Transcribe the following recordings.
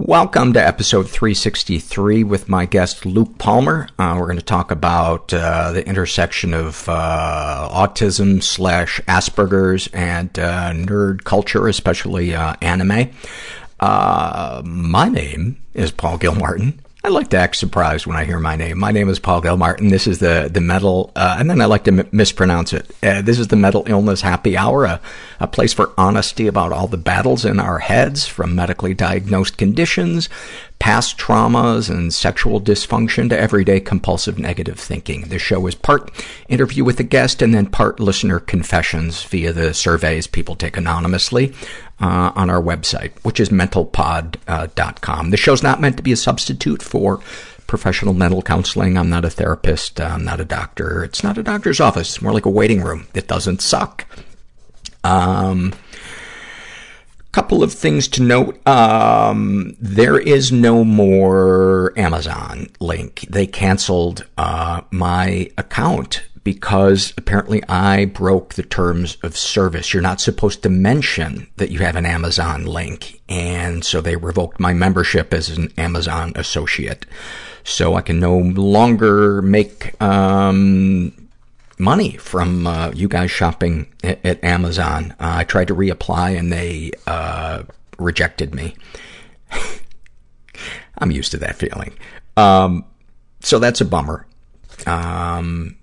Welcome to episode 363 with my guest Luke Palmer. Uh, we're going to talk about uh, the intersection of uh, autism slash Asperger's and uh, nerd culture, especially uh, anime. Uh, my name is Paul Gilmartin. I like to act surprised when I hear my name. My name is Paul Gilmartin. This is the, the mental, uh, and then I like to m- mispronounce it. Uh, this is the Mental Illness Happy Hour, a, a place for honesty about all the battles in our heads, from medically diagnosed conditions, past traumas and sexual dysfunction to everyday compulsive negative thinking. The show is part interview with a guest and then part listener confessions via the surveys people take anonymously uh, on our website, which is mentalpod.com. Uh, the show's not meant to be a substitute for professional mental counseling. I'm not a therapist. I'm not a doctor. It's not a doctor's office. It's more like a waiting room. It doesn't suck. Um, couple of things to note. Um, there is no more Amazon link. They canceled uh, my account because apparently I broke the terms of service. You're not supposed to mention that you have an Amazon link. And so they revoked my membership as an Amazon associate. So I can no longer make, um, money from, uh, you guys shopping at, at Amazon. Uh, I tried to reapply and they, uh, rejected me. I'm used to that feeling. Um, so that's a bummer. Um,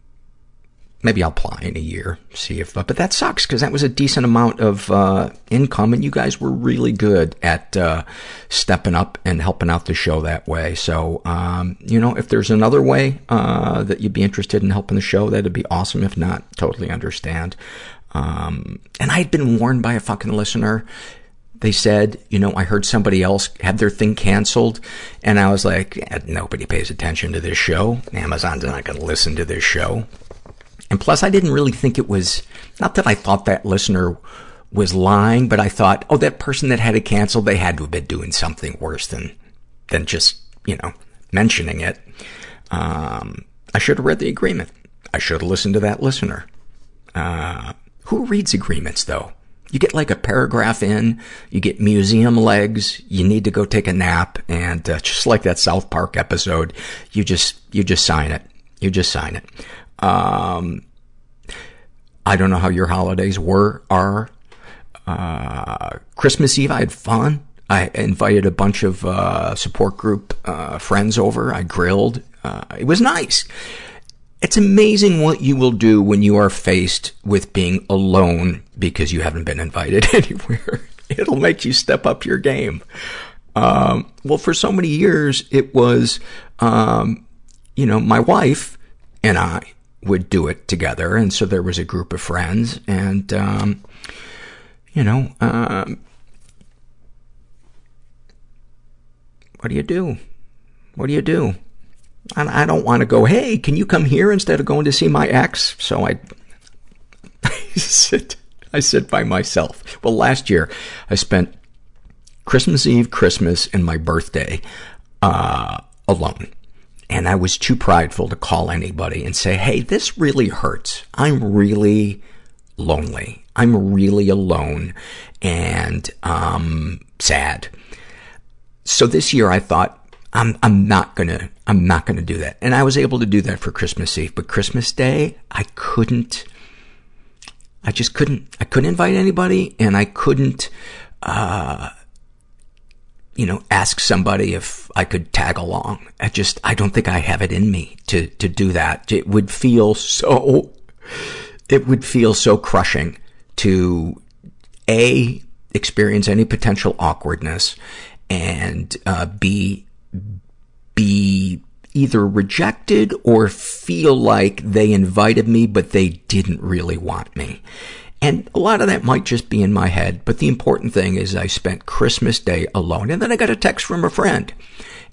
maybe I'll apply in a year, see if, uh, but that sucks because that was a decent amount of, uh, income and you guys were really good at, uh, stepping up and helping out the show that way. So, um, you know, if there's another way, uh, that you'd be interested in helping the show, that'd be awesome. If not, totally understand. Um, and I had been warned by a fucking listener. They said, you know, I heard somebody else had their thing canceled. And I was like, yeah, nobody pays attention to this show. Amazon's not going to listen to this show. And plus, I didn't really think it was, not that I thought that listener was lying, but I thought, oh, that person that had it canceled, they had to have been doing something worse than, than just, you know, mentioning it. Um, I should have read the agreement. I should have listened to that listener. Uh, who reads agreements though? You get like a paragraph in, you get museum legs, you need to go take a nap, and uh, just like that South Park episode, you just, you just sign it. You just sign it. Um, I don't know how your holidays were, are. Uh, Christmas Eve, I had fun. I invited a bunch of, uh, support group, uh, friends over. I grilled. Uh, it was nice. It's amazing what you will do when you are faced with being alone because you haven't been invited anywhere. It'll make you step up your game. Um, well, for so many years, it was, um, you know, my wife and I would do it together. And so there was a group of friends and, um, you know, um, what do you do? What do you do? And I don't want to go, hey, can you come here instead of going to see my ex? So I, I sit, I sit by myself. Well, last year I spent Christmas Eve, Christmas, and my birthday, uh, alone. And I was too prideful to call anybody and say, hey, this really hurts. I'm really lonely. I'm really alone and, um, sad. So this year I thought, I'm, I'm not gonna, I'm not gonna do that. And I was able to do that for Christmas Eve, but Christmas Day, I couldn't, I just couldn't, I couldn't invite anybody and I couldn't, uh, you know, ask somebody if I could tag along. I just, I don't think I have it in me to, to do that. It would feel so, it would feel so crushing to A, experience any potential awkwardness and, uh, B, be either rejected or feel like they invited me, but they didn't really want me. And a lot of that might just be in my head, but the important thing is I spent Christmas Day alone. And then I got a text from a friend.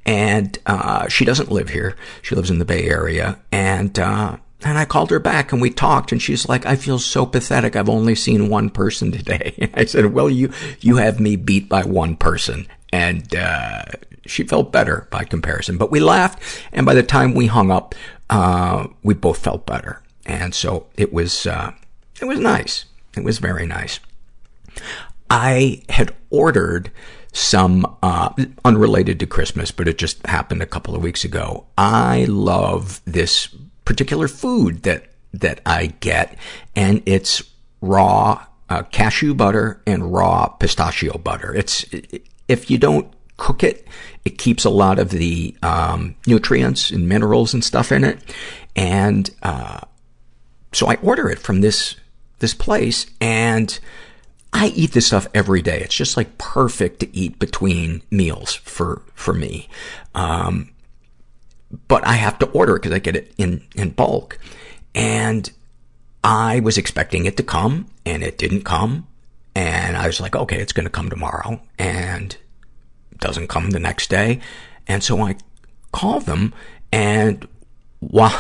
And, uh, she doesn't live here. She lives in the Bay Area. And, uh, and I called her back and we talked and she's like, I feel so pathetic. I've only seen one person today. And I said, well, you, you have me beat by one person. And, uh, she felt better by comparison. But we laughed, and by the time we hung up, uh, we both felt better. And so it was, uh, it was nice. It was very nice. I had ordered some, uh, unrelated to Christmas, but it just happened a couple of weeks ago. I love this particular food that, that I get, and it's raw uh, cashew butter and raw pistachio butter. It's, if you don't cook it, it keeps a lot of the um, nutrients and minerals and stuff in it. And uh, so I order it from this this place, and I eat this stuff every day. It's just like perfect to eat between meals for for me. Um, but I have to order it because I get it in in bulk, and I was expecting it to come, and it didn't come. And I was like, okay, it's going to come tomorrow. And doesn't come the next day. And so I call them and while,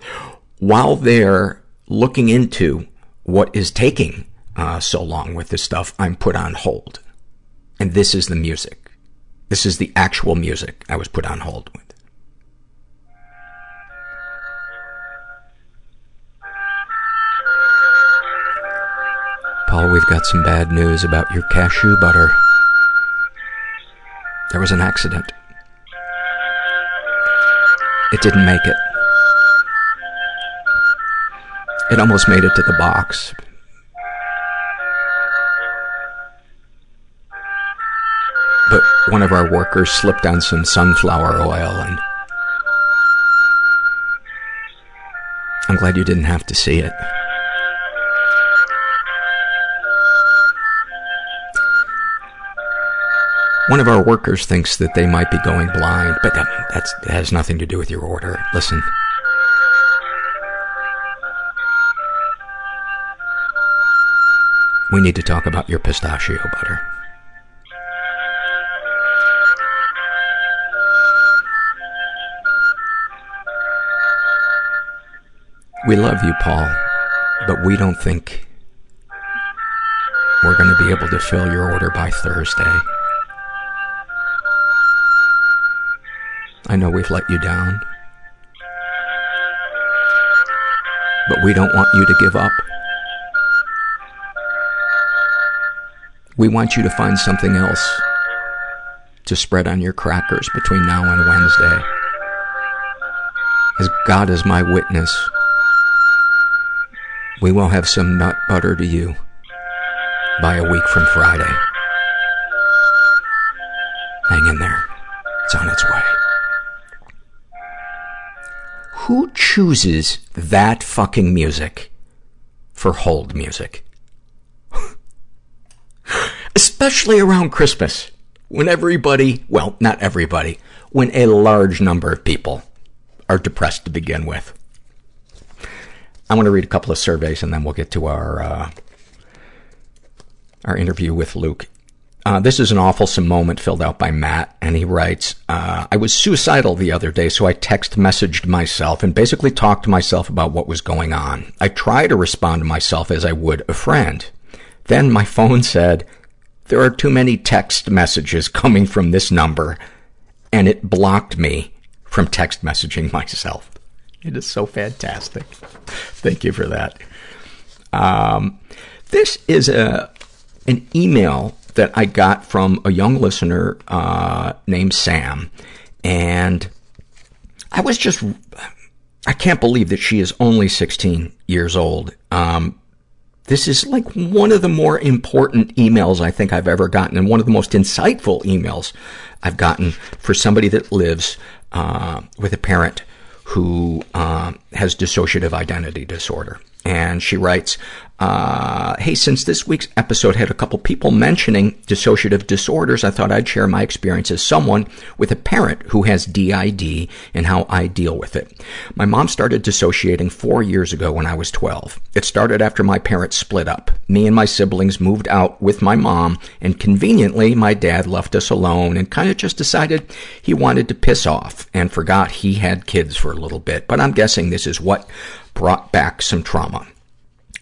while they're looking into what is taking uh, so long with this stuff, I'm put on hold. And this is the music. This is the actual music I was put on hold with. Paul, we've got some bad news about your cashew butter. There was an accident. It didn't make it. It almost made it to the box. But one of our workers slipped on some sunflower oil and I'm glad you didn't have to see it. One of our workers thinks that they might be going blind, but that, that has nothing to do with your order. Listen. We need to talk about your pistachio butter. We love you, Paul, but we don't think we're going to be able to fill your order by Thursday. I know we've let you down. But we don't want you to give up. We want you to find something else to spread on your crackers between now and Wednesday. As God is my witness, we will have some nut butter to you by a week from Friday. Hang in there. It's on its way. Who chooses that fucking music for hold music? Especially around Christmas, when everybody, well, not everybody, when a large number of people are depressed to begin with. I want to read a couple of surveys and then we'll get to our, uh, our interview with Luke. Uh, this is an awfulsome moment filled out by Matt, and he writes, uh, I was suicidal the other day, so I text messaged myself and basically talked to myself about what was going on. I try to respond to myself as I would a friend. Then my phone said, there are too many text messages coming from this number, and it blocked me from text messaging myself. It is so fantastic. Thank you for that. Um, this is a, an email that I got from a young listener, uh, named Sam. And I was just, I can't believe that she is only 16 years old. Um, this is like one of the more important emails I think I've ever gotten and one of the most insightful emails I've gotten for somebody that lives, uh, with a parent who, uh, has dissociative identity disorder. And she writes, uh, hey, since this week's episode had a couple people mentioning dissociative disorders, I thought I'd share my experience as someone with a parent who has DID and how I deal with it. My mom started dissociating four years ago when I was 12. It started after my parents split up. Me and my siblings moved out with my mom, and conveniently, my dad left us alone and kind of just decided he wanted to piss off and forgot he had kids for a little bit. But I'm guessing this is what brought back some trauma.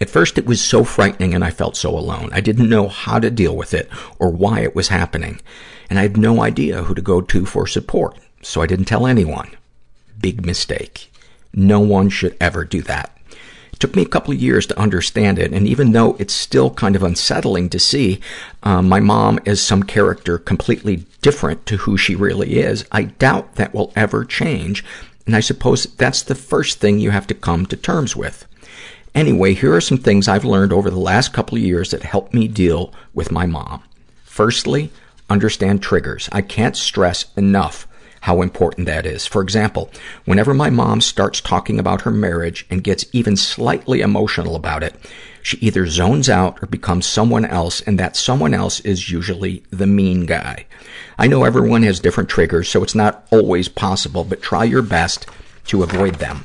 At first it was so frightening and I felt so alone. I didn't know how to deal with it or why it was happening. And I had no idea who to go to for support. So I didn't tell anyone. Big mistake. No one should ever do that. It took me a couple of years to understand it, and even though it's still kind of unsettling to see uh, my mom as some character completely different to who she really is, I doubt that will ever change, and I suppose that's the first thing you have to come to terms with. Anyway, here are some things I've learned over the last couple of years that help me deal with my mom. Firstly, understand triggers. I can't stress enough how important that is. For example, whenever my mom starts talking about her marriage and gets even slightly emotional about it, she either zones out or becomes someone else, and that someone else is usually the mean guy. I know everyone has different triggers, so it's not always possible, but try your best to avoid them.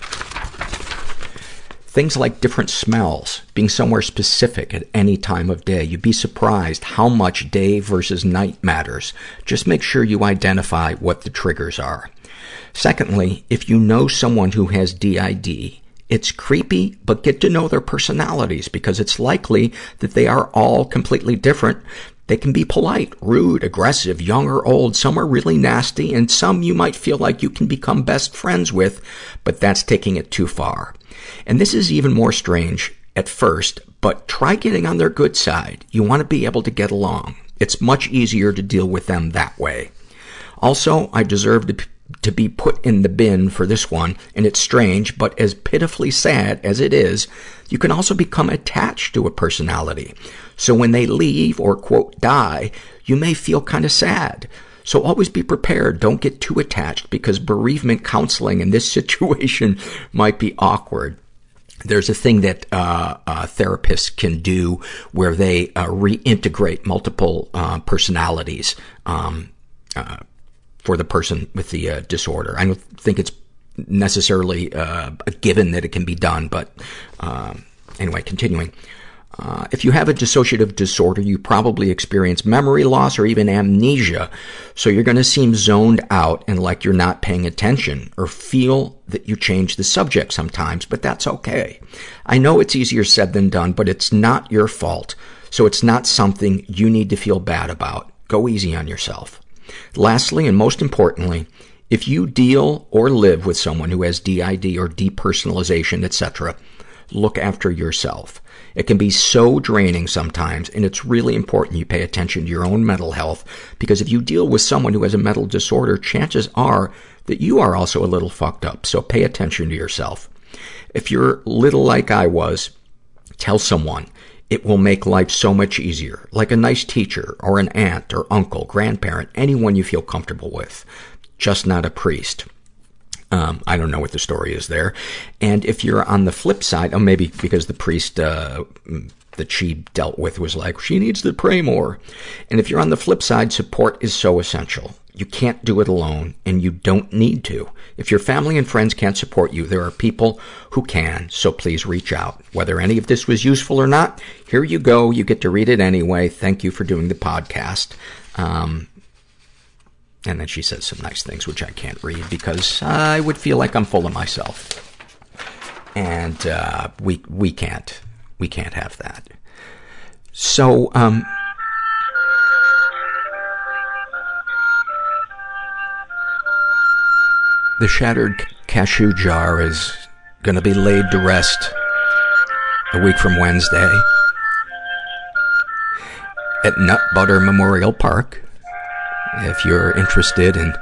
Things like different smells, being somewhere specific at any time of day. You'd be surprised how much day versus night matters. Just make sure you identify what the triggers are. Secondly, if you know someone who has DID, it's creepy, but get to know their personalities because it's likely that they are all completely different. They can be polite, rude, aggressive, young or old. Some are really nasty, and some you might feel like you can become best friends with, but that's taking it too far. And this is even more strange at first, but try getting on their good side. You want to be able to get along. It's much easier to deal with them that way. Also, I deserve to, to be put in the bin for this one, and it's strange, but as pitifully sad as it is, you can also become attached to a personality. So when they leave or, quote, die, you may feel kind of sad. So always be prepared. Don't get too attached because bereavement counseling in this situation might be awkward. There's a thing that uh, uh, therapists can do where they uh, reintegrate multiple uh, personalities um, uh, for the person with the uh, disorder. I don't think it's necessarily a given that it can be done, but um, anyway, continuing. Uh, if you have a dissociative disorder, you probably experience memory loss or even amnesia. So you're going to seem zoned out and like you're not paying attention or feel that you change the subject sometimes, but that's okay. I know it's easier said than done, but it's not your fault. So it's not something you need to feel bad about. Go easy on yourself. Lastly, and most importantly, if you deal or live with someone who has DID or depersonalization, etc., look after yourself. It can be so draining sometimes, and it's really important you pay attention to your own mental health, because if you deal with someone who has a mental disorder, chances are that you are also a little fucked up, so pay attention to yourself. If you're little like I was, tell someone. It will make life so much easier, like a nice teacher or an aunt or uncle, grandparent, anyone you feel comfortable with. Just not a priest. Um, I don't know what the story is there. And if you're on the flip side, or maybe because the priest, uh, that she dealt with was like, she needs to pray more. And if you're on the flip side, support is so essential. You can't do it alone, and you don't need to. If your family and friends can't support you, there are people who can, so please reach out. Whether any of this was useful or not, here you go. You get to read it anyway. Thank you for doing the podcast. Um, and then she says some nice things, which I can't read because I would feel like I'm full of myself. And, uh, we, we can't, we can't have that. So, um, the shattered cashew jar is gonna be laid to rest a week from Wednesday at Nut Butter Memorial Park. If you're interested in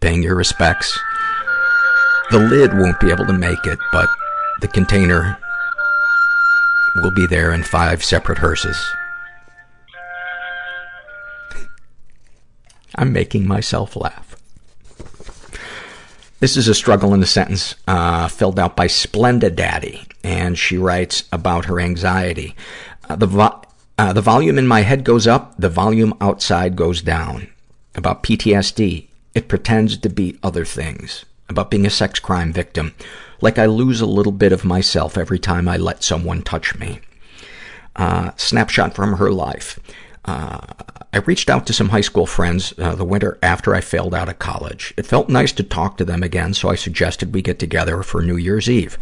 paying your respects, the lid won't be able to make it, but the container will be there in five separate hearses. I'm making myself laugh. This is a struggle in a sentence, uh, filled out by Splenda Daddy, and she writes about her anxiety. Uh, the, vo- uh, the volume in my head goes up, the volume outside goes down. About PTSD, it pretends to be other things. About being a sex crime victim, like I lose a little bit of myself every time I let someone touch me. Uh, snapshot from her life. Uh, I reached out to some high school friends uh, the winter after I failed out of college. It felt nice to talk to them again, so I suggested we get together for New Year's Eve.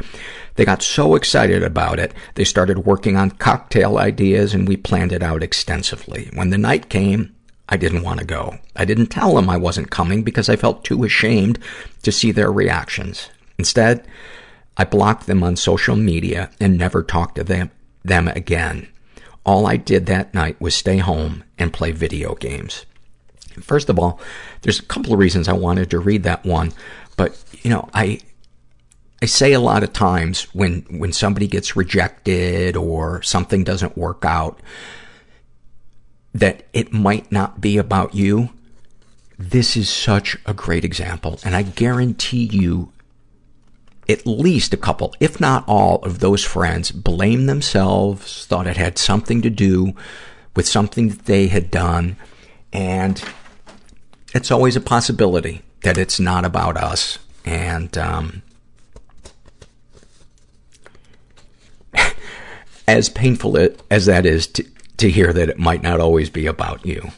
They got so excited about it, they started working on cocktail ideas and we planned it out extensively. When the night came, I didn't want to go. I didn't tell them I wasn't coming because I felt too ashamed to see their reactions. Instead, I blocked them on social media and never talked to them, them again. All I did that night was stay home and play video games. First of all, there's a couple of reasons I wanted to read that one, but, you know, I, I say a lot of times when, when somebody gets rejected or something doesn't work out, that it might not be about you. This is such a great example, and I guarantee you at least a couple, if not all, of those friends blamed themselves, thought it had something to do with something that they had done, and it's always a possibility that it's not about us. And, um, as painful as that is to, to hear that it might not always be about you.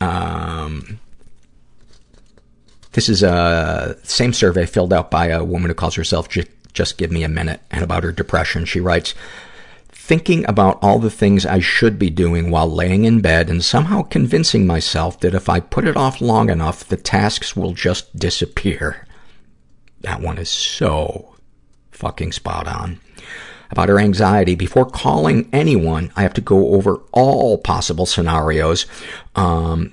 Um, this is a same survey filled out by a woman who calls herself just, just Give Me a Minute, and about her depression. She writes, thinking about all the things I should be doing while laying in bed and somehow convincing myself that if I put it off long enough, the tasks will just disappear. That one is so fucking spot on. About her anxiety, before calling anyone, I have to go over all possible scenarios, um,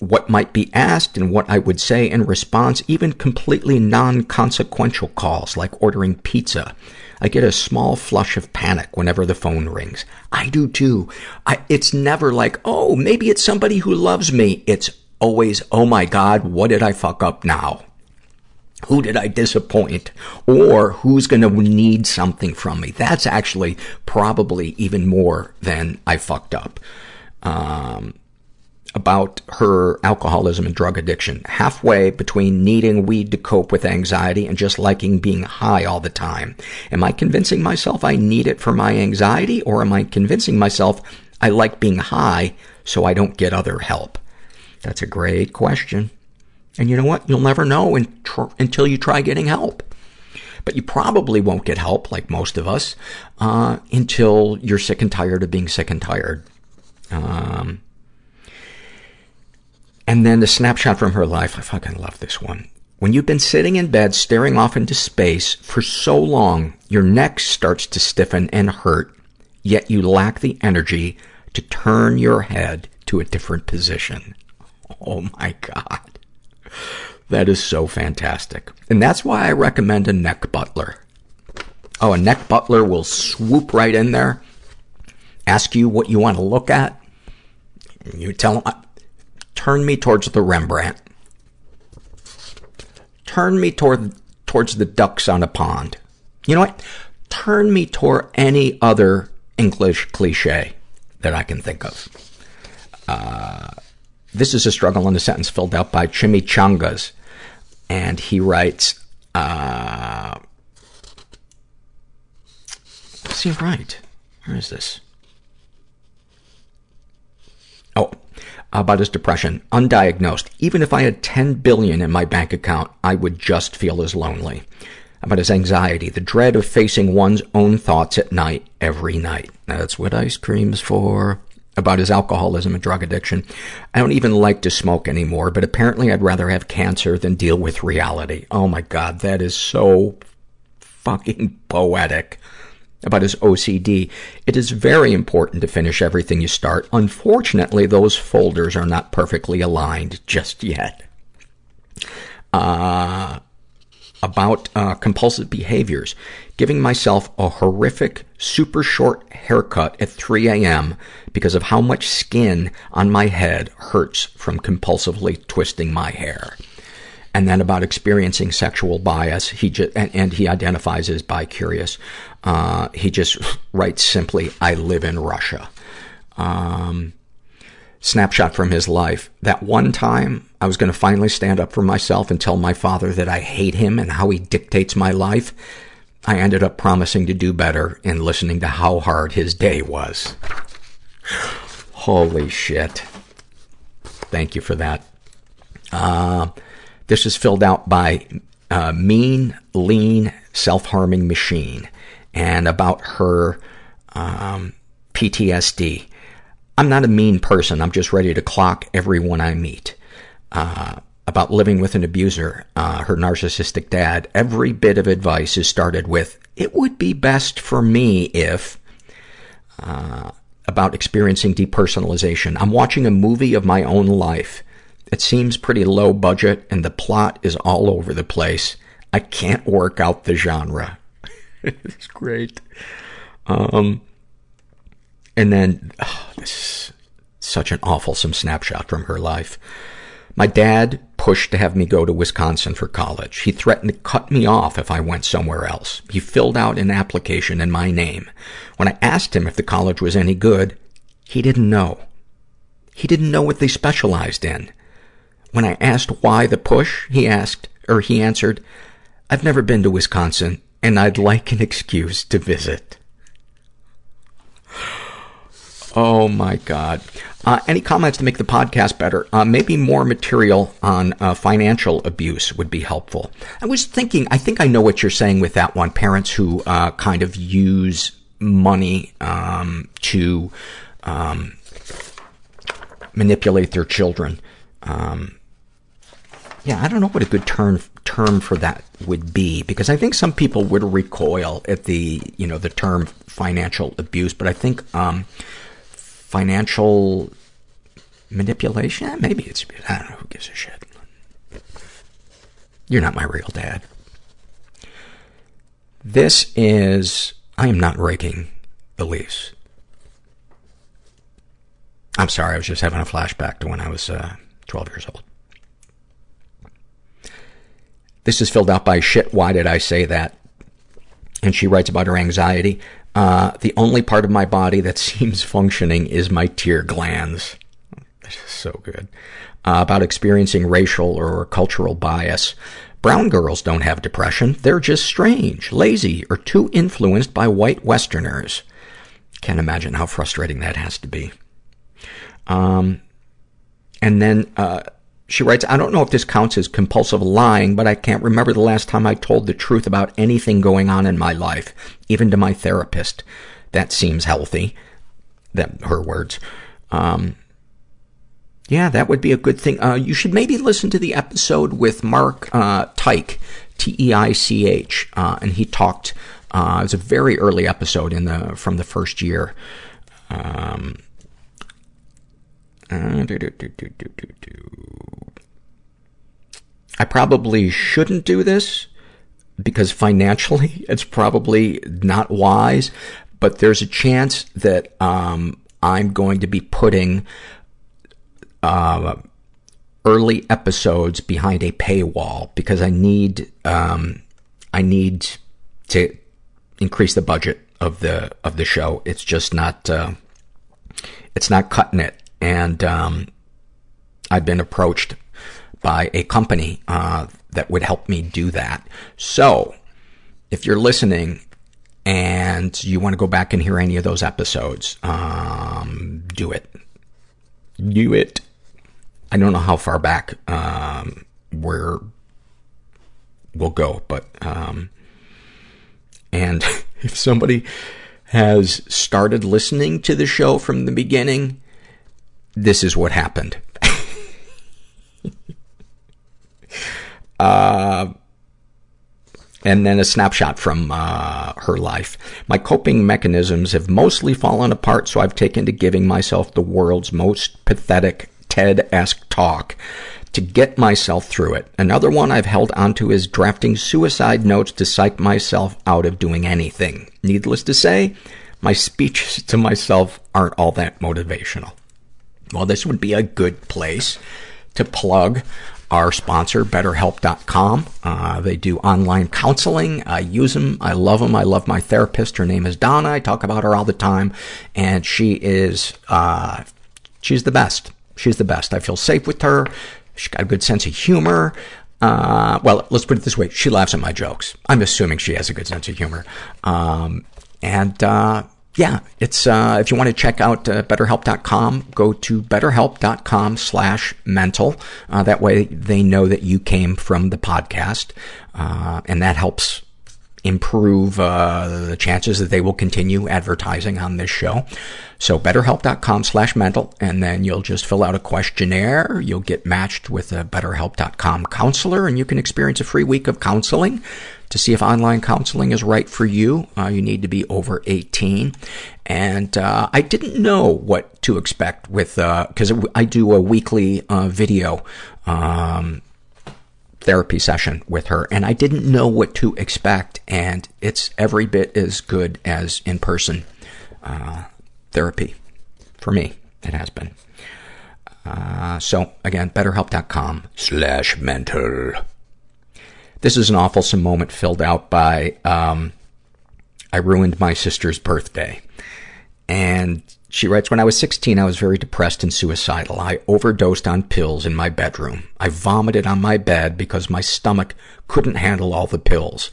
what might be asked and what I would say in response, even completely non-consequential calls like ordering pizza. I get a small flush of panic whenever the phone rings. I do too. I, it's never like, oh, maybe it's somebody who loves me. It's always, oh my God, what did I fuck up now? Who did I disappoint? Or who's gonna need something from me? That's actually probably even more than I fucked up. Um, about her alcoholism and drug addiction. Halfway between needing weed to cope with anxiety and just liking being high all the time. Am I convincing myself I need it for my anxiety or am I convincing myself I like being high so I don't get other help? That's a great question. And you know what? You'll never know until you try getting help. But you probably won't get help, like most of us, uh, until you're sick and tired of being sick and tired. Um, and then the snapshot from her life. I fucking love this one. When you've been sitting in bed staring off into space for so long, your neck starts to stiffen and hurt, yet you lack the energy to turn your head to a different position. Oh my God. That is so fantastic. And that's why I recommend a neck butler. Oh, a neck butler will swoop right in there, ask you what you want to look at. You tell them, turn me towards the Rembrandt. Turn me toward, towards the ducks on a pond. You know what? Turn me toward any other English cliche that I can think of. Uh, this is a struggle in a sentence filled out by Chimichangas. And he writes, uh, what's he write? Where is this? Oh, about his depression. Undiagnosed. Even if I had 10 billion in my bank account, I would just feel as lonely. About his anxiety, the dread of facing one's own thoughts at night, every night. That's what ice cream's for. About his alcoholism and drug addiction. I don't even like to smoke anymore, but apparently I'd rather have cancer than deal with reality. Oh my god, that is so fucking poetic about his OCD. It is very important to finish everything you start. Unfortunately, those folders are not perfectly aligned just yet. Uh, about uh, compulsive behaviors. Giving myself a horrific, super short haircut at 3 a.m. because of how much skin on my head hurts from compulsively twisting my hair and then about experiencing sexual bias. He and, and he identifies as bi-curious. Uh, he just writes simply, I live in Russia. Um, snapshot from his life. That one time I was going to finally stand up for myself and tell my father that I hate him and how he dictates my life. I ended up promising to do better and listening to how hard his day was. Holy shit. Thank you for that. Uh, this is filled out by uh, Mean, Lean, Self-Harming Machine and about her um, PTSD. I'm not a mean person. I'm just ready to clock everyone I meet. Uh, about living with an abuser, uh, her narcissistic dad, every bit of advice is started with, it would be best for me if, uh, about experiencing depersonalization. I'm watching a movie of my own life. It seems pretty low budget and the plot is all over the place. I can't work out the genre. it's great. Um, and then, oh, this is such an awful snapshot from her life. My dad pushed to have me go to Wisconsin for college. He threatened to cut me off if I went somewhere else. He filled out an application in my name. When I asked him if the college was any good, he didn't know. He didn't know what they specialized in. When I asked why the push, he asked, or he answered, I've never been to Wisconsin and I'd like an excuse to visit. Oh my God. Uh, any comments to make the podcast better? Uh, maybe more material on uh, financial abuse would be helpful. I was thinking, I think I know what you're saying with that one. Parents who uh, kind of use money um, to um, manipulate their children. Um, yeah, I don't know what a good term term for that would be because I think some people would recoil at the you know the term financial abuse, but I think um, financial manipulation maybe it's I don't know who gives a shit. You're not my real dad. This is I am not raking the leaves. I'm sorry, I was just having a flashback to when I was uh, 12 years old. This is filled out by shit, why did I say that? And she writes about her anxiety. Uh, the only part of my body that seems functioning is my tear glands. This is so good. Uh, about experiencing racial or cultural bias. Brown girls don't have depression. They're just strange, lazy, or too influenced by white westerners. Can't imagine how frustrating that has to be. Um, and then, uh, she writes, I don't know if this counts as compulsive lying, but I can't remember the last time I told the truth about anything going on in my life, even to my therapist. That seems healthy. That, her words. Um, yeah, that would be a good thing. Uh, you should maybe listen to the episode with Mark, uh, Teich, T-E-I-C-H, uh, and he talked, uh, it was a very early episode in the, from the first year. Um, uh, do, do, do. I probably shouldn't do this because financially it's probably not wise, but there's a chance that um, I'm going to be putting uh, early episodes behind a paywall because I need um, I need to increase the budget of the of the show. It's just not uh, it's not cutting it. And um, I've been approached by a company uh, that would help me do that. So, if you're listening and you want to go back and hear any of those episodes, um, do it. Do it. I don't know how far back um, we're we'll go, but um, and if somebody has started listening to the show from the beginning, this is what happened. Uh, and then a snapshot from uh, her life. My coping mechanisms have mostly fallen apart, so I've taken to giving myself the world's most pathetic TED-esque talk to get myself through it. Another one I've held onto is drafting suicide notes to psych myself out of doing anything. Needless to say, my speeches to myself aren't all that motivational. Well, this would be a good place to plug our sponsor, BetterHelp.com. Uh, they do online counseling. I use them. I love them. I love my therapist. Her name is Donna. I talk about her all the time, and she is uh, she's the best. She's the best. I feel safe with her. She's got a good sense of humor. Uh, well, let's put it this way. She laughs at my jokes. I'm assuming she has a good sense of humor. Um, and, uh, yeah, it's, uh, if you want to check out, uh, betterhelp.com, go to betterhelp.com slash mental. Uh, that way they know that you came from the podcast. Uh, and that helps improve uh, the chances that they will continue advertising on this show. So betterhelp.com slash mental, and then you'll just fill out a questionnaire. You'll get matched with a betterhelp.com counselor, and you can experience a free week of counseling to see if online counseling is right for you. Uh, you need to be over 18. And uh, I didn't know what to expect with, because uh, I do a weekly uh, video um, therapy session with her and I didn't know what to expect and it's every bit as good as in-person, uh, therapy. For me, it has been. Uh, so again, betterhelp.com slash mental. This is an awful moment filled out by, um, I ruined my sister's birthday. And she writes, when I was 16, I was very depressed and suicidal. I overdosed on pills in my bedroom. I vomited on my bed because my stomach couldn't handle all the pills.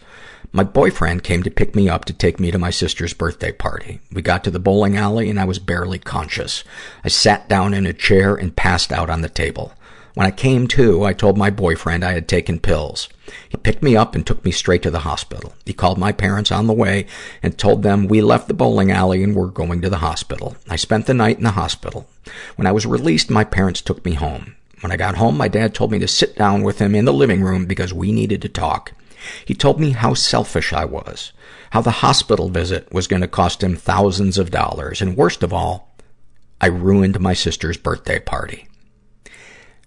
My boyfriend came to pick me up to take me to my sister's birthday party. We got to the bowling alley and I was barely conscious. I sat down in a chair and passed out on the table. When I came to, I told my boyfriend I had taken pills. He picked me up and took me straight to the hospital. He called my parents on the way and told them we left the bowling alley and were going to the hospital. I spent the night in the hospital. When I was released, my parents took me home. When I got home, my dad told me to sit down with him in the living room because we needed to talk. He told me how selfish I was, how the hospital visit was going to cost him thousands of dollars, and worst of all, I ruined my sister's birthday party.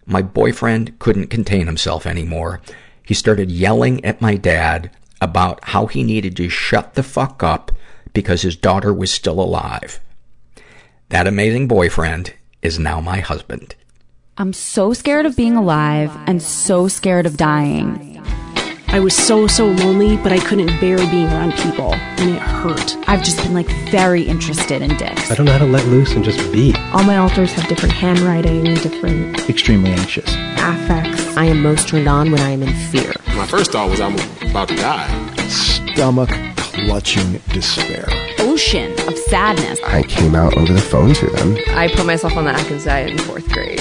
My boyfriend couldn't contain himself anymore. He started yelling at my dad about how he needed to shut the fuck up because his daughter was still alive. That amazing boyfriend is now my husband. I'm so scared of being alive and so scared of dying. I was so, so lonely, but I couldn't bear being around people, and it hurt. I've just been like very interested in dicks. I don't know how to let loose and just be. All my alters have different handwriting, different Extremely anxious. affects. I am most turned on when I am in fear. My first thought was I'm about to die. Stomach clutching despair. Ocean of sadness. I came out over the phone to them. I put myself on the Atkins diet in fourth grade.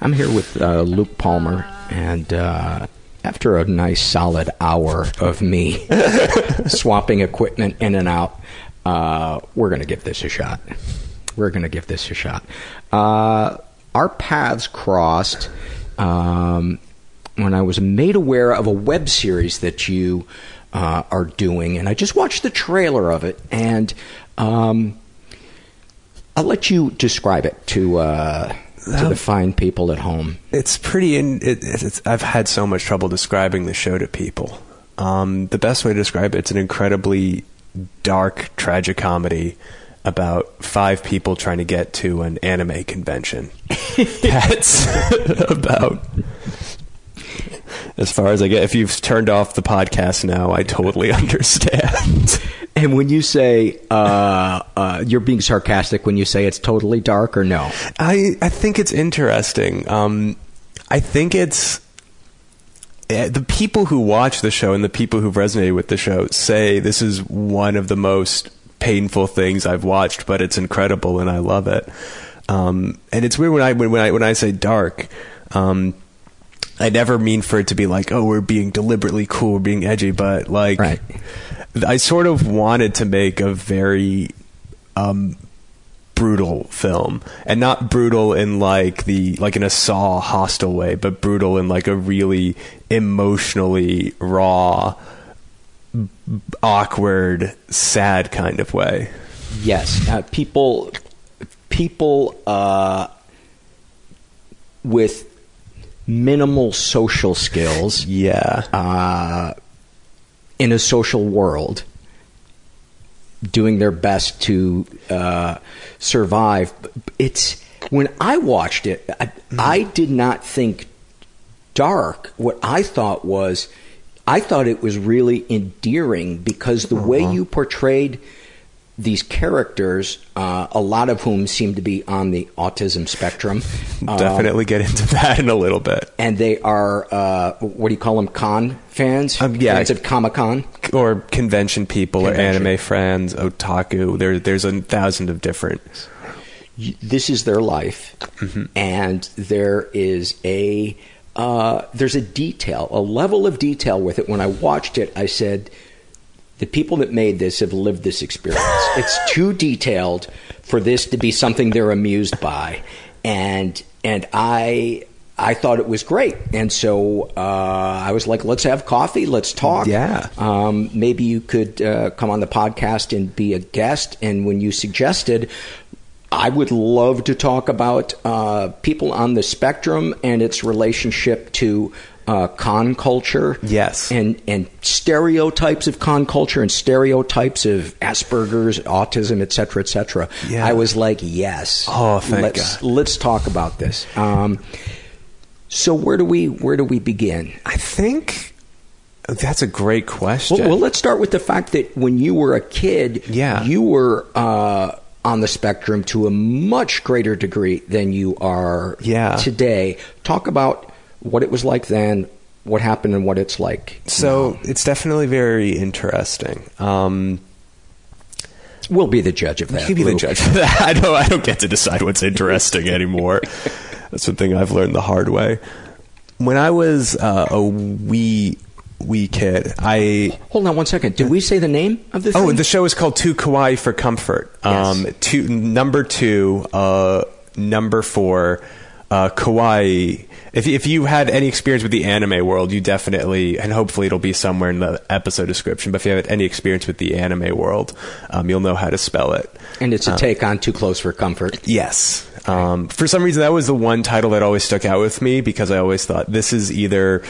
I'm here with uh, Luke Palmer, and uh, after a nice solid hour of me swapping equipment in and out, uh, we're going to give this a shot. We're going to give this a shot. Uh, our paths crossed um, when I was made aware of a web series that you uh, are doing, and I just watched the trailer of it, and um, I'll let you describe it to to the fine people at home. It's pretty. In, it, it's, I've had so much trouble describing the show to people. Um, the best way to describe it, it's an incredibly dark tragicomedy about five people trying to get to an anime convention. That's about as far as I get. If you've turned off the podcast now, I totally understand. And when you say uh, uh, you're being sarcastic when you say it's totally dark, or no? I I think it's interesting. Um, I think it's eh, the people who watch the show and the people who've resonated with the show say this is one of the most painful things I've watched, but it's incredible and I love it. Um, and it's weird when I when, when I when I say dark. Um, I never mean for it to be like, oh, we're being deliberately cool, we're being edgy, but like, right. I sort of wanted to make a very um, brutal film, and not brutal in like the like in a Saw Hostel way, but brutal in like a really emotionally raw, awkward, sad kind of way. Yes, uh, people, people uh, with minimal social skills. Yeah. Uh, in a social world, doing their best to uh, survive. It's when I watched it, I, I did not think dark. What I thought was, I thought it was really endearing because the uh-huh. way you portrayed these characters, uh, a lot of whom seem to be on the autism spectrum. Definitely um, get into that in a little bit. And they are, uh, what do you call them, con fans? Um, yeah. Fans of Comic Con? Or convention people convention. or anime fans, otaku. There, there's a thousand of different. This is their life. Mm-hmm. And there is a. Uh, there's a detail, a level of detail with it. When I watched it, I said, the people that made this have lived this experience. it's too detailed for this to be something they're amused by, and and I I thought it was great, and so uh, I was like, let's have coffee, let's talk. Yeah, um, maybe you could uh, come on the podcast and be a guest. And when you suggested. I would love to talk about uh, people on the spectrum and its relationship to uh, con culture. Yes. And, and stereotypes of con culture and stereotypes of Asperger's, autism, et cetera, et cetera. Yeah. I was like, yes. Oh, thank let's, God. Let's talk about this. Um, so where do we where do we begin? I think that's a great question. Well, well let's start with the fact that when you were a kid, yeah. you were uh, on the spectrum to a much greater degree than you are yeah. today. Talk about what it was like then, what happened, and what it's like. So now. it's definitely very interesting. Um, we'll be the judge of that. We'll be the judge of that. I don't. I don't get to decide what's interesting anymore. That's one thing I've learned the hard way. When I was uh, a wee wee kid, I hold on one second. Did we say the name of the? Oh, thing? the show is called Two Kawaii for Comfort. Um, yes. two number two, uh, number four, uh, Kawaii if if you had any experience with the anime world, you definitely and hopefully it'll be somewhere in the episode description. But if you have any experience with the anime world, um, you'll know how to spell it. And it's a um, take on Too Close for Comfort. Yes. Um, for some reason, that was the one title that always stuck out with me because I always thought this is either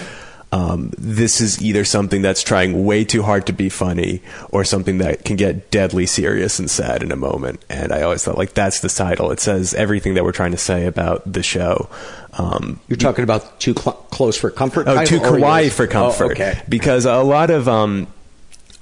um, this is either something that's trying way too hard to be funny or something that can get deadly serious and sad in a moment. And I always thought, like, that's the title. It says everything that we're trying to say about the show. Um, You're talking about too cl- close for comfort? Oh, too kawaii for comfort. Oh, okay. Because a lot of um,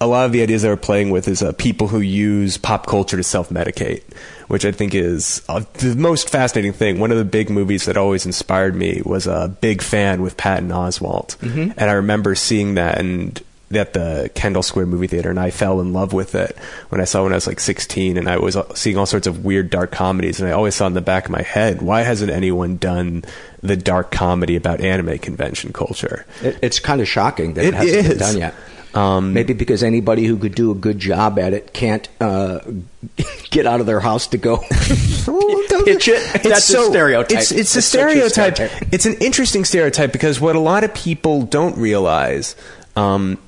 a lot of the ideas that we're playing with is uh, people who use pop culture to self medicate, which I think is uh, the most fascinating thing. One of the big movies that always inspired me was a big fan with Patton Oswalt, mm-hmm. and I remember seeing that and at the Kendall Square movie theater, and I fell in love with it when I saw it when I was like 16, and I was uh, seeing all sorts of weird dark comedies, and I always saw in the back of my head, why hasn't anyone done the dark comedy about anime convention culture? It, it's kind of shocking that it, it hasn't is. been done yet. Um, Maybe because anybody who could do a good job at it can't uh, get out of their house to go pitch it. It's That's so, a stereotype. It's, it's a, stereotype. a stereotype. It's an interesting stereotype because what a lot of people don't realize um,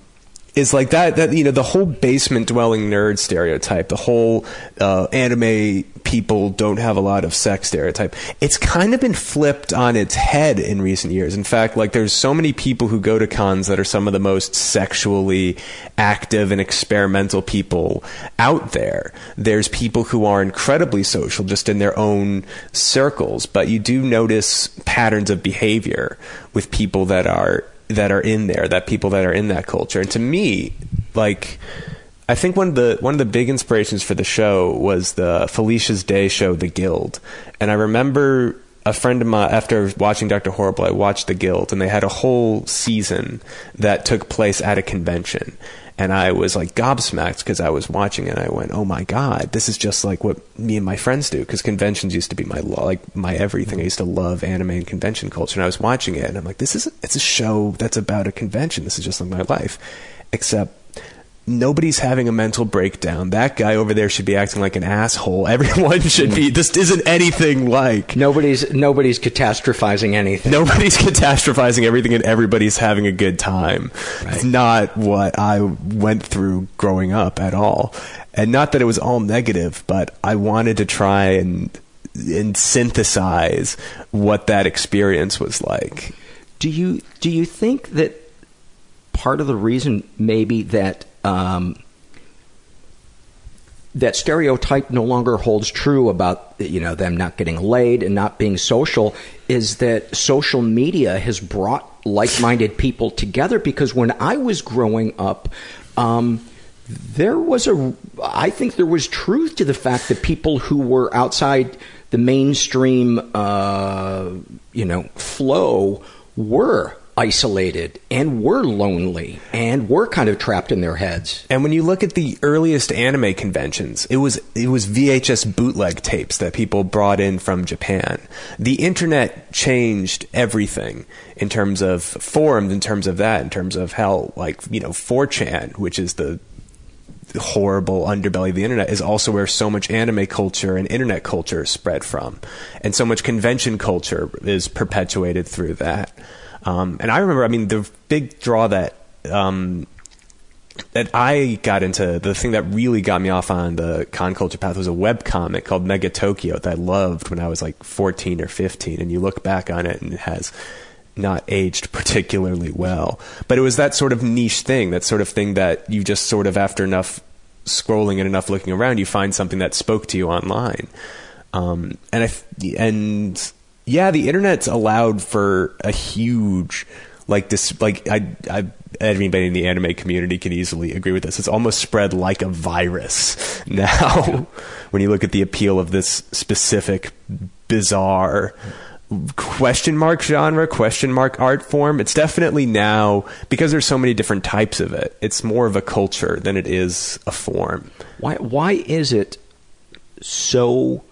is like that that you know the whole basement dwelling nerd stereotype the whole uh, anime people don't have a lot of sex stereotype it's kind of been flipped on its head in recent years. In fact like there's so many people who go to cons that are some of the most sexually active and experimental people out there. There's people who are incredibly social just in their own circles but you do notice patterns of behavior with people that are that are in there, that people that are in that culture. And to me, like I think one of the one of the big inspirations for the show was the Felicia's Day show, The Guild. And I remember a friend of mine after watching Dr. Horrible, I watched The Guild and they had a whole season that took place at a convention and I was like gobsmacked because I was watching it. And I went, "Oh my god, this is just like what me and my friends do." Because conventions used to be my like my everything. I used to love anime and convention culture, and I was watching it, and I'm like, "This is it's a show that's about a convention. This is just like my life." Except nobody's having a mental breakdown. That guy over there should be acting like an asshole. Everyone should be. This isn't anything like. Nobody's nobody's catastrophizing anything. Nobody's catastrophizing everything, and everybody's having a good time. Right. It's not what I went through growing up at all, and not that it was all negative, but I wanted to try and and synthesize what that experience was like. Do you do you think that part of the reason maybe that um, that stereotype no longer holds true about you know them not getting laid and not being social is that social media has brought like-minded people together because when I was growing up um, there was a I think there was truth to the fact that people who were outside the mainstream uh, you know flow were isolated and were lonely and were kind of trapped in their heads. And when you look at the earliest anime conventions, it was it was VHS bootleg tapes that people brought in from Japan. The internet changed everything in terms of forums, in terms of that, in terms of how like, you know, 4chan, which is the horrible underbelly of the internet is also where so much anime culture and internet culture spread from. And so much convention culture is perpetuated through that. Um, and I remember, I mean, the big draw that um, that I got into, the thing that really got me off on the con culture path was a web comic called Mega Tokyo that I loved when I was like 14 or 15. And you look back on it and it has not aged particularly well. But it was that sort of niche thing, that sort of thing that you just sort of, after enough scrolling and enough looking around, you find something that spoke to you online. Um, and I, and yeah, the internet's allowed for a huge like this like I I anybody in the anime community can easily agree with this. It's almost spread like a virus now when you look at the appeal of this specific bizarre question mark genre, question mark art form. It's definitely now because there's so many different types of it. It's more of a culture than it is a form. Why why is it so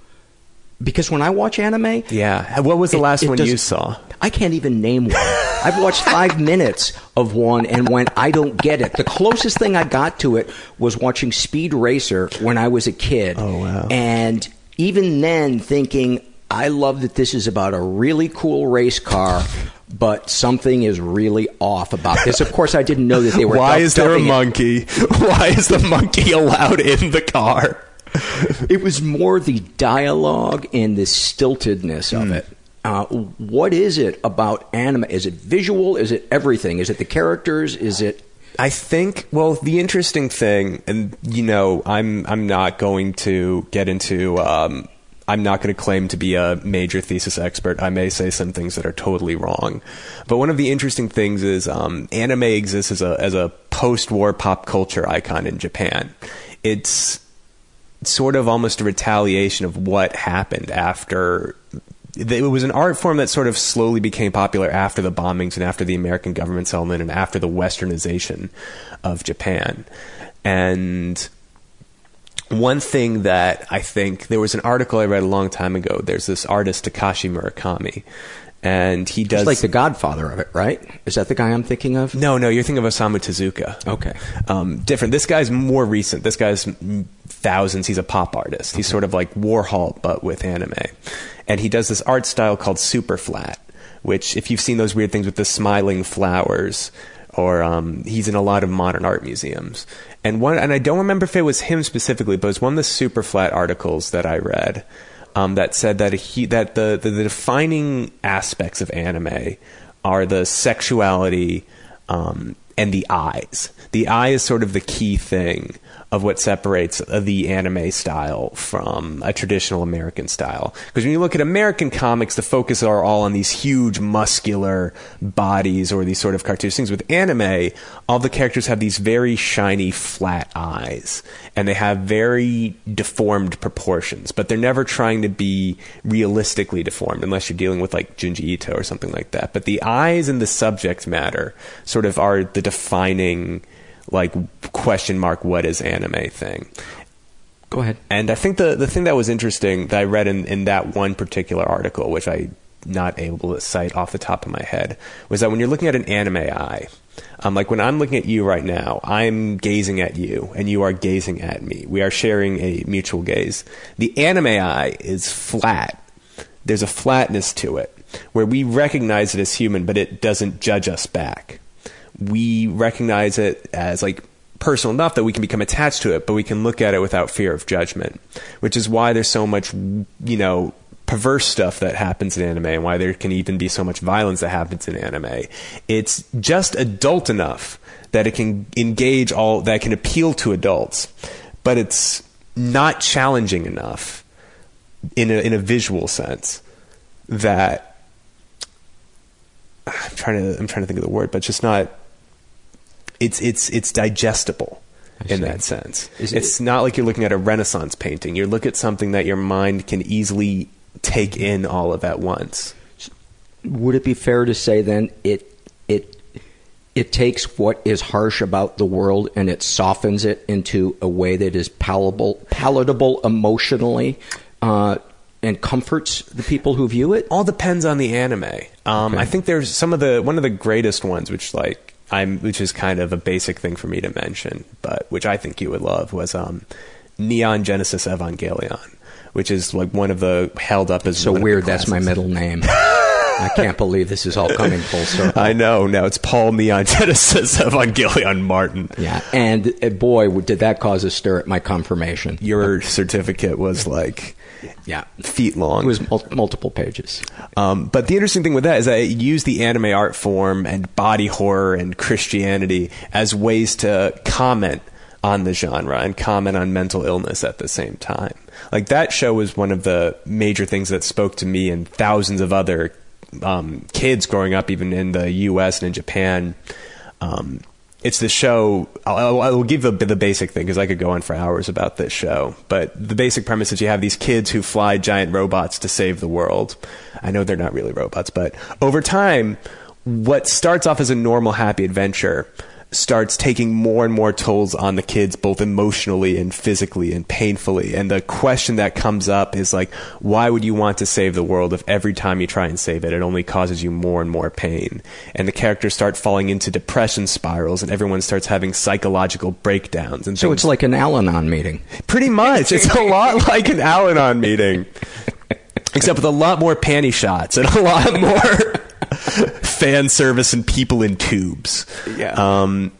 because when I watch anime, yeah. What was the it, last it one you saw? I can't even name one. I've watched five minutes of one and went, I don't get it. The closest thing I got to it was watching Speed Racer when I was a kid. Oh wow! And even then, thinking, I love that this is about a really cool race car. But something is really off about this. Of course, I didn't know that they were. Why is there a monkey? Why is the monkey allowed in the car? it was more the dialogue and the stiltedness of mm. it. Uh, what is it about anime? Is it visual? Is it everything? Is it the characters? Is it? I think. Well, the interesting thing, and you know, I'm I'm not going to get into. Um, I'm not going to claim to be a major thesis expert. I may say some things that are totally wrong. But one of the interesting things is um, anime exists as a as a post-war pop culture icon in Japan. It's sort of almost a retaliation of what happened after it was an art form that sort of slowly became popular after the bombings and after the American government settlement and after the westernization of Japan. And one thing that I think there was an article I read a long time ago. There's this artist Takashi Murakami, and he does He's like the Godfather of it, right? Is that the guy I'm thinking of? No, no, you're thinking of Osamu Tezuka. Okay, um, different. This guy's more recent. This guy's thousands. He's a pop artist. He's sort of like Warhol, but with anime. And he does this art style called super flat, which, if you've seen those weird things with the smiling flowers, or um, he's in a lot of modern art museums. And one, and I don't remember if it was him specifically, but it was one of the super flat articles that I read um, that said that he that the, the, the defining aspects of anime are the sexuality um, and the eyes. The eye is sort of the key thing of what separates the anime style from a traditional American style. Because when you look at American comics, the focus are all on these huge muscular bodies or these sort of cartoonish things. With anime, all the characters have these very shiny, flat eyes, and they have very deformed proportions. But they're never trying to be realistically deformed, unless you're dealing with like Junji Ito or something like that. But the eyes and the subject matter sort of are the defining like question mark what is anime thing. Go ahead. And I think the the thing that was interesting that I read in, in that one particular article, which I not able to cite off the top of my head, was that when you're looking at an anime eye, um, like when I'm looking at you right now, I'm gazing at you, and you are gazing at me. We are sharing a mutual gaze. The anime eye is flat. There's a flatness to it where we recognize it as human, but it doesn't judge us back we recognize it as like personal enough that we can become attached to it, but we can look at it without fear of judgment, which is why there's so much, you know, perverse stuff that happens in anime and why there can even be so much violence that happens in anime. It's just adult enough that it can engage all, that can appeal to adults, but it's not challenging enough in a, in a visual sense that I'm trying to, I'm trying to think of the word, but just not, it's it's it's digestible in that sense. Is it's it, not like you're looking at a Renaissance painting. You look at something that your mind can easily take in all of at once. Would it be fair to say then it it it takes what is harsh about the world and it softens it into a way that is palatable palatable emotionally uh, and comforts the people who view it? All depends on the anime. Um, okay. I think there's some of the one of the greatest ones, which like I'm, which is kind of a basic thing for me to mention, but which I think you would love was um, Neon Genesis Evangelion, which is like one of the held up as so weird. That's my middle name. I can't believe this is all coming full circle. I know. Now it's Paul Neon Genesis Evangelion Martin. Yeah, and uh, boy, did that cause a stir at my confirmation. Your certificate was like yeah, feet long. It was mul- multiple pages. Um, but the interesting thing with that is that it used the anime art form and body horror and Christianity as ways to comment on the genre and comment on mental illness at the same time. Like that show was one of the major things that spoke to me and thousands of other um, kids growing up, even in the U.S. and in Japan. Um, it's the show. I'll, I'll give the, the basic thing because I could go on for hours about this show. But the basic premise is you have these kids who fly giant robots to save the world. I know they're not really robots, but over time, what starts off as a normal happy adventure starts taking more and more tolls on the kids, both emotionally and physically and painfully. And the question that comes up is like, why would you want to save the world if every time you try and save it, it only causes you more and more pain? And the characters start falling into depression spirals, and everyone starts having psychological breakdowns. And so things. it's like an Al-Anon meeting. Pretty much, it's a lot like an Al-Anon meeting, except with a lot more panty shots and a lot more fan service and people in tubes. Yeah. Um,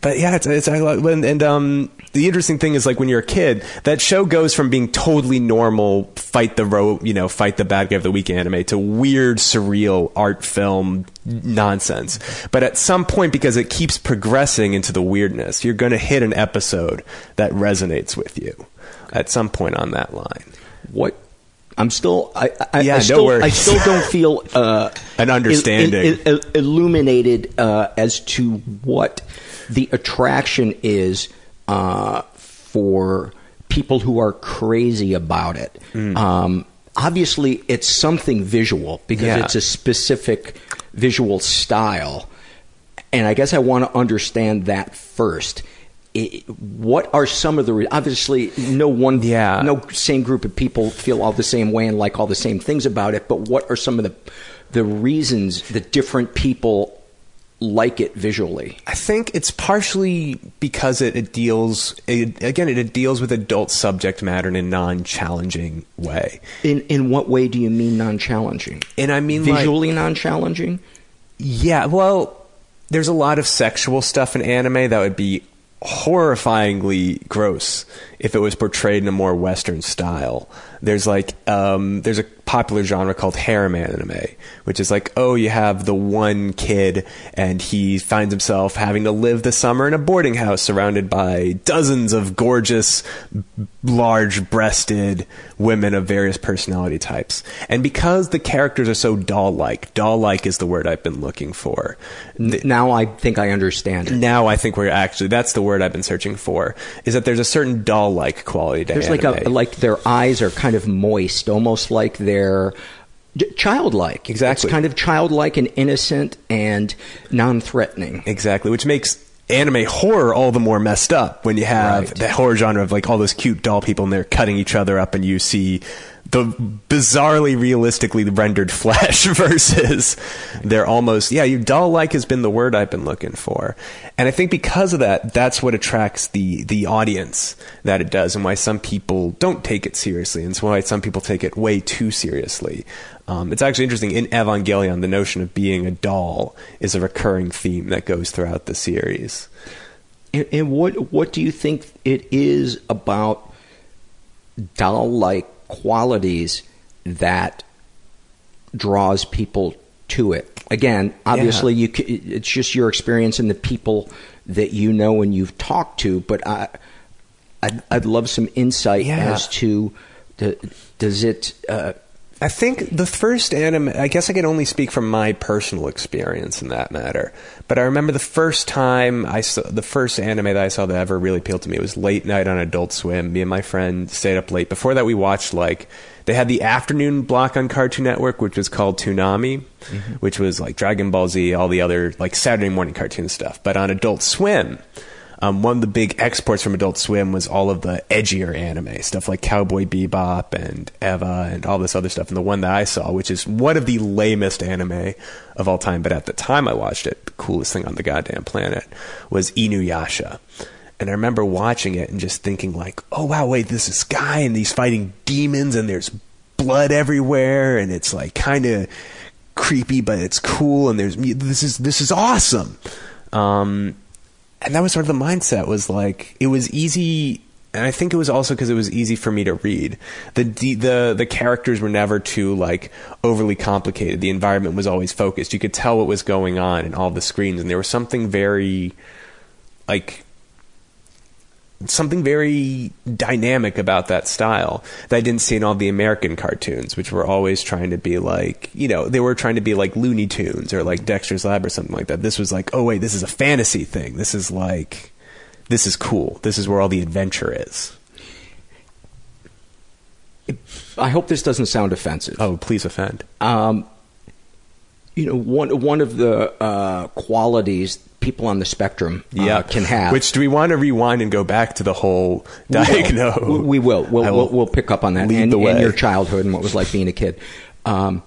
but yeah, it's, it's and, and um, the interesting thing is like when you're a kid, that show goes from being totally normal, fight the ro- you know, fight the bad guy of the week anime to weird, surreal art film nonsense. But at some point, because it keeps progressing into the weirdness, you're going to hit an episode that resonates with you at some point on that line. What I'm still, I, I, yeah, I, still, I still don't feel uh, an understanding, il, il, il, illuminated uh, as to what the attraction is uh, for people who are crazy about it. Mm. Um, obviously, it's something visual because yeah. it's a specific visual style, and I guess I want to understand that first what are some of the obviously no one yeah. no same group of people feel all the same way and like all the same things about it but what are some of the the reasons that different people like it visually? I think it's partially because it, it deals it, again it, it, deals with adult subject matter in a non-challenging way. In in what way do you mean non-challenging? And i mean visually like, non-challenging? Yeah well there's a lot of sexual stuff in anime that would be horrifyingly gross if it was portrayed in a more Western style. There's like um, there's a popular genre called harem anime, which is like oh you have the one kid and he finds himself having to live the summer in a boarding house surrounded by dozens of gorgeous, large-breasted women of various personality types. And because the characters are so doll-like, doll-like is the word I've been looking for. now I think I understand it. Now I think we're actually that's the word I've been searching for. Is that there's a certain doll-like quality to There's anime. like a like their eyes are kind of moist, almost like they're childlike. Exactly. It's kind of childlike and innocent and non-threatening. Exactly, which makes anime horror all the more messed up when you have Right. the horror genre of like all those cute doll people and they're cutting each other up and you see the bizarrely realistically rendered flesh versus they're almost yeah you doll like has been the word I've been looking for. And I think because of that that's what attracts the the audience that it does and why some people don't take it seriously and why some people take it way too seriously. Um, it's actually interesting in Evangelion the notion of being a doll is a recurring theme that goes throughout the series. And, and what what do you think it is about doll-like qualities that draws people to it? Again, obviously, you it's just your experience and the people that you know and you've talked to. But I, I'd, I'd love some insight Yeah. as to the, does it. Uh, I think the first anime, I guess I can only speak from my personal experience in that matter. But I remember the first time I saw, the first anime that I saw that ever really appealed to me was late night on Adult Swim. Me and my friend stayed up late. Before that, we watched like, they had the afternoon block on Cartoon Network, which was called Toonami, mm-hmm. which was like Dragon Ball Z, all the other like Saturday morning cartoon stuff. But on Adult Swim, um, one of the big exports from Adult Swim was all of the edgier anime stuff like Cowboy Bebop and Eva and all this other stuff. And the one that I saw, which is one of the lamest anime of all time, but at the time I watched it, the coolest thing on the goddamn planet, was Inuyasha. And I remember watching it and just thinking like, oh wow, wait, this is guy and he's fighting demons and there's blood everywhere and it's like kind of creepy, but it's cool and there's this is this is awesome. Um, and that was sort of the mindset was like it was easy and I think it was also because it was easy for me to read. The the the characters were never too like overly complicated. The environment was always focused. You could tell what was going on in all the screens, and there was something very like something very dynamic about that style that I didn't see in all the American cartoons, which were always trying to be like, you know, they were trying to be like Looney Tunes or like Dexter's Lab or something like that. This was like, oh wait, this is a fantasy thing. This is like, this is cool. This is where all the adventure is. I hope this doesn't sound offensive. Oh, please offend. Um, you know, one one of the uh, qualities people on the spectrum uh, yeah, can have. Which do we want to rewind and go back to the whole We will. We- will. We'll, I we'll, we'll pick up on that lead and, the way. and your childhood and what it was like being a kid. Um,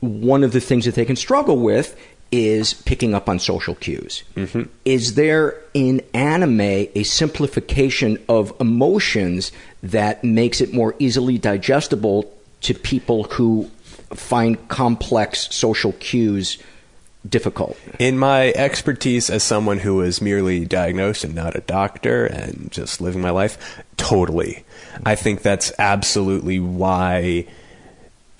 one of the things that they can struggle with is picking up on social cues. Mm-hmm. Is there in anime a simplification of emotions that makes it more easily digestible to people who find complex social cues difficult? In my expertise as someone who was merely diagnosed and not a doctor and just living my life, totally. I think that's absolutely why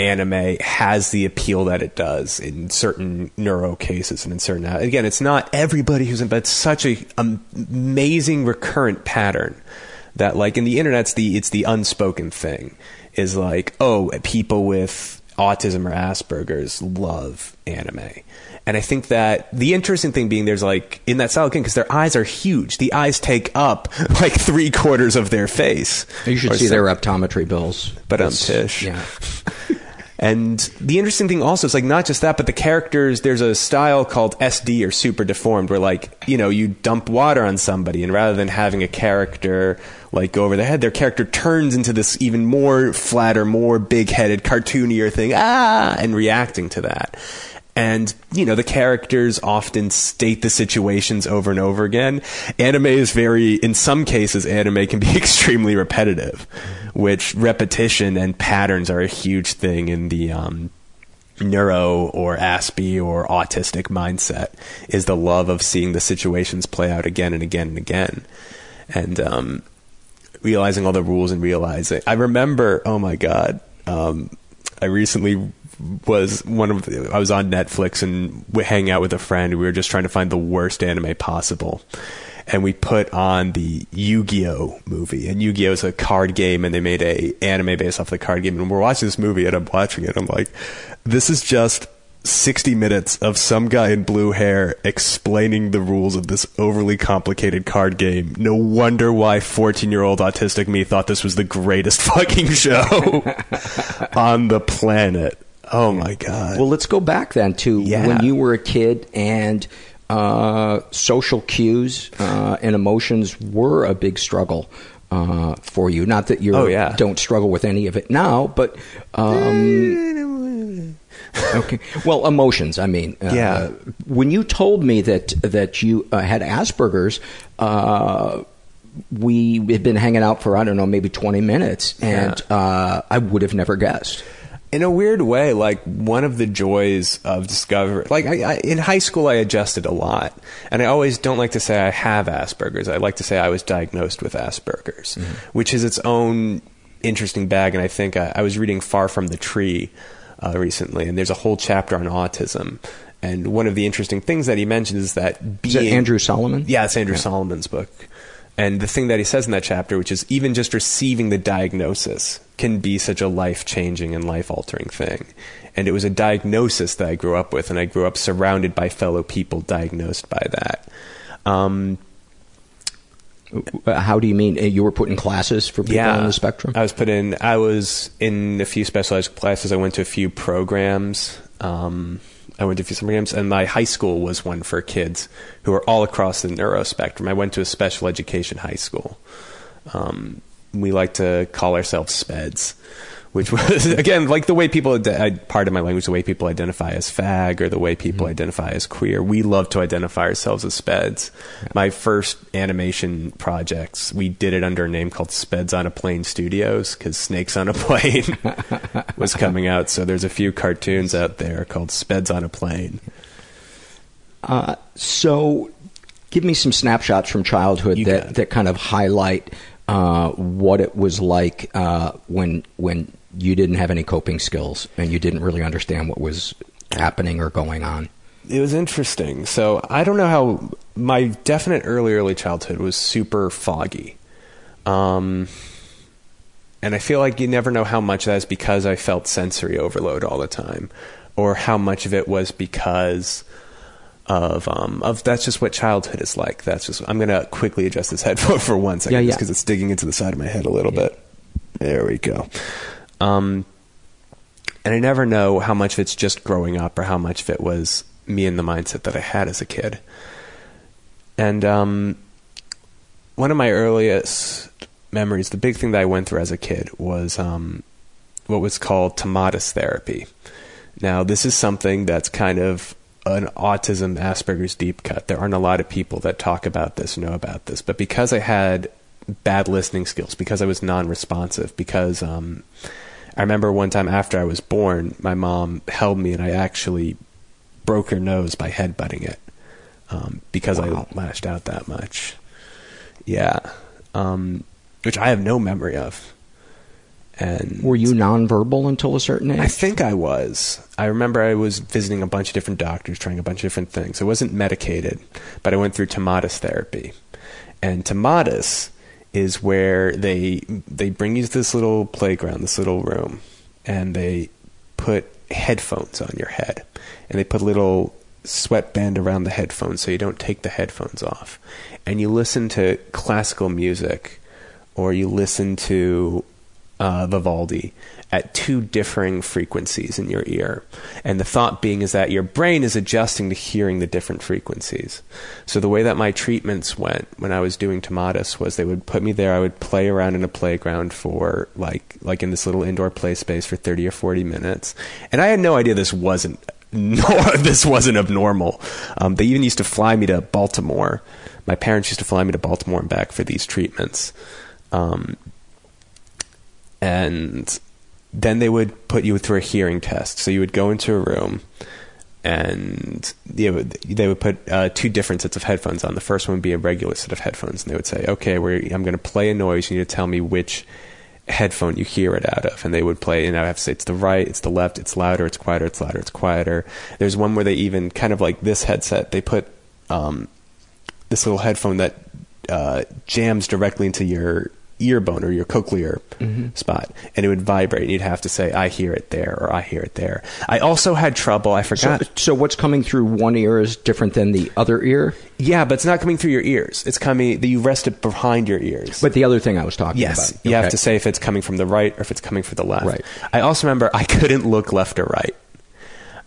anime has the appeal that it does in certain neuro cases and in certain again it's not everybody who's in but it's such a am- amazing recurrent pattern that like in the internet it's the it's the unspoken thing is like oh people with autism or asperger's love anime and i think that the interesting thing being there's like in that style again because their eyes are huge the eyes take up like three quarters of their face You should see so- their optometry bills. but I'm tish. Yeah. And the interesting thing also is like not just that, but the characters. There's a style called SD or super deformed, where like you know you dump water on somebody, and rather than having a character like go over their head, their character turns into this even more flatter, more big-headed, cartoonier thing, ah, and reacting to that. And you know the characters often state the situations over and over again. Anime is very, in some cases, anime can be extremely repetitive, which repetition and patterns are a huge thing in the um, neuro or Aspie or autistic mindset is the love of seeing the situations play out again and again and again, and um, realizing all the rules and realizing. I remember, oh my god, um, I recently was one of the, I was on Netflix and we hang out with a friend. We were just trying to find the worst anime possible. And we put on the Yu-Gi-Oh movie, and Yu-Gi-Oh is a card game, and they made a anime based off the card game. And we're watching this movie, and I'm watching it. I'm like, this is just 60 minutes of some guy in blue hair explaining the rules of this overly complicated card game. No wonder why 14 year old autistic me thought this was the greatest fucking show on the planet. Oh my God. Well, let's go back then to Yeah. when you were a kid and uh, social cues uh, and emotions were a big struggle uh, for you. Not that you Oh, yeah. don't struggle with any of it now, but. Um, okay. Well, emotions. I mean, uh, Yeah. When you told me that that you uh, had Asperger's, uh, we had been hanging out for I don't know, maybe twenty minutes, and uh, I would have never guessed. In a weird way, like one of the joys of discovery, like I, I, in high school, I adjusted a lot, and I always don't like to say I have Asperger's. I like to say I was diagnosed with Asperger's, which is its own interesting bag. And I think I, I was reading Far from the Tree uh, recently, and there's a whole chapter on autism. And one of the interesting things that he mentions is that being Is that Andrew Solomon? yeah, it's Andrew Solomon's book. And the thing that he says in that chapter, which is even just receiving the diagnosis can be such a life changing and life altering thing. And it was a diagnosis that I grew up with, and I grew up surrounded by fellow people diagnosed by that. Um, How do you mean? Uh, You were put in classes for people on the spectrum? I was put in. I was in a few specialized classes. I went to a few programs. Um, I went to a few summer programs, and my high school was one for kids who are all across the neuro spectrum. I went to a special education high school. Um, we like to call ourselves SPEDs, which was again like the way people. I, part of my language, the way people identify as fag, or the way people identify as queer. We love to identify ourselves as Speds. My first animation projects, we did it under a name called Speds on a Plane Studios because Snakes on a Plane was coming out. So there's a few cartoons out there called Speds on a Plane. Uh, so, give me some snapshots from childhood that, that kind of highlight uh, what it was like uh, when when you didn't have any coping skills and you didn't really understand what was happening or going on. It was interesting. So I don't know how my definite early early childhood was super foggy. Um and I feel like you never know how much that is because I felt sensory overload all the time or how much of it was because of um of that's just what childhood is like. That's just I'm going to quickly adjust this headphone for one second Yeah, yeah. because it's digging into the side of my head a little bit. There we go. Um and I never know how much of it's just growing up or how much of it was me and the mindset that I had as a kid. And um, one of my earliest memories, the big thing that I went through as a kid was um, what was called tomatis therapy. Now, this is something that's kind of an autism Asperger's deep cut. There aren't a lot of people that talk about this, know about this. But because I had bad listening skills, because I was non responsive, because um, I remember one time after I was born, my mom held me and I actually broke her nose by headbutting it um, because I lashed out that much. Yeah. Um, which I have no memory of. And Were you nonverbal until a certain age? I think I was. I remember I was visiting a bunch of different doctors, trying a bunch of different things. I wasn't medicated, but I went through tomatis therapy. And tomatis is where they they bring you to this little playground, this little room, and they put headphones on your head, and they put a little sweatband around the headphones so you don't take the headphones off, and you listen to classical music, or you listen to uh, Vivaldi at two differing frequencies in your ear. And the thought being is that your brain is adjusting to hearing the different frequencies. So the way that my treatments went when I was doing tomatis was they would put me there, I would play around in a playground for like like in this little indoor play space for 30 or 40 minutes. And I had no idea this wasn't no, this wasn't abnormal. Um, they even used to fly me to Baltimore. My parents used to fly me to Baltimore and back for these treatments. Um, and then they would put you through a hearing test. So you would go into a room, and they would, they would put uh, two different sets of headphones on. The first one would be a regular set of headphones, and they would say, "Okay, I'm going to play a noise. You need to tell me which headphone you hear it out of." And they would play, and I have to say, "It's the right, it's the left, it's louder, it's quieter, it's louder, it's quieter." There's one where they even kind of like this headset. They put um, this little headphone that uh, jams directly into your ear bone or your cochlear mm-hmm. spot and it would vibrate and you'd have to say i hear it there or i hear it there. I also had trouble i forgot. so, so, what's coming through one ear is different than the other ear? Yeah but it's not coming through your ears. It's coming that you rest it behind your ears. But the other thing i was talking yes, about. Yes, you have to say if it's coming from the right or if it's coming from the left. Right. I also remember i couldn't look left or right.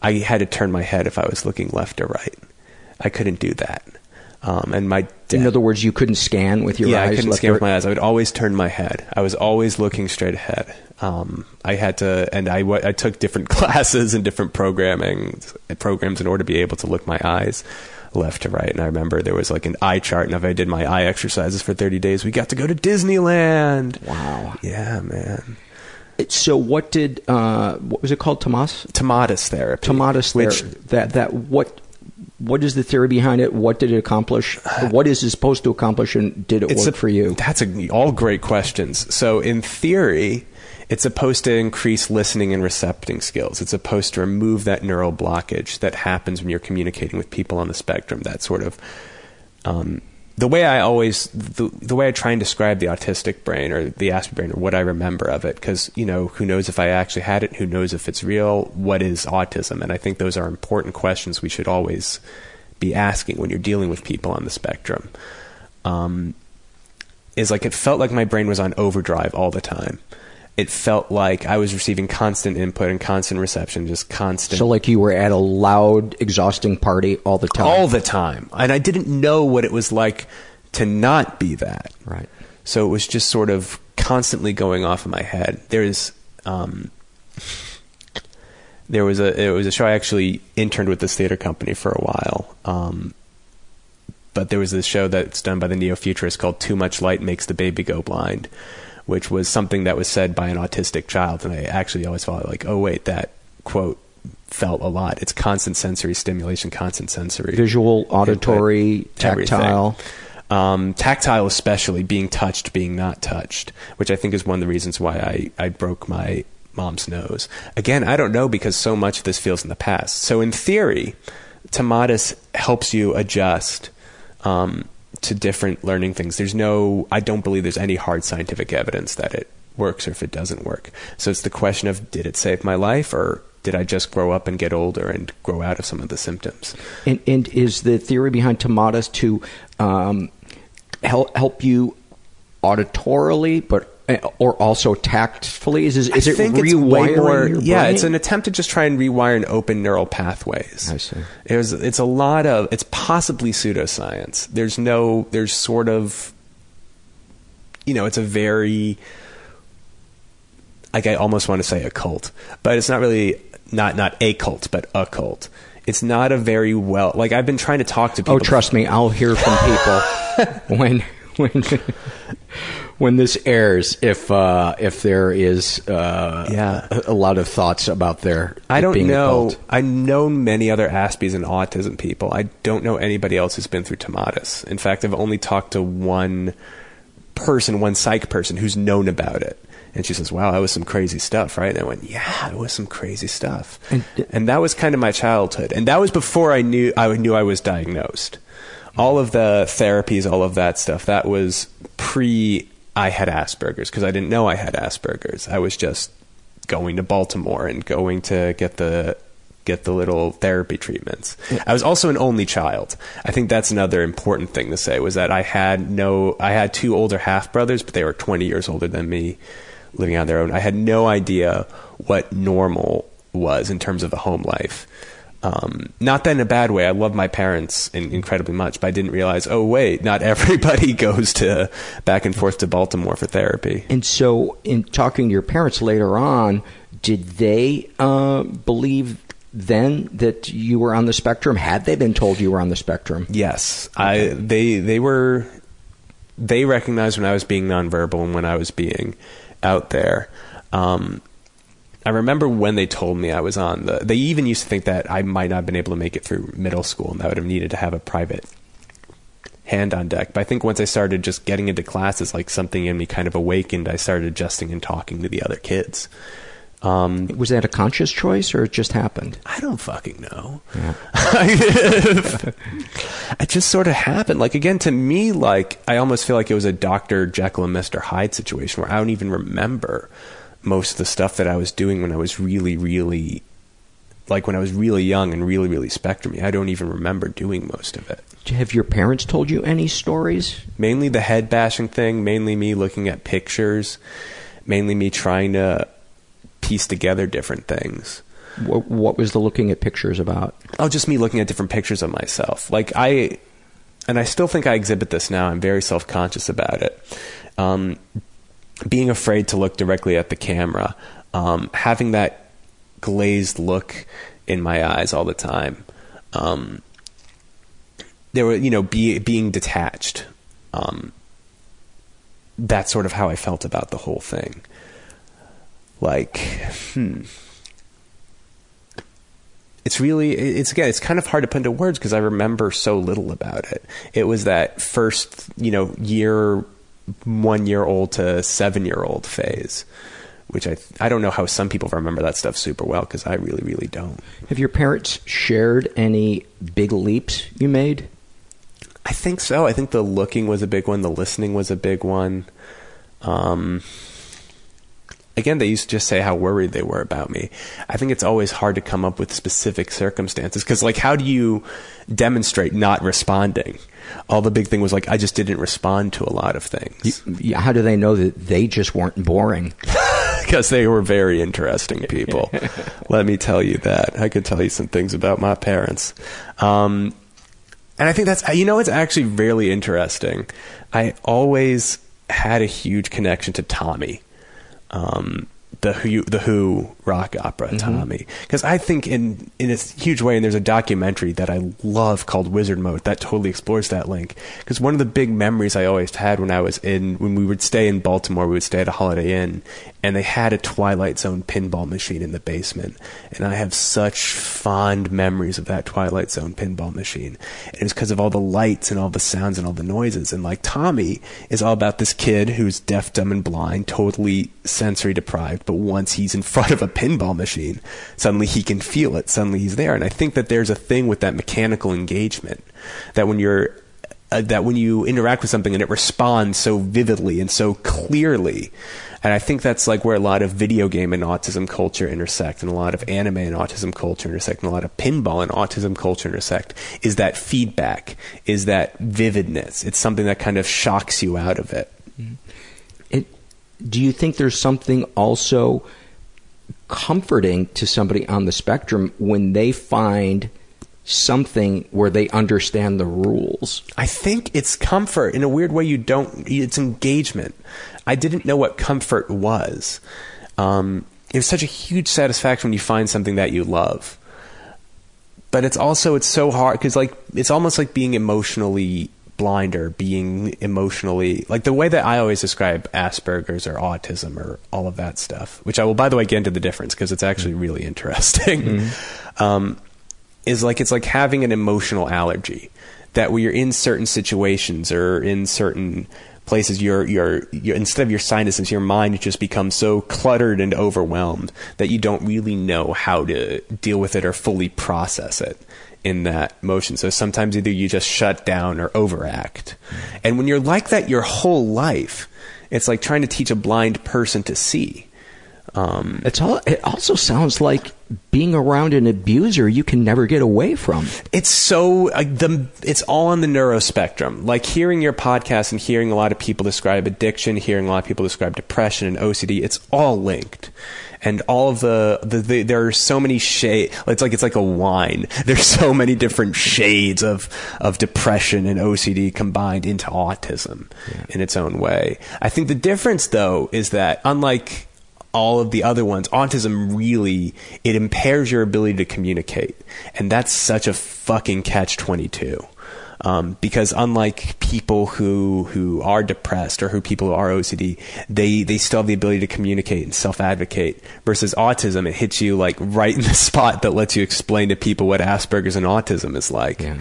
I had to turn my head if i was looking left or right. I couldn't do that um, and my dad, in other words, you couldn't scan with your yeah, eyes. I couldn't scan with my eyes. I would always turn my head. I was always looking straight ahead. Um, I had to, and I, I took different classes and different programming programs in order to be able to look my eyes left to right. And I remember there was like an eye chart, and if I did my eye exercises for 30 days, we got to go to Disneyland. Wow. Yeah, man. So what did uh, what was it called? Tomas Tomatis therapy. Tomatis therapy. which that that what what is the theory behind it? What did it accomplish? What is it supposed to accomplish, and did it it's work a, for you? That's a, all great questions. So, in theory, it's supposed to increase listening and recepting skills. It's supposed to remove that neural blockage that happens when you're communicating with people on the spectrum. That sort of um, the way I always the, the way I try and describe the autistic brain or the Asperger brain or what I remember of it because you know who knows if I actually had it who knows if it's real what is autism? And I think those are important questions we should always be asking when you're dealing with people on the spectrum. Um, is like it felt like my brain was on overdrive all the time it felt like I was receiving constant input and constant reception, just constant. So, like you were at a loud, exhausting party all the time? All the time. And I didn't know what it was like to not be that. Right. So it was just sort of constantly going off in my head. There's. Um, there was a it was a show I actually interned with this theater company for a while. Um, but there was this show that's done by the neo futurists called Too Much Light Makes the Baby Go Blind which was something that was said by an autistic child. And I actually always felt like, oh, wait, that quote felt a lot. It's constant sensory stimulation, constant sensory. Visual, auditory, input, tactile. Um, tactile, especially, being touched, being not touched, which I think is one of the reasons why I, I broke my mom's nose. Again, I don't know because so much of this feels in the past. So, in theory, Tomatis helps you adjust um, to different learning things. There's no, I don't believe there's any hard scientific evidence that it works or if it doesn't work. So it's the question of did it save my life or did I just grow up and get older and grow out of some of the symptoms? And, and is the theory behind Tomatis to um, help help you auditorily, but or also tactfully? Is, is, is it rewiring more, Yeah, it's an attempt to just try and rewire and open neural pathways. I see. There's, it's a lot of, it's possibly pseudoscience. There's no, there's sort of, you know, it's a very, like I almost want to say a cult, but it's not really, not, not a cult, but a cult. It's not a very well, like I've been trying to talk to oh, people. Oh, trust me, I'll hear from people when, when, when this airs if uh, if there is uh, yeah. a, a, lot of thoughts about their I don't know I know many other Aspies and autism people. I don't know anybody else who's been through Tomatis. In fact, I've only talked to one person, one psych person who's known about it. And she says, "Wow, that was some crazy stuff, right?" And I went, "Yeah, it was some crazy stuff." And, and that was kind of my childhood, and that was before I knew I knew I was diagnosed. All of the therapies, all of that stuff, that was pre I had Asperger's because I didn't know I had Asperger's. I was just going to Baltimore and going to get the get the little therapy treatments. I was also an only child. I think that's another important thing to say was that I had no I had two older half brothers, but they were 20 years older than me living on their own. I had no idea what normal was in terms of a home life. Um, not that in a bad way. I love my parents in, incredibly much, but I didn't realize. Oh wait, not everybody goes to back and forth to Baltimore for therapy. And so, in talking to your parents later on, did they uh, believe then that you were on the spectrum? Had they been told you were on the spectrum? Yes. I. They they were. They recognized when I was being nonverbal and when I was being out there. Um, I remember when they told me I was on the. They even used to think that I might not have been able to make it through middle school, and that I would have needed to have a private hand on deck. But I think once I started just getting into classes, like something in me kind of awakened. I started adjusting and talking to the other kids. Um, was that a conscious choice or it just happened? I don't fucking know. Yeah. it just sort of happened. Like again, to me, like I almost feel like it was a Doctor Jekyll and Mister Hyde situation where I don't even remember most of the stuff that I was doing when I was really, really, like when I was really young and really, really spectrumy. I don't even remember doing most of it. Have your parents told you any stories? Mainly the head bashing thing. Mainly me looking at pictures. Mainly me trying to piece together different things. What, what, was the looking at pictures about? Oh, just me looking at different pictures of myself. Like I, and I still think I exhibit this now. I'm very self conscious about it. Um, being afraid to look directly at the camera, um, having that glazed look in my eyes all the time. Um, there were, you know, be, being detached. Um, that's sort of how I felt about the whole thing like hmm it's really it's again it's kind of hard to put into words because i remember so little about it it was that first you know year one year old to seven year old phase which i i don't know how some people remember that stuff super well because i really really don't. Have your parents shared any big leaps you made? I think so. I think the looking was a big one. The listening was a big one. Um again, they used to just say how worried they were about me. I think it's always hard to come up with specific circumstances because, like, how do you demonstrate not responding? All the big thing was like, I just didn't respond to a lot of things. You, how do they know that they just weren't boring? Because they were very interesting people. Let me tell you that. I could tell you some things about my parents. Um, and I think that's, you know, it's actually really interesting. I always had a huge connection to Tommy um, the Who, the Who rock opera, mm-hmm. Tommy. Because I think in in a huge way, and there's a documentary that I love called Wizard Mode that totally explores that link. Because one of the big memories I always had when I was in when we would stay in Baltimore, we would stay at a Holiday Inn, and they had a Twilight Zone pinball machine in the basement, and I have such fond memories of that Twilight Zone pinball machine. And it was because of all the lights and all the sounds and all the noises. And like Tommy is all about this kid who's deaf, dumb, and blind, totally sensory deprived, but once he's in front of a pinball machine, suddenly he can feel it. Suddenly he's there. And I think that there's a thing with that mechanical engagement that when you're uh, that when you interact with something and it responds so vividly and so clearly and I think that's like where a lot of video game and autism culture intersect, and a lot of anime and autism culture intersect, and a lot of pinball and autism culture intersect. Is that feedback? Is that vividness? It's something that kind of shocks you out of it. Do you think there's something also comforting to somebody on the spectrum when they find something where they understand the rules. I think it's comfort in a weird way. You don't. It's engagement. I didn't know what comfort was. Um, such a huge satisfaction when you find something that you love. But it's also it's so hard because like it's almost like being emotionally blind or being emotionally like the way that I always describe Asperger's or autism or all of that stuff, which I will by the way get into the difference because it's actually really interesting. Mm-hmm. Um, is like it's like having an emotional allergy that when you're in certain situations or in certain places your your instead of your sinuses your mind just becomes so cluttered and overwhelmed that you don't really know how to deal with it or fully process it in that motion so sometimes either you just shut down or overact and when you're like that your whole life it's like trying to teach a blind person to see um, it's all. It also sounds like being around an abuser you can never get away from. It's so uh, the. It's all on the neurospectrum. Like hearing your podcast and hearing a lot of people describe addiction, hearing a lot of people describe depression and OCD. It's all linked and all of the, the, the, there are so many shades. It's like it's like a wine. There's so many different shades of of depression and OCD combined into autism yeah. in its own way. I think the difference though is that unlike all of the other ones, autism really it impairs your ability to communicate, and that's such a fucking catch twenty two. Um, because unlike people who who are depressed or who people who are OCD, they they still have the ability to communicate and self advocate. Versus autism, it hits you like right in the spot that lets you explain to people what Asperger's and autism is like. Yeah.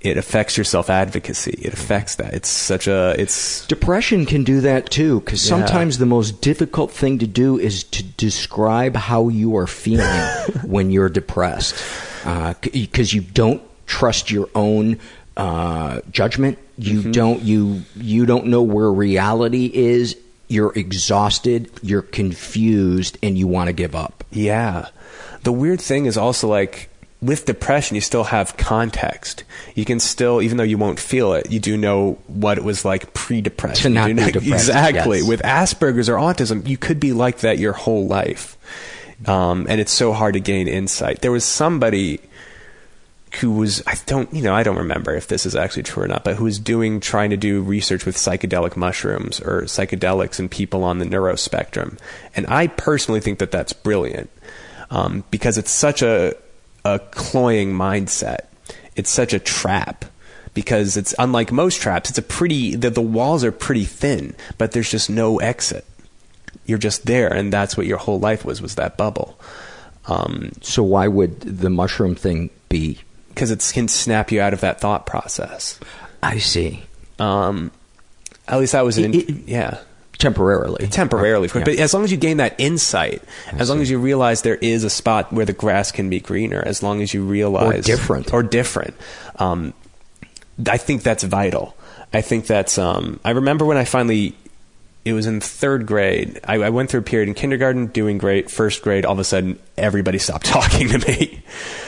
It affects your self advocacy. It affects that. It's such a it's Depression can do that too, because Yeah. sometimes the most difficult thing to do is to describe how you are feeling when you're depressed, because you don't trust your own uh, judgment. You Mm-hmm. don't you you don't know where reality is. You're exhausted. You're confused, and you want to give up. Yeah. The weird thing is also like with depression, you still have context. You can still, even though you won't feel it, you do know what it was like pre-depression. To not You be depressed, Exactly. yes. With Asperger's or autism, you could be like that your whole life. Um, and it's so hard to gain insight. There was somebody who was I don't you know I don't remember if this is actually true or not, but who was doing trying to do research with psychedelic mushrooms or psychedelics and people on the neurospectrum, and I personally think that that's brilliant um, because it's such a a cloying mindset. It's such a trap because it's unlike most traps. It's a pretty the, the walls are pretty thin, but there's just no exit. You're just there, and that's what your whole life was was that bubble. Um, So why would the mushroom thing be? Because it can snap you out of that thought process. I see. Um, at least that was an It- it- yeah Temporarily. temporarily. Yeah. But as long as you gain that insight, as long as you realize there is a spot where the grass can be greener, as long as you realize Or different. or different, um, I think that's vital. I think that's. Um, I remember when I finally. It was in third grade. I, I went through a period in kindergarten, doing great. First grade, all of a sudden, everybody stopped talking to me.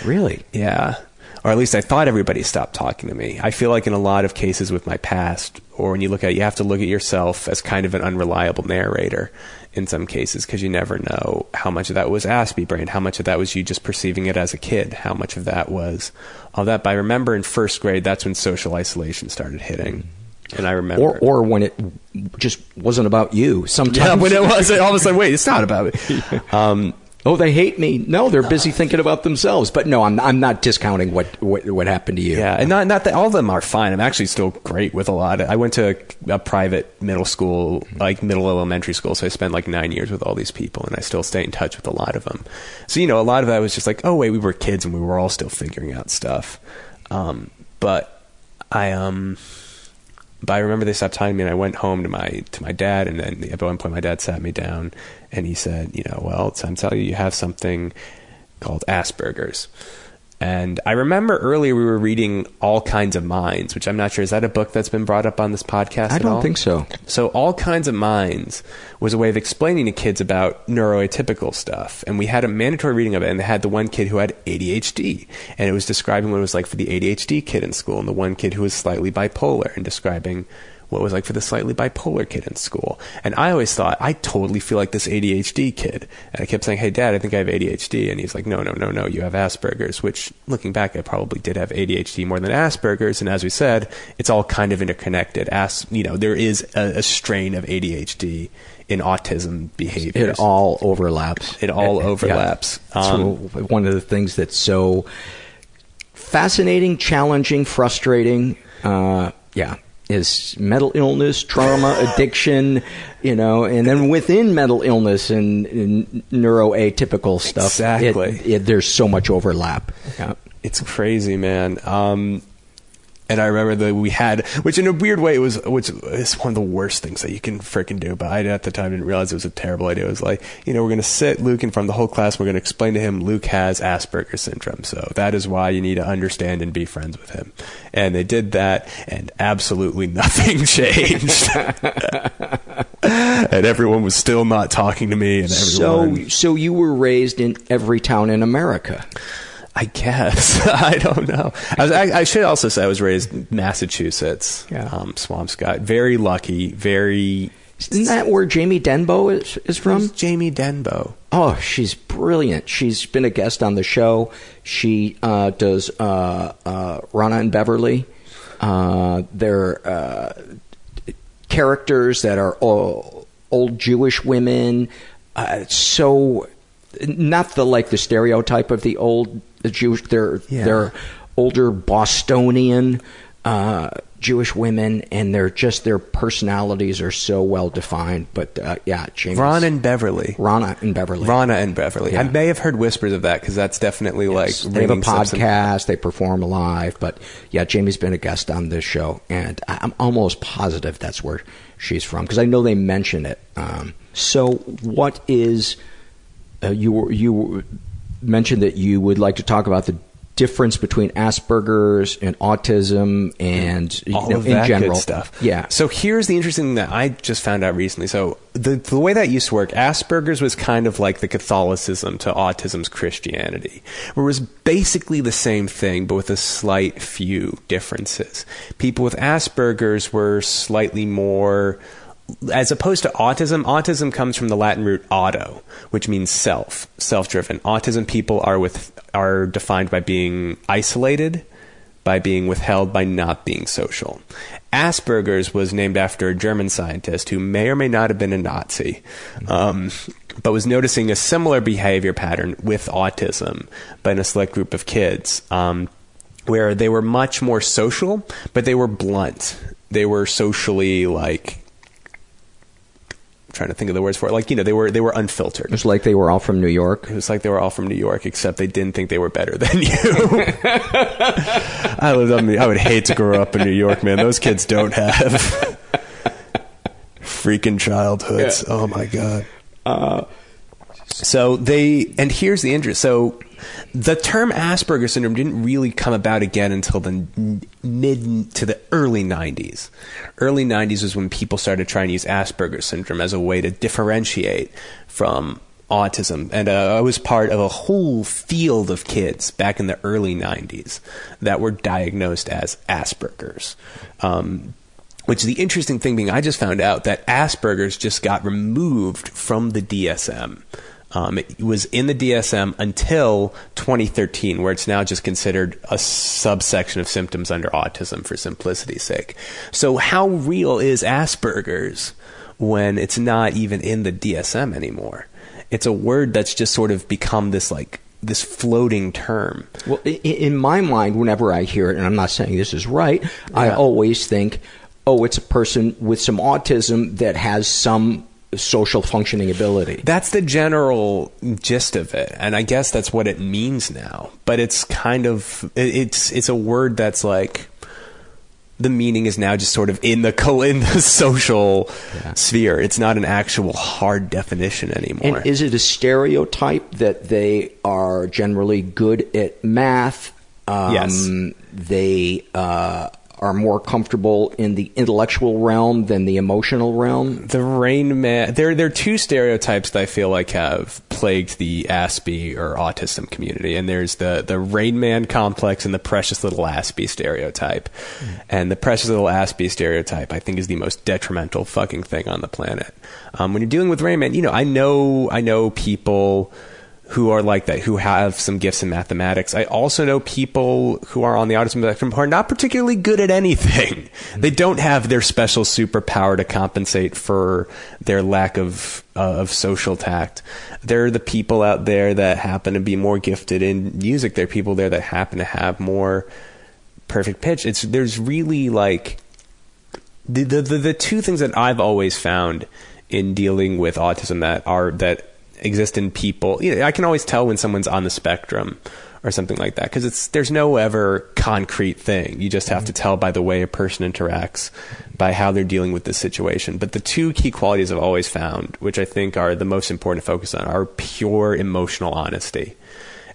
Really? Yeah. Or at least I thought everybody stopped talking to me. I feel like in a lot of cases with my past, or when you look at it, you have to look at yourself as kind of an unreliable narrator in some cases because you never know how much of that was Aspie brain, how much of that was you just perceiving it as a kid, how much of that was all that. But I remember in first grade, that's when social isolation started hitting. And I remember. Or or when it just wasn't about you. Sometimes yeah, when it was, all of a sudden, wait, it's not about me. Um, Oh, they hate me. No, they're busy thinking about themselves. But no, I'm I'm not discounting what what, what happened to you. Yeah, and not not that all of them are fine. I'm actually still great with a lot. I went to a, a private middle school, like middle elementary school, so I spent like nine years with all these people, and I still stay in touch with a lot of them. So you know, a lot of that was just like, oh wait, we were kids and we were all still figuring out stuff. Um, but I um, but I remember they stopped talking to me, and I went home to my to my dad, and then at one point my dad sat me down, and he said, you know, well, I'm telling you, you have something called Asperger's. And I remember earlier we were reading All Kinds of Minds, which I'm not sure is that a book that's been brought up on this podcast. I don't think so. So All Kinds of Minds was a way of explaining to kids about neuroatypical stuff, and we had a mandatory reading of it. And they had the one kid who had ADHD, and it was describing what it was like for the ADHD kid in school, and the one kid who was slightly bipolar, and describing what it was like for the slightly bipolar kid in school. And I always thought, I totally feel like this ADHD kid. And I kept saying, hey, dad, I think I have ADHD. And he's like, no, no, no, no, you have Asperger's, which looking back, I probably did have ADHD more than Asperger's. And as we said, it's all kind of interconnected. As, you know, there is a, a strain of ADHD in autism behaviors. It all overlaps. It all Yeah. overlaps. It's Um, one of the things that's so fascinating, challenging, frustrating. Uh, yeah, is mental illness, trauma, addiction, you know, and then within mental illness and, and neuroatypical stuff, Exactly. it- it- there's so much overlap. Yeah. It's crazy, man. Um, and I remember that we had, which in a weird way, it was, which is one of the worst things that you can freaking do. But I, at the time, didn't realize it was a terrible idea. It was like, you know, we're going to sit Luke in front of the whole class. We're going to explain to him Luke has Asperger's syndrome. So that is why you need to understand and be friends with him. And they did that, and absolutely nothing changed. and everyone was still not talking to me. And everyone, So, so you were raised in every town in America. I guess I don't know. I, was, I, I should also say I was raised in Massachusetts, Yeah. um, Swampscott. Very lucky. Very. Isn't that where Jamie Denbo is, is from? Who's Jamie Denbo. Oh, she's brilliant. She's been a guest on the show. She uh, does uh, uh, Ronna and Beverly. Uh, they're uh, characters that are o- old Jewish women. Uh, so not the like the stereotype of the old the Jewish. They're Yeah. they're older Bostonian. uh, Jewish women, and they're just their personalities are so well defined. But uh, yeah, James, Ron and Beverly. Ronna and Beverly. Ronna and Beverly. Yeah. I may have heard whispers of that because that's definitely Yes. like they have a some- podcast. They perform live. But yeah, Jamie's been a guest on this show, and I'm almost positive that's where she's from because I know they mention it. Um, so, what is uh, you were- you mentioned that you would like to talk about the difference between Asperger's and autism and you all know, of in that general good stuff. Yeah. So here's the interesting thing that I just found out recently. So the the way that used to work, Asperger's was kind of like the Catholicism to autism's Christianity, where it was basically the same thing, but with a slight few differences. People with Asperger's were slightly more as opposed to autism, autism comes from the Latin root auto, which means self, self-driven. Autism people are with are defined by being isolated, by being withheld, by not being social. Asperger's was named after a German scientist who may or may not have been a Nazi, um, but was noticing a similar behavior pattern with autism, but in a select group of kids. Um, where they were much more social, but they were blunt. They were socially like trying to think of the words for it. Like you know, they were they were unfiltered. It was like they were all from New York. It was like they were all from New York, except they didn't think they were better than you. I lived on. I would hate to grow up in New York, man. Those kids don't have freaking childhoods. Oh my god. Uh, So they, and here's the interest. So the term Asperger syndrome didn't really come about again until the mid to the early 90s. Early 90s was when people started trying to use Asperger syndrome as a way to differentiate from autism. And uh, I was part of a whole field of kids back in the early 90s that were diagnosed as Asperger's. Um, which the interesting thing being, I just found out that Asperger's just got removed from the DSM. Um, it was in the DSM until 2013, where it's now just considered a subsection of symptoms under autism for simplicity's sake. So, how real is Asperger's when it's not even in the DSM anymore? It's a word that's just sort of become this like this floating term. Well, in my mind, whenever I hear it, and I'm not saying this is right, I always think, oh, it's a person with some autism that has some social functioning ability. That's the general gist of it, and I guess that's what it means now. But it's kind of it's it's a word that's like the meaning is now just sort of in the co- in the social sphere. It's not an actual hard definition anymore. And is it a stereotype that they are generally good at math? Um, Yes. They uh, are more comfortable in the intellectual realm than the emotional realm. the Rain Man. There, there are two stereotypes that I feel like have plagued the Aspie or autism community, and there's the the Rain Man complex and the precious little Aspie stereotype. And the precious little Aspie stereotype, I think, is the most detrimental fucking thing on the planet. Um, when you're dealing with Rain Man, you know, I know, I know people who are like that, who have some gifts in mathematics. I also know people who are on the autism spectrum who are not particularly good at anything. They don't have their special superpower to compensate for their lack of uh, of social tact. There are the people out there that happen to be more gifted in music. There are people there that happen to have more perfect pitch. It's there's really like the, the the the two things that I've always found in dealing with autism that are that exist in people. You know, I can always tell when someone's on the spectrum or something like that because it's there's no ever concrete thing. You just have to mm-hmm. tell by the way a person interacts, by how they're dealing with this situation. But the two key qualities I've always found, which I think are the most important to focus on, are pure emotional honesty.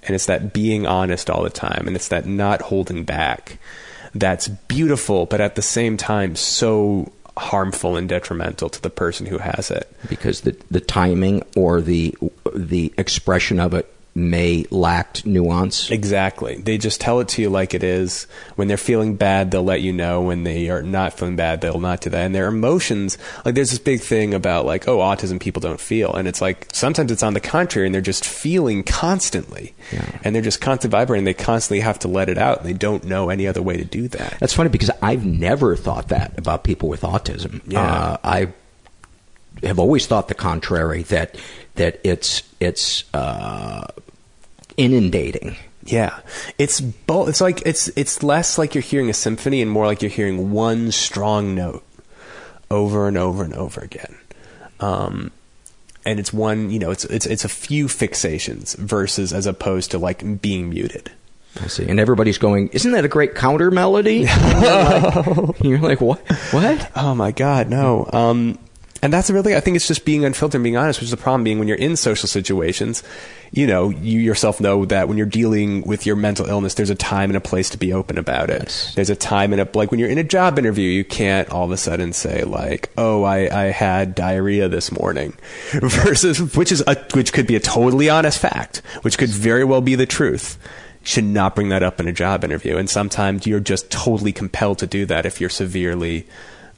And it's that being honest all the time, and it's that not holding back. That's beautiful, but at the same time, so harmful and detrimental to the person who has it. because the the timing or the the expression of it may lack nuance. Exactly. They just tell it to you like it is. When they're feeling bad, they'll let you know. When they are not feeling bad, they'll not do that. And their emotions, like there's this big thing about like, oh, autism people don't feel. And it's like sometimes it's on the contrary and they're just feeling constantly. And they're just constantly vibrating. They constantly have to let it out. And they don't know any other way to do that. That's funny because I've never thought that about people with autism. Yeah. Uh, I have always thought the contrary that that it's it's uh, inundating Yeah, it's both. It's like it's it's less like you're hearing a symphony and more like you're hearing one strong note over and over and over again. Um, and it's one, you know, it's it's it's a few fixations versus as opposed to like being muted. I see. And everybody's going, isn't that a great counter melody? You're, like, you're like, what? What? Oh my God, no. Um, and that's really, I think it's just being unfiltered and being honest, which is the problem being when you're in social situations, you know, you yourself know that when you're dealing with your mental illness, there's a time and a place to be open about it. Yes. There's a time and a, like when you're in a job interview, you can't all of a sudden say like, oh, I, I had diarrhea this morning versus, which is a, which could be a totally honest fact, which could very well be the truth. Should not bring that up in a job interview. And sometimes you're just totally compelled to do that if you're severely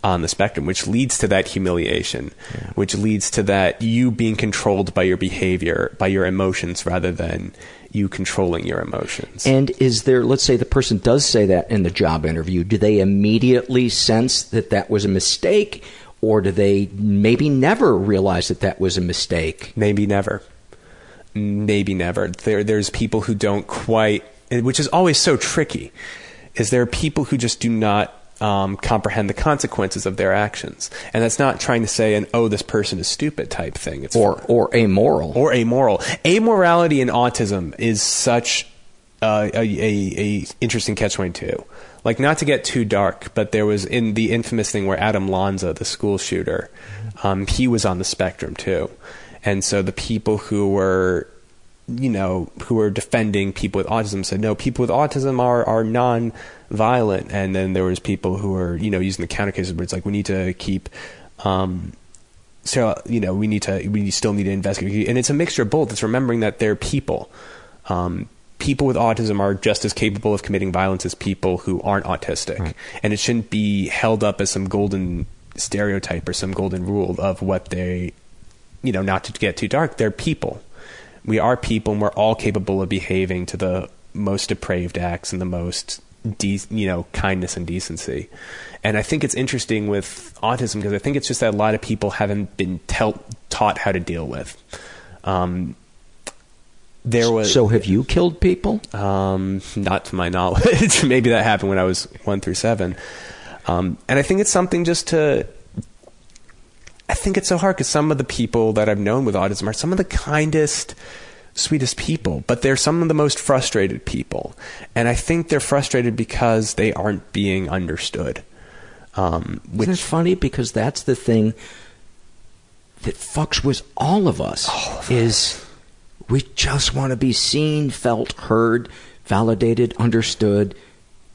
on the spectrum, which leads to that humiliation, yeah. which leads to that you being controlled by your behavior, by your emotions, rather than you controlling your emotions. And is there, let's say the person does say that in the job interview, do they immediately sense that that was a mistake? Or do they maybe never realize that that was a mistake? Maybe never. Maybe never. There, there's people who don't quite, which is always so tricky, is there are people who just do not um, comprehend the consequences of their actions. And that's not trying to say an "oh, this person is stupid" type thing. It's or or amoral or amoral. Amorality in autism is such uh, a, a, a interesting catch twenty two. Like not to get too dark, but there was in the infamous thing where Adam Lanza, the school shooter, um, he was on the spectrum too, and so the people who were you know, who were defending people with autism said, no, people with autism are, are non violent. And then there was people who were, you know, using the counter cases where it's like, we need to keep, um, so, you know, we need to, we still need to investigate. And it's a mixture of both. It's remembering that they're people. Um, people with autism are just as capable of committing violence as people who aren't autistic. Right. And it shouldn't be held up as some golden stereotype or some golden rule of what they, you know, not to get too dark, they're people we are people and we're all capable of behaving to the most depraved acts and the most de- you know kindness and decency. And i think it's interesting with autism because i think it's just that a lot of people haven't been tell- taught how to deal with. Um, there was so have you killed people? Um, not to my knowledge. Maybe that happened when i was one through seven. Um, and i think it's something just to I think it's so hard because some of the people that I've known with autism are some of the kindest, sweetest people, but they're some of the most frustrated people. And I think they're frustrated because they aren't being understood. Um, which Isn't it funny? Because that's the thing that fucks with all of us all of is us. we just want to be seen, felt, heard, validated, understood,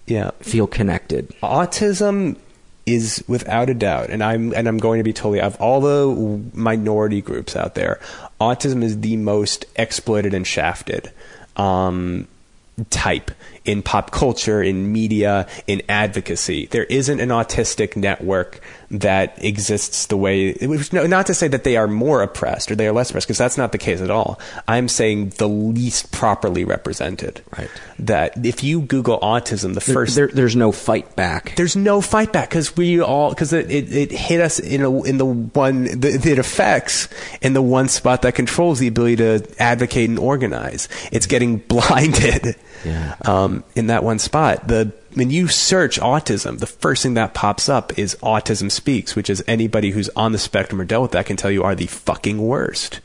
yeah, feel connected. Autism is without a doubt, and I'm and I'm going to be totally of all the minority groups out there, autism is the most exploited and shafted um, type in pop culture, in media, in advocacy. There isn't an autistic network that exists the way, not to say that they are more oppressed or they are less oppressed, because that's not the case at all. I'm saying the least properly represented. Right. That if you Google autism, the there, first. There, there's no fight back. There's no fight back because we all, because it, it, it, hit us in, a, in the one, the, it affects in the one spot that controls the ability to advocate and organize. It's getting blinded yeah. um, in that one spot. The when you search autism, the first thing that pops up is Autism Speaks, which is anybody who's on the spectrum or dealt with that can tell you are the fucking worst.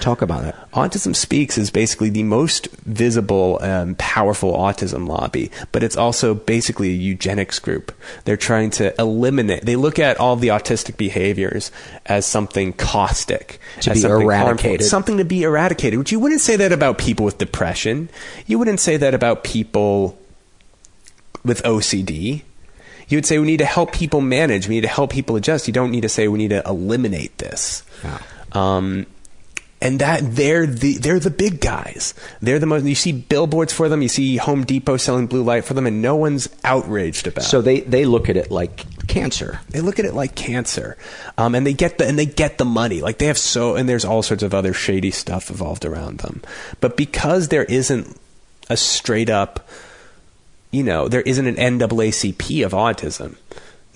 Talk about it. Autism Speaks is basically the most visible and powerful autism lobby, but it's also basically a eugenics group. They're trying to eliminate, they look at all the autistic behaviors as something caustic, to as be something eradicated. Harmful, something to be eradicated, which you wouldn't say that about people with depression. You wouldn't say that about people with OCD. You would say we need to help people manage. We need to help people adjust. You don't need to say we need to eliminate this. Yeah. Um, and that they're the they're the big guys. They're the most. You see billboards for them. You see Home Depot selling blue light for them, and no one's outraged about. So it. they they look at it like cancer. They look at it like cancer, um, and they get the and they get the money. Like they have so, and there's all sorts of other shady stuff involved around them. But because there isn't a straight up you know, there isn't an NAACP of autism.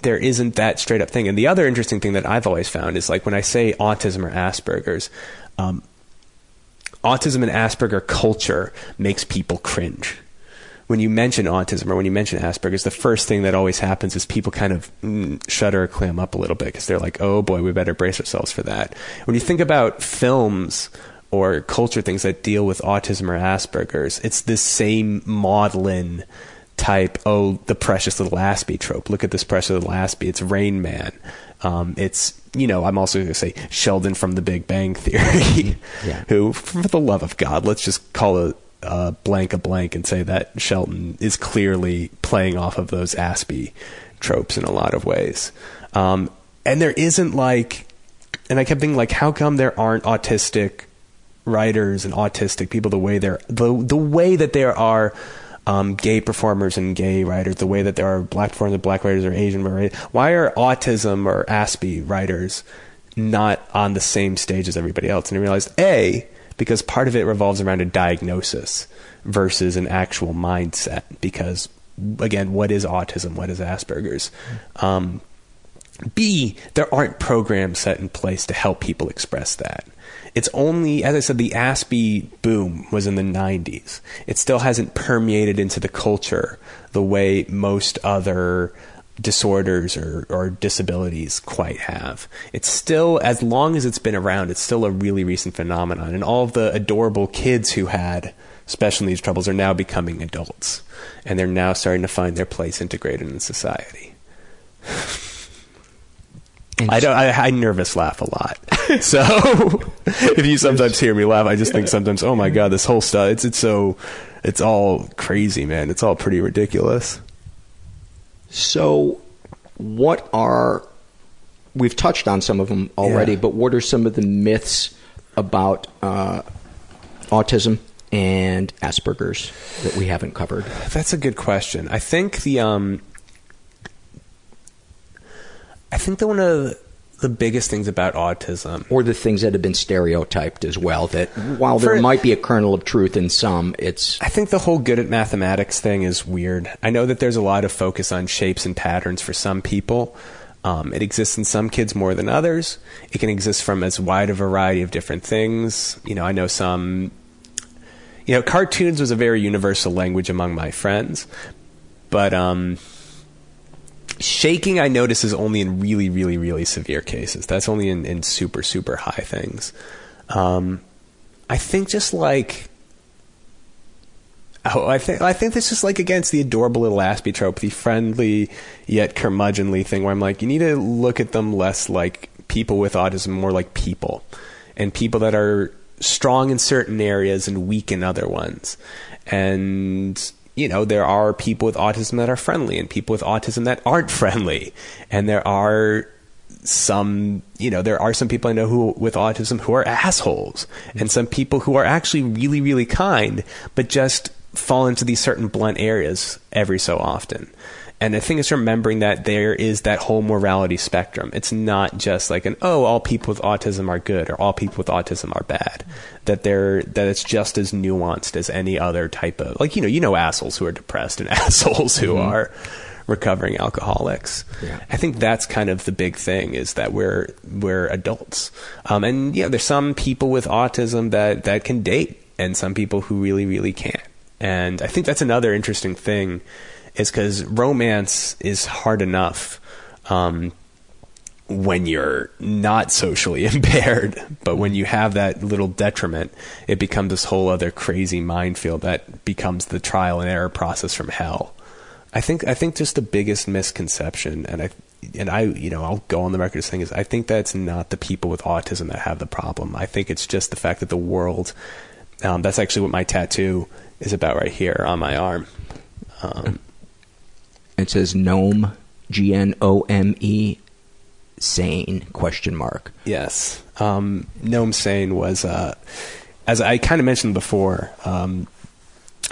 There isn't that straight up thing. And the other interesting thing that I've always found is like when I say autism or Asperger's, um, autism and Asperger culture makes people cringe. When you mention autism or when you mention Asperger's, the first thing that always happens is people kind of mm, shudder or clam up a little bit because they're like, oh boy, we better brace ourselves for that. When you think about films or culture things that deal with autism or Asperger's, it's this same maudlin type, oh, the precious little Aspie trope. Look at this precious little Aspie. It's Rain Man. Um, it's, you know, I'm also going to say Sheldon from the Big Bang Theory, Yeah. who, for the love of God, let's just call a, a blank a blank and say that Sheldon is clearly playing off of those Aspie tropes in a lot of ways. Um, and there isn't like, and I kept thinking like, how come there aren't autistic writers and autistic people the way there the the way that there are um, gay performers and gay writers, the way that there are black performers and black writers or Asian writers. Why are autism or Aspie writers not on the same stage as everybody else? And I realized a because part of it revolves around a diagnosis versus an actual mindset. Because again, what is autism? What is Asperger's? Um, B, there aren't programs set in place to help people express that. It's only, as I said, the Aspie boom was in the 90s. It still hasn't permeated into the culture the way most other disorders or, or disabilities quite have. It's still, as long as it's been around, it's still a really recent phenomenon. And all of the adorable kids who had special needs troubles are now becoming adults. And they're now starting to find their place integrated in society. I don't. I, I nervous laugh a lot. So if you sometimes hear me laugh, I just think sometimes, oh my god, this whole stuff. It's it's so, it's all crazy, man. It's all pretty ridiculous. So, what are we've touched on some of them already, Yeah. but what are some of the myths about uh, autism and Asperger's that we haven't covered? That's a good question. I think the um, I think that one of the biggest things about autism, or the things that have been stereotyped as well, that while For- there might be a kernel of truth in some, it's I think the whole good at mathematics thing is weird. I know that there's a lot of focus on shapes and patterns for some people. Um, it exists in some kids more than others. It can exist from as wide a variety of different things. You know, I know some. You know, cartoons was a very universal language among my friends, but um, shaking I notice is only in really, really, really severe cases. That's only in, in super, super high things. Um, I think just like Oh, I think I think this is like against the adorable little Aspie trope, the friendly yet curmudgeonly thing, where I'm like, you need to look at them less like people with autism, more like people, and people that are strong in certain areas and weak in other ones. And you know, there are people with autism that are friendly, and people with autism that aren't friendly, and there are some you know there are some people i know who with autism who are assholes and some people who are actually really really kind but just fall into these certain blunt areas every so often and the thing is remembering that there is that whole morality spectrum it's not just like an oh all people with autism are good or all people with autism are bad that they're that it's just as nuanced as any other type of like you know you know assholes who are depressed and assholes who Mhm. are recovering alcoholics. Yeah. I think that's kind of the big thing is that we're we're adults, um, and yeah, there's some people with autism that that can date, and some people who really really can't. And I think that's another interesting thing, is because romance is hard enough. Um, when you're not socially impaired, but when you have that little detriment, it becomes this whole other crazy minefield that becomes the trial and error process from hell. I think I think just the biggest misconception, and I and I you know I'll go on the record saying is I think that it's not the people with autism that have the problem. I think it's just the fact that the world. Um, that's actually what my tattoo is about right here on my arm. Um, it says gnome, G N O M E, sane question mark. Yes. Um, Gnome Sane was, uh, as I kind of mentioned before, um,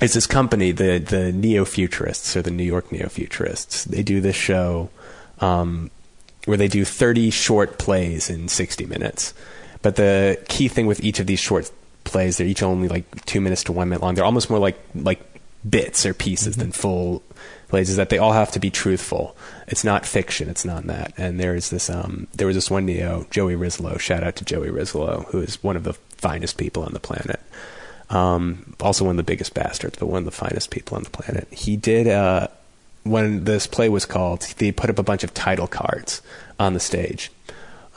it's this company, the the Neo Futurists or the New York Neo Futurists. They do this show um, where they do 30 short plays in 60 minutes. But the key thing with each of these short plays, they're each only like two minutes to one minute long. They're almost more like like bits or pieces than full plays is that they all have to be truthful. It's not fiction. It's not that. And there is this. Um, there was this one Neo, Joey Rizzolo. Shout out to Joey Rizzolo, who is one of the finest people on the planet. Um, also one of the biggest bastards, but one of the finest people on the planet. He did. Uh, when this play was called, they put up a bunch of title cards on the stage.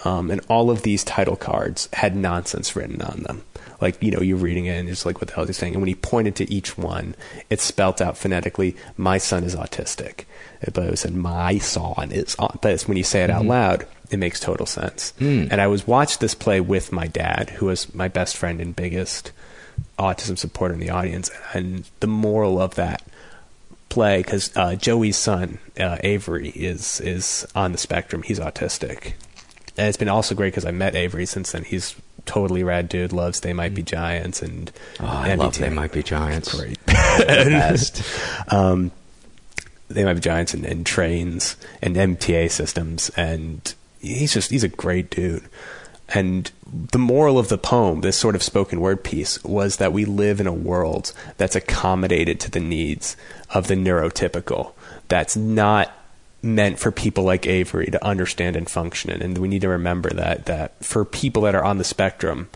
Um, and all of these title cards had nonsense written on them. Like, you know, you're reading it and it's like, what the hell is he saying? And when he pointed to each one, it spelt out phonetically, my son is autistic. But it said, my son is autistic. When you say it out mm-hmm. loud, it makes total sense. Mm. And I was watched this play with my dad, who was my best friend and biggest autism supporter in the audience. And the moral of that play because uh, Joey's son uh, Avery is is on the spectrum. He's autistic, and it's been also great because I met Avery since then. He's totally rad dude. Loves They Might Be Giants and oh, I love They Might Be Giants. Great, best. um, they Might Be Giants and, and trains and MTA systems, and he's just he's a great dude. And the moral of the poem, this sort of spoken word piece, was that we live in a world that's accommodated to the needs of the neurotypical. That's not meant for people like Avery to understand and function in. And we need to remember that that for people that are on the spectrum,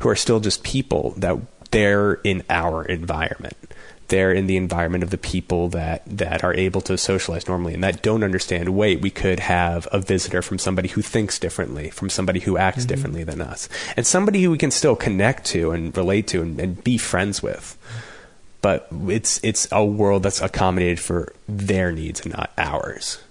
who are still just people, that they're in our environment they're in the environment of the people that that are able to socialize normally and that don't understand wait we could have a visitor from somebody who thinks differently from somebody who acts mm-hmm. differently than us and somebody who we can still connect to and relate to and, and be friends with but it's it's a world that's accommodated for their needs and not ours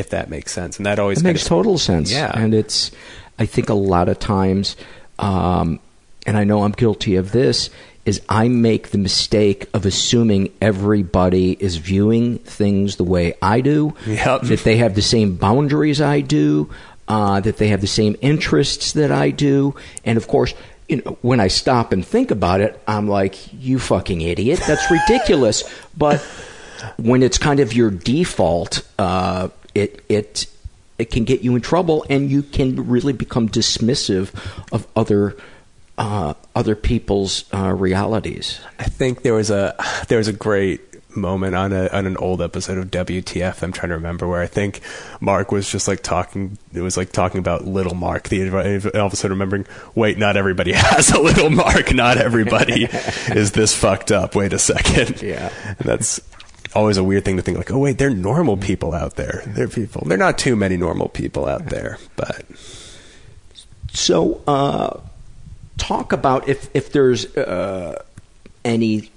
if that makes sense and that always makes of, total sense yeah and it's i think a lot of times um, and i know i'm guilty of this is I make the mistake of assuming everybody is viewing things the way I do, yep. that they have the same boundaries I do, uh, that they have the same interests that I do, and of course, you know, when I stop and think about it, I'm like, "You fucking idiot! That's ridiculous." but when it's kind of your default, uh, it it it can get you in trouble, and you can really become dismissive of other uh, other people's uh, realities. I think there was a there was a great moment on a on an old episode of WTF. I'm trying to remember where I think Mark was just like talking. It was like talking about little Mark. The all of a sudden remembering, wait, not everybody has a little Mark. Not everybody is this fucked up. Wait a second. Yeah, and that's always a weird thing to think like, oh wait, they're normal people out there. They're people. They're not too many normal people out there, but so. uh talk about if if there's uh, any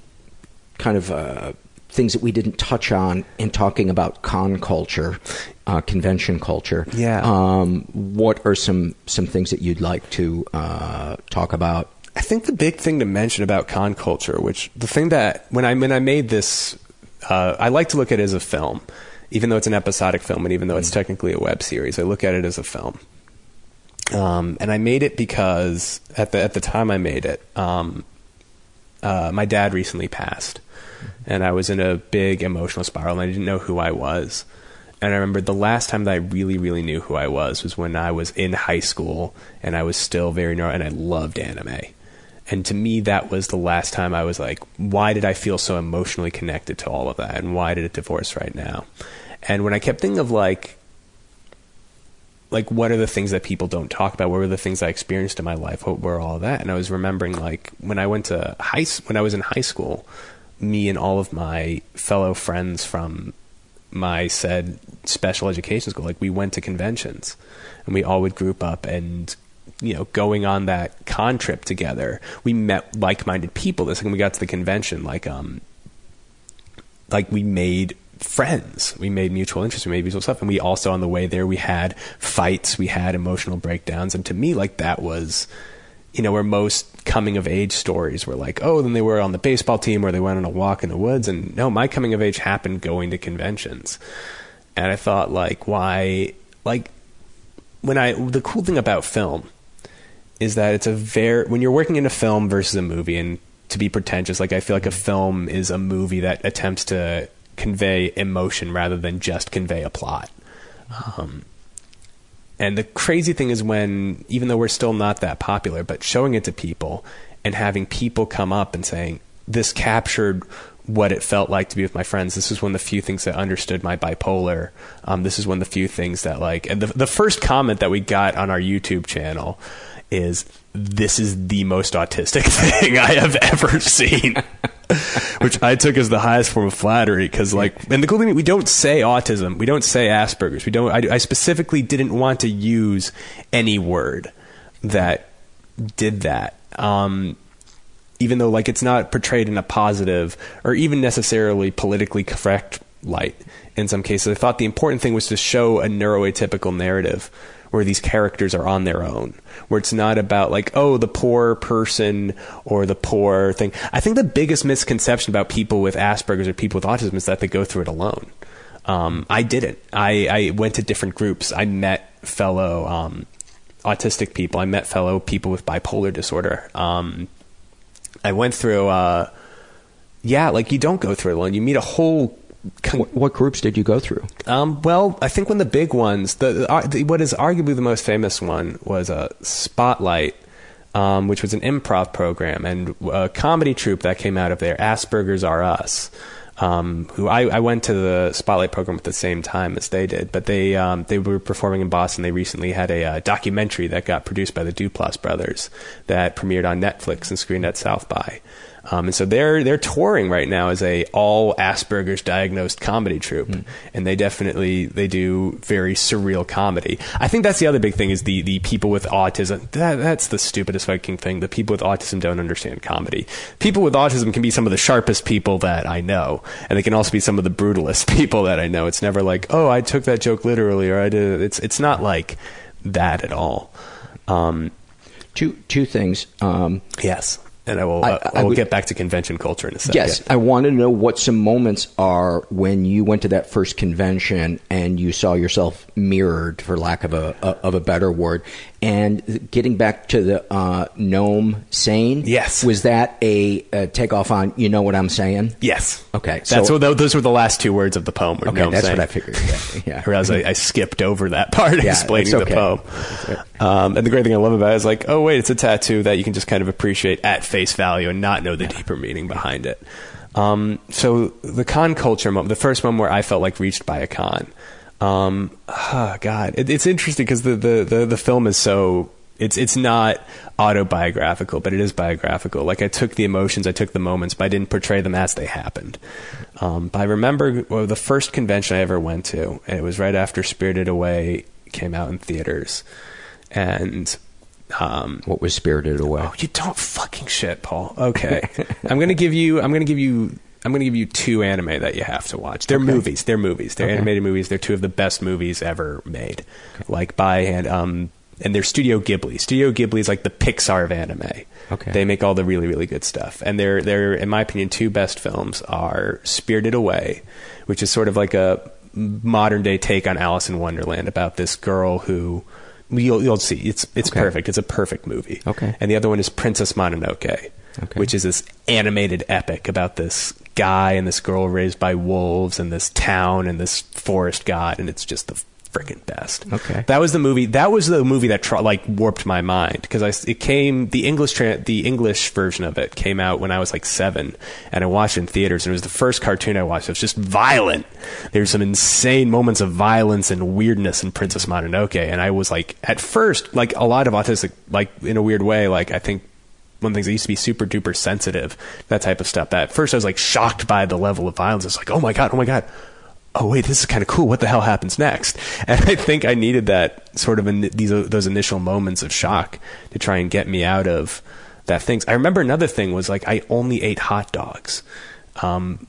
kind of uh, things that we didn't touch on in talking about con culture, uh, convention culture. Yeah. Um, what are some some things that you'd like to uh, talk about? I think the big thing to mention about con culture, which the thing that when I when I made this, uh, I like to look at it as a film, even though it's an episodic film, and even though it's mm. technically a web series, I look at it as a film. Um, and I made it because at the at the time I made it, um, uh, my dad recently passed, and I was in a big emotional spiral, and I didn't know who I was. And I remember the last time that I really, really knew who I was was when I was in high school, and I was still very neuro, and I loved anime. And to me, that was the last time I was like, why did I feel so emotionally connected to all of that, and why did it divorce right now? And when I kept thinking of like like what are the things that people don't talk about? What were the things I experienced in my life? What were all that? And I was remembering like when I went to high when I was in high school, me and all of my fellow friends from my said special education school, like we went to conventions and we all would group up and you know, going on that con trip together, we met like-minded people. This, when we got to the convention, like, um, like we made friends. We made mutual interests. We made mutual stuff. And we also, on the way there, we had fights. We had emotional breakdowns. And to me, like, that was, you know, where most coming of age stories were like, oh, then they were on the baseball team or they went on a walk in the woods. And no, my coming of age happened going to conventions. And I thought, like, why, like, when I, the cool thing about film is that it's a very, when you're working in a film versus a movie, and to be pretentious, like, I feel like a film is a movie that attempts to convey emotion rather than just convey a plot. Um, and the crazy thing is when, even though we're still not that popular, but showing it to people and having people come up and saying, this captured what it felt like to be with my friends. This is one of the few things that understood my bipolar. Um, this is one of the few things that like, and the the first comment that we got on our YouTube channel is this is the most autistic thing I have ever seen. Which I took as the highest form of flattery because, like, and the cool thing, we don't say autism, we don't say Asperger's, we don't. I, I specifically didn't want to use any word that did that. Um, even though, like, it's not portrayed in a positive or even necessarily politically correct light in some cases. I thought the important thing was to show a neuroatypical narrative where these characters are on their own, where it's not about like, oh, the poor person or the poor thing. I think the biggest misconception about people with Asperger's or people with autism is that they go through it alone. Um, I didn't. I, I went to different groups. I met fellow um, autistic people. I met fellow people with bipolar disorder. Um, I went through, uh, yeah, like you don't go through it alone. You meet a whole what, groups did you go through? Um, well, I think one of the big ones, the, uh, the, what is arguably the most famous one, was a uh, Spotlight, um, which was an improv program and a comedy troupe that came out of there. Asperger's Are Us. Um, who I, I, went to the Spotlight program at the same time as they did, but they um, they were performing in Boston. They recently had a uh, documentary that got produced by the Duplass brothers that premiered on Netflix and screened at South by. Um, and so they're they're touring right now as a all Asperger's diagnosed comedy troupe, mm. and they definitely they do very surreal comedy. I think that's the other big thing is the the people with autism. That, that's the stupidest fucking thing. The people with autism don't understand comedy. People with autism can be some of the sharpest people that I know, and they can also be some of the brutalest people that I know. It's never like, oh, I took that joke literally, or I did. It's it's not like that at all. Um, two two things. Um, yes and I will. I, uh, I will get back to convention culture in a second. Yes, I want to know what some moments are when you went to that first convention and you saw yourself mirrored, for lack of a, a of a better word. And getting back to the uh, Gnome Sane, yes, was that a, a takeoff on? You know what I'm saying? Yes. Okay, so that's what those were the last two words of the poem. Okay, gnome that's saying. what I figured. Yeah, yeah. Whereas I, I, skipped over that part yeah, explaining okay. the poem. Um, and the great thing I love about it is like, oh wait, it's a tattoo that you can just kind of appreciate at face value and not know the deeper meaning behind it. Um, so the con culture moment, the first moment where I felt like reached by a con. Um, oh God, it, it's interesting because the, the, the, the film is so it's it's not autobiographical, but it is biographical. Like I took the emotions, I took the moments, but I didn't portray them as they happened. Um, but I remember well, the first convention I ever went to, and it was right after Spirited Away came out in theaters, and um, what was Spirited Away? Oh, you don't fucking shit, Paul. Okay, I'm gonna give you. I'm gonna give you. I'm going to give you two anime that you have to watch. They're okay. movies. They're movies. They're okay. animated movies. They're two of the best movies ever made. Okay. Like by and um, and they're Studio Ghibli. Studio Ghibli is like the Pixar of anime. Okay. They make all the really really good stuff. And they're they're in my opinion two best films are Spirited Away, which is sort of like a modern day take on Alice in Wonderland about this girl who You'll, you'll see. It's it's okay. perfect. It's a perfect movie. Okay. And the other one is Princess Mononoke, okay. which is this animated epic about this guy and this girl raised by wolves and this town and this forest god, and it's just the freaking best. Okay, that was the movie. That was the movie that tr- like warped my mind because I it came the English tra- the English version of it came out when I was like seven, and I watched it in theaters. And it was the first cartoon I watched. It was just violent. There's some insane moments of violence and weirdness in Princess Mononoke, and I was like at first like a lot of autistic like in a weird way like I think one of the things I used to be super duper sensitive, that type of stuff. That at first I was like shocked by the level of violence. It's like, oh my god, oh my god, oh wait, this is kind of cool. What the hell happens next? And I think I needed that sort of in these those initial moments of shock to try and get me out of that things. I remember another thing was like I only ate hot dogs. Um,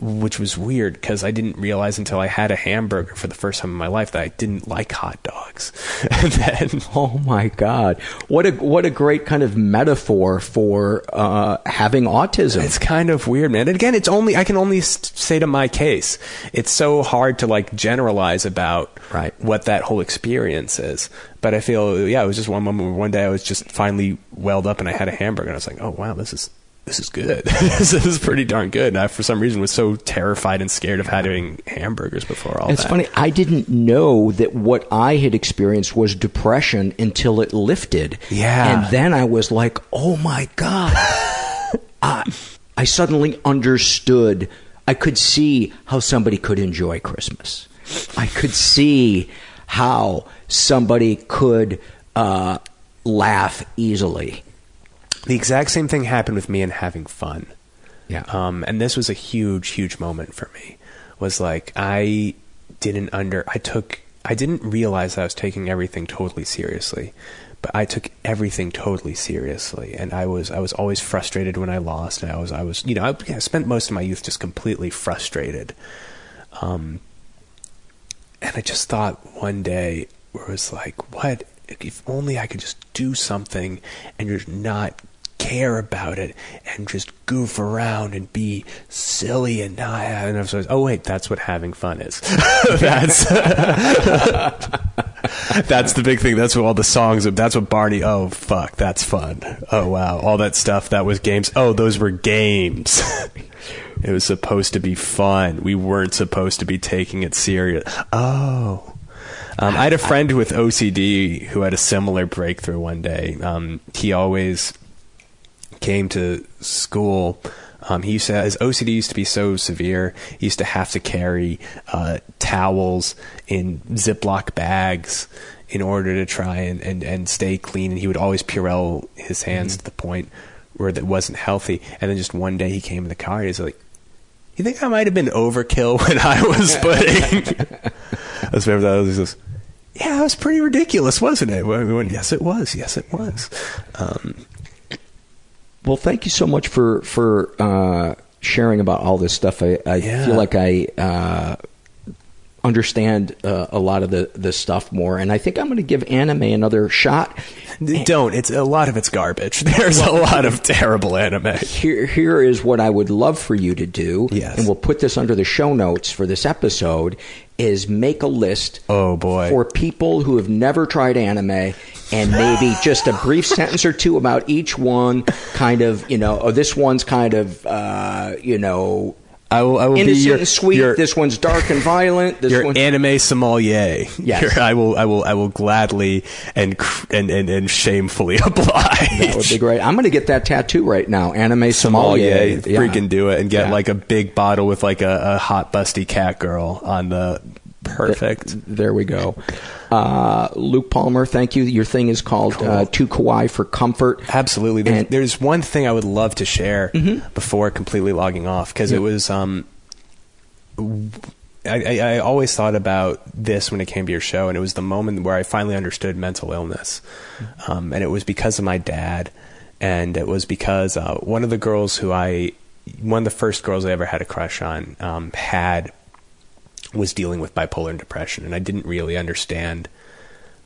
which was weird because I didn't realize until I had a hamburger for the first time in my life that I didn't like hot dogs. and then, oh my god, what a what a great kind of metaphor for uh, having autism. It's kind of weird, man. And again, it's only I can only say to my case. It's so hard to like generalize about right. what that whole experience is. But I feel, yeah, it was just one moment. One day, I was just finally welled up, and I had a hamburger, and I was like, oh wow, this is this is good. this is pretty darn good. And I, for some reason, was so terrified and scared of having hamburgers before all it's that. funny. I didn't know that what I had experienced was depression until it lifted. Yeah. And then I was like, oh my God. I, I suddenly understood. I could see how somebody could enjoy Christmas. I could see how somebody could uh, laugh easily. The exact same thing happened with me in having fun. Yeah. Um, and this was a huge, huge moment for me. Was like I didn't under I took I didn't realize I was taking everything totally seriously, but I took everything totally seriously, and I was I was always frustrated when I lost, and I was I was you know I, I spent most of my youth just completely frustrated. Um, and I just thought one day where it was like, what if only I could just do something and just not care about it and just goof around and be silly and not I was like, oh wait, that's what having fun is. that's that's the big thing. That's what all the songs. That's what Barney. Oh fuck, that's fun. Oh wow, all that stuff. That was games. Oh, those were games. it was supposed to be fun. We weren't supposed to be taking it serious. Oh. Um, I had a friend with OCD who had a similar breakthrough one day. Um, he always came to school. Um, he used to, his OCD used to be so severe. He used to have to carry uh, towels in Ziploc bags in order to try and, and, and stay clean. And he would always Purell his hands mm-hmm. to the point where that wasn't healthy. And then just one day he came in the car. He's like, "You think I might have been overkill when I was putting?" That's remember that. He goes, "Yeah, it was pretty ridiculous, wasn't it?" We went, "Yes, it was. Yes, it was." Um, well, thank you so much for for uh, sharing about all this stuff. I, I yeah. feel like I uh, understand uh, a lot of the the stuff more, and I think I'm going to give anime another shot. Don't. It's a lot of it's garbage. There's a lot of terrible anime. Here, here is what I would love for you to do. Yes. And we'll put this under the show notes for this episode. Is make a list. Oh boy. For people who have never tried anime and maybe just a brief sentence or two about each one. Kind of, you know, oh, this one's kind of, uh, you know, I will, I will innocent be your, and sweet. Your, this one's dark and violent. This your one, anime sommelier. Yes, I will. I will. I will gladly and and and, and shamefully oblige. That would be great. I'm going to get that tattoo right now. Anime sommelier. sommelier. Yeah. Freaking do it and get yeah. like a big bottle with like a, a hot busty cat girl on the Perfect. There we go. Uh, Luke Palmer, thank you. Your thing is called cool. uh, 2 Kawaii 4 Comfort. Absolutely. There's, and, there's one thing I would love to share mm-hmm. before completely logging off because yeah. it was. Um, I, I, I, always thought about this when it came to your show, and it was the moment where I finally understood mental illness. Mm-hmm. Um, and it was because of my dad, and it was because uh, one of the girls who I, one of the first girls I ever had a crush on, um, had was dealing with bipolar and depression, and I didn't really understand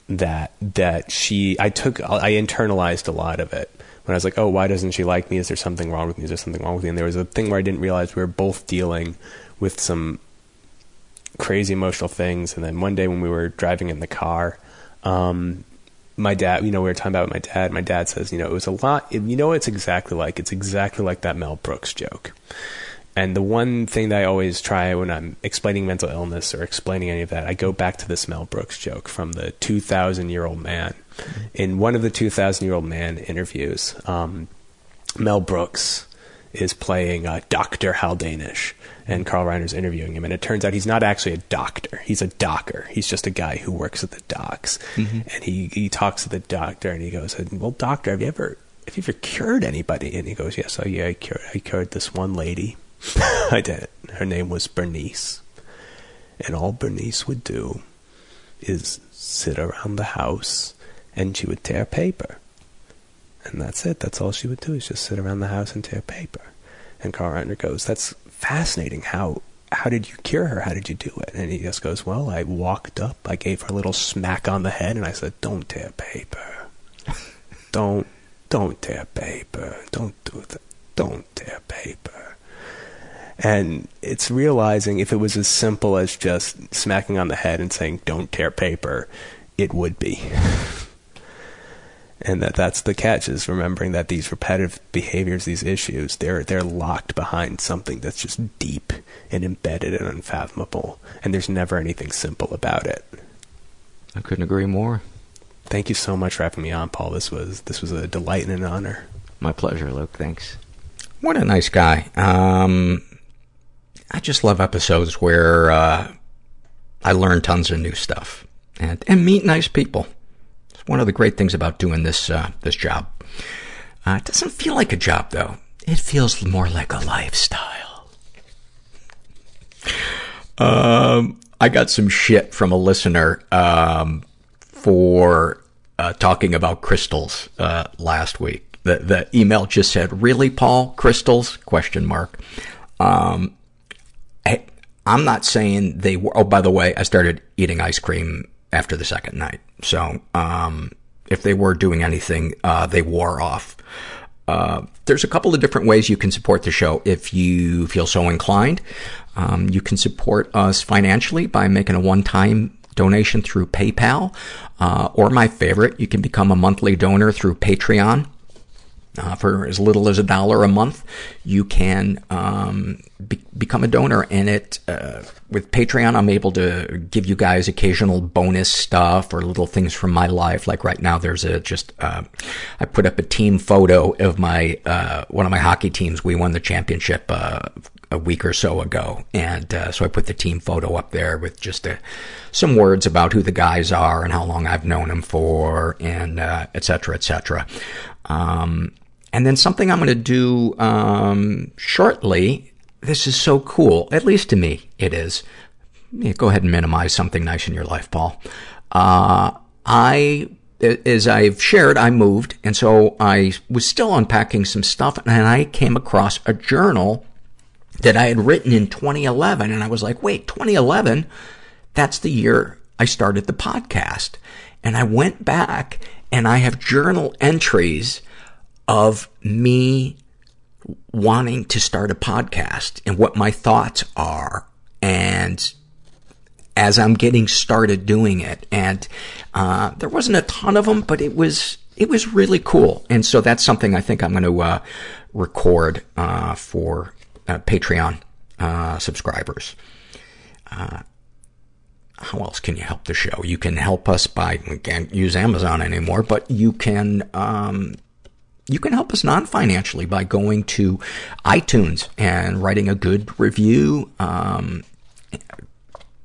that that she. I took I internalized a lot of it when I was like, oh, why doesn't she like me? Is there something wrong with me? Is there something wrong with me? And there was a thing where I didn't realize we were both dealing with some crazy emotional things. And then one day when we were driving in the car, um, my dad, you know, we were talking about my dad. My dad says, you know, it was a lot. You know, it's exactly like it's exactly like that Mel Brooks joke. And the one thing that I always try when I'm explaining mental illness or explaining any of that, I go back to this Mel Brooks joke from the 2,000 year old man. In one of the 2,000 year old man interviews, um, Mel Brooks is playing uh, Dr. Haldanish, and Carl Reiner's interviewing him. And it turns out he's not actually a doctor, he's a docker. He's just a guy who works at the docks. Mm-hmm. And he, he talks to the doctor and he goes, Well, doctor, have you ever. Have you ever cured anybody? And he goes, Yes, oh yeah, I cured, I cured this one lady I did it. Her name was Bernice. And all Bernice would do is sit around the house and she would tear paper. And that's it. That's all she would do is just sit around the house and tear paper. And Carl Reiner goes, That's fascinating. How how did you cure her? How did you do it? And he just goes, Well, I walked up, I gave her a little smack on the head, and I said, Don't tear paper. don't don't tear paper. Don't do that. Don't tear paper. And it's realizing if it was as simple as just smacking on the head and saying, don't tear paper, it would be. and that that's the catch is remembering that these repetitive behaviors, these issues, they're, they're locked behind something that's just deep and embedded and unfathomable. And there's never anything simple about it. I couldn't agree more. Thank you so much for having me on, Paul. This was, this was a delight and an honor. My pleasure, Luke. Thanks. What a nice guy. Um, I just love episodes where, uh, I learn tons of new stuff and, and meet nice people. It's one of the great things about doing this, uh, this job. Uh, it doesn't feel like a job though. It feels more like a lifestyle. Um, I got some shit from a listener, um, for, uh, talking about crystals, uh, last week. The, the email just said, really, Paul? Crystals? Question mark. Um, I'm not saying they were, oh, by the way, I started eating ice cream after the second night. So, um, if they were doing anything, uh, they wore off. Uh, there's a couple of different ways you can support the show if you feel so inclined. Um, you can support us financially by making a one-time donation through PayPal, uh, or my favorite, you can become a monthly donor through Patreon. Uh, for as little as a dollar a month, you can um, be- become a donor. And it uh, with Patreon, I'm able to give you guys occasional bonus stuff or little things from my life. Like right now, there's a just uh, I put up a team photo of my uh, one of my hockey teams. We won the championship uh, a week or so ago, and uh, so I put the team photo up there with just a, some words about who the guys are and how long I've known them for, and uh, et cetera, et cetera. Um, and then something I'm going to do um, shortly. This is so cool, at least to me, it is. Yeah, go ahead and minimize something nice in your life, Paul. Uh, I, as I've shared, I moved, and so I was still unpacking some stuff, and I came across a journal that I had written in 2011, and I was like, wait, 2011? That's the year I started the podcast. And I went back, and I have journal entries of me wanting to start a podcast and what my thoughts are and as I'm getting started doing it. And, uh, there wasn't a ton of them, but it was, it was really cool. And so that's something I think I'm going to, uh, record, uh, for, uh, Patreon, uh, subscribers. Uh, how else can you help the show? You can help us by, we can't use Amazon anymore, but you can, um, you can help us non-financially by going to iTunes and writing a good review, um,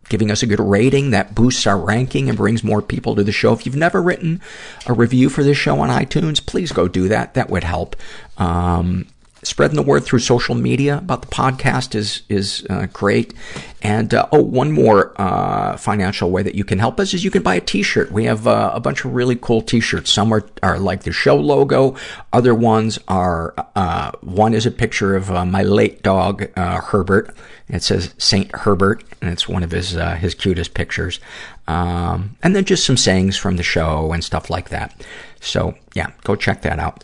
giving us a good rating. That boosts our ranking and brings more people to the show. If you've never written a review for this show on iTunes, please go do that. That would help. Um, spreading the word through social media about the podcast is is uh, great. And uh, oh, one more uh, financial way that you can help us is you can buy a T-shirt. We have uh, a bunch of really cool T-shirts. Some are are like the show logo. Other ones are uh, one is a picture of uh, my late dog Herbert. It says Saint Herbert, and it's one of his his cutest pictures. Um, and then just some sayings from the show and stuff like that. So yeah, go check that out.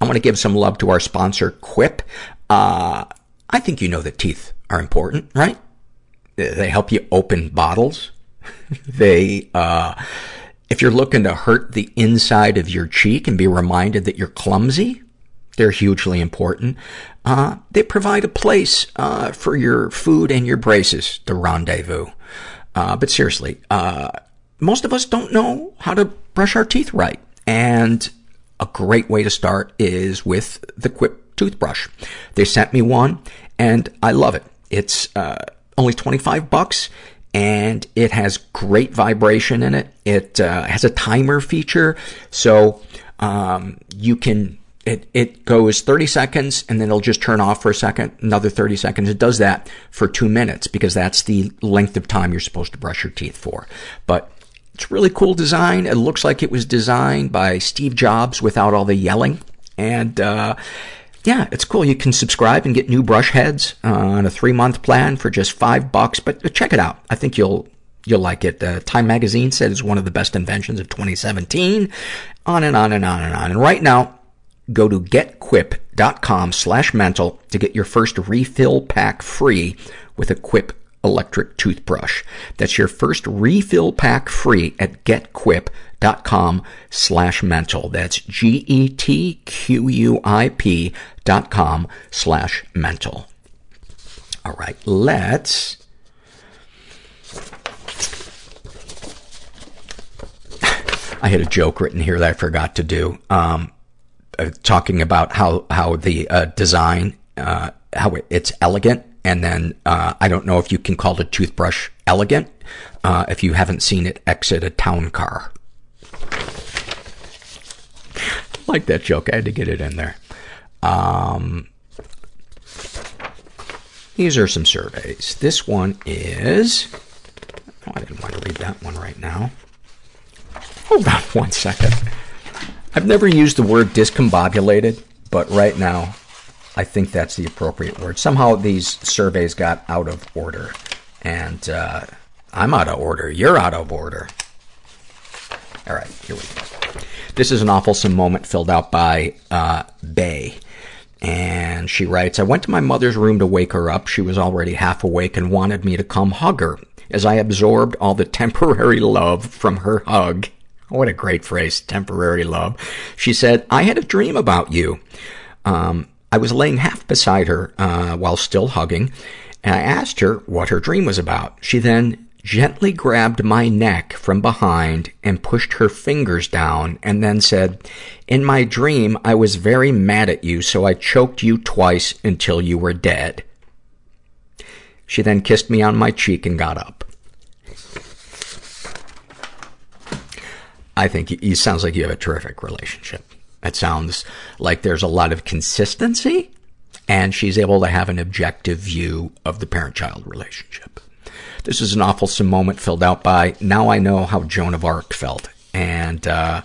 I want to give some love to our sponsor, Quip. Uh, I think you know that teeth are important, right? They help you open bottles. they, uh, if you're looking to hurt the inside of your cheek and be reminded that you're clumsy, they're hugely important. Uh, they provide a place, uh, for your food and your braces, the rendezvous. Uh, but seriously, uh, most of us don't know how to brush our teeth right. And a great way to start is with the Quip toothbrush. They sent me one and I love it. It's, uh, only 25 bucks and it has great vibration in it. It, uh, has a timer feature. So, um, you can, it, it goes 30 seconds and then it'll just turn off for a second, another 30 seconds. It does that for two minutes because that's the length of time you're supposed to brush your teeth for. But it's really cool design. It looks like it was designed by Steve Jobs without all the yelling. And, uh, yeah, it's cool. You can subscribe and get new brush heads uh, on a three month plan for just five bucks. But check it out. I think you'll, you'll like it. Uh, Time magazine said it's one of the best inventions of 2017. On and on and on and on. And right now, go to getquip.com slash mental to get your first refill pack free with a Quip electric toothbrush. That's your first refill pack free at getquip.com slash mental. That's G-E-T-Q-U-I-P dot com slash mental. All right, let's I had a joke written here that I forgot to do. Um, uh, talking about how, how the, uh, design, uh, how it's elegant. And then, uh, I don't know if you can call the toothbrush elegant, uh, if you haven't seen it exit a town car. like that joke. I had to get it in there. Um, these are some surveys. This one is, oh, I didn't want to read that one right now. Hold on one second. I've never used the word discombobulated, but right now I think that's the appropriate word. Somehow these surveys got out of order, and uh, I'm out of order. You're out of order. All right, here we go. This is an awful moment filled out by uh, Bay. And she writes, I went to my mother's room to wake her up. She was already half awake and wanted me to come hug her. As I absorbed all the temporary love from her hug, what a great phrase, temporary love. She said, I had a dream about you. Um, I was laying half beside her, uh, while still hugging, and I asked her what her dream was about. She then gently grabbed my neck from behind and pushed her fingers down and then said, in my dream, I was very mad at you, so I choked you twice until you were dead. She then kissed me on my cheek and got up. I think it sounds like you have a terrific relationship. It sounds like there's a lot of consistency and she's able to have an objective view of the parent-child relationship. This is an awful moment filled out by, now I know how Joan of Arc felt. And, uh,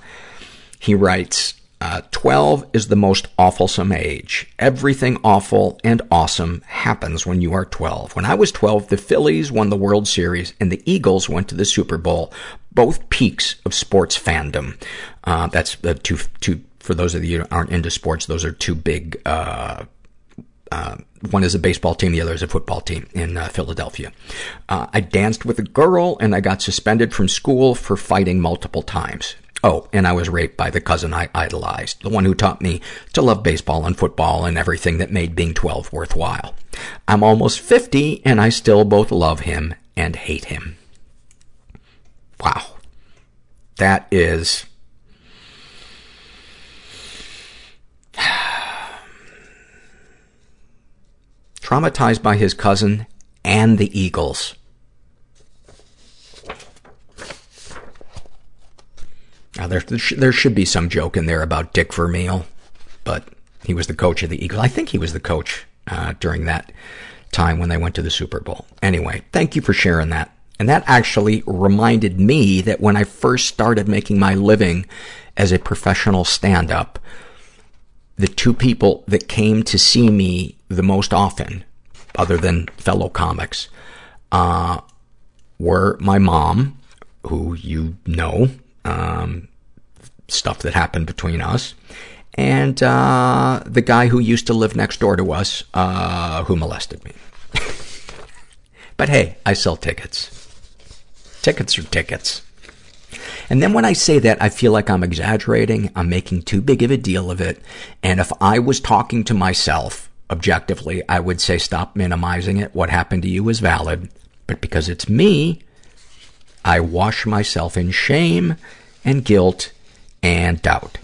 he writes, uh, 12 is the most awfulsome age. Everything awful and awesome happens when you are 12. When I was 12, the Phillies won the World Series and the Eagles went to the Super Bowl. Both peaks of sports fandom. Uh, that's the two, two, for those of you who aren't into sports, those are two big, uh, uh, one is a baseball team, the other is a football team in uh, Philadelphia. Uh, I danced with a girl and I got suspended from school for fighting multiple times. Oh, and I was raped by the cousin I idolized, the one who taught me to love baseball and football and everything that made being 12 worthwhile. I'm almost 50 and I still both love him and hate him. Wow. That is traumatized by his cousin and the Eagles. Now, there, there should be some joke in there about Dick Vermeil, but he was the coach of the Eagles. I think he was the coach uh, during that time when they went to the Super Bowl. Anyway, thank you for sharing that. And that actually reminded me that when I first started making my living as a professional stand-up, the two people that came to see me the most often, other than fellow comics, uh, were my mom, who you know, um, stuff that happened between us, and uh, the guy who used to live next door to us, uh, who molested me. but hey, I sell tickets. Tickets are tickets. And then when I say that, I feel like I'm exaggerating, I'm making too big of a deal of it, and if I was talking to myself objectively, I would say stop minimizing it. What happened to you is valid. But because it's me, I wash myself in shame and guilt and doubt.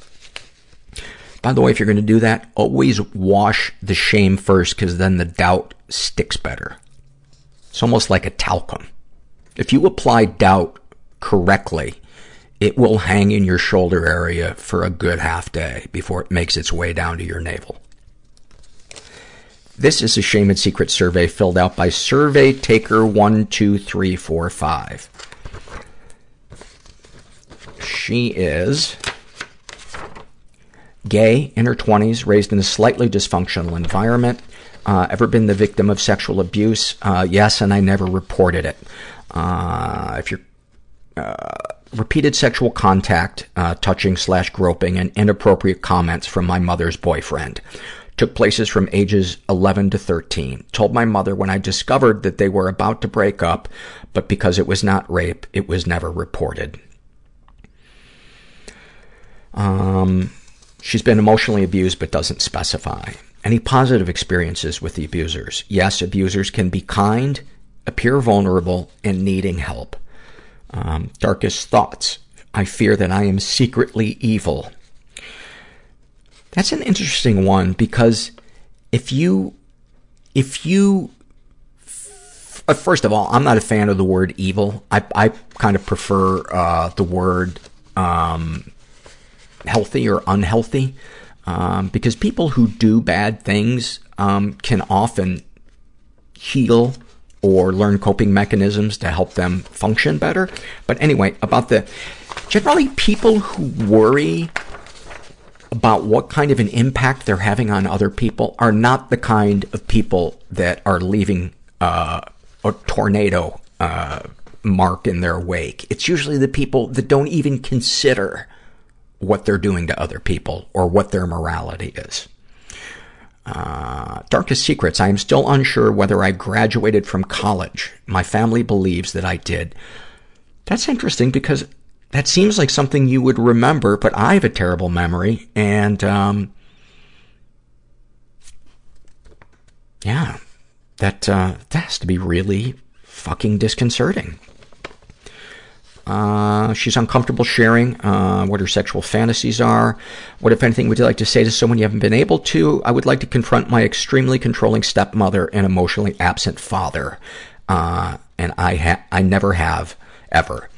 By the way, if you're going to do that, always wash the shame first because then the doubt sticks better. It's almost like a talcum. If you apply doubt correctly, it will hang in your shoulder area for a good half day before it makes its way down to your navel. This is a shame and secret survey filled out by survey taker 12345. She is gay, in her 20s, raised in a slightly dysfunctional environment. Uh, ever been the victim of sexual abuse? Uh, yes, and I never reported it. Uh, if you're, uh, repeated sexual contact, uh, touching slash groping and inappropriate comments from my mother's boyfriend. Took places from ages 11 to 13. Told my mother when I discovered that they were about to break up, but because it was not rape, it was never reported. Um, she's been emotionally abused but doesn't specify. Any positive experiences with the abusers? Yes, abusers can be kind, appear vulnerable, and needing help. Um, darkest thoughts. I fear that I am secretly evil. That's an interesting one because if you, if you, uh, first of all, I'm not a fan of the word evil. I, I kind of prefer, uh, the word, um, healthy or unhealthy. Um, because people who do bad things, um, can often heal or learn coping mechanisms to help them function better. But anyway, about the, generally people who worry about what kind of an impact they're having on other people are not the kind of people that are leaving uh, a tornado uh, mark in their wake. It's usually the people that don't even consider what they're doing to other people or what their morality is. Uh, darkest secrets. I am still unsure whether I graduated from college. My family believes that I did. That's interesting because that seems like something you would remember, but I have a terrible memory, and um, yeah, that uh, that has to be really fucking disconcerting. Uh, she's uncomfortable sharing uh, what her sexual fantasies are. What, if anything, would you like to say to someone you haven't been able to? I would like to confront my extremely controlling stepmother and emotionally absent father. Uh, and I ha- I never have, ever.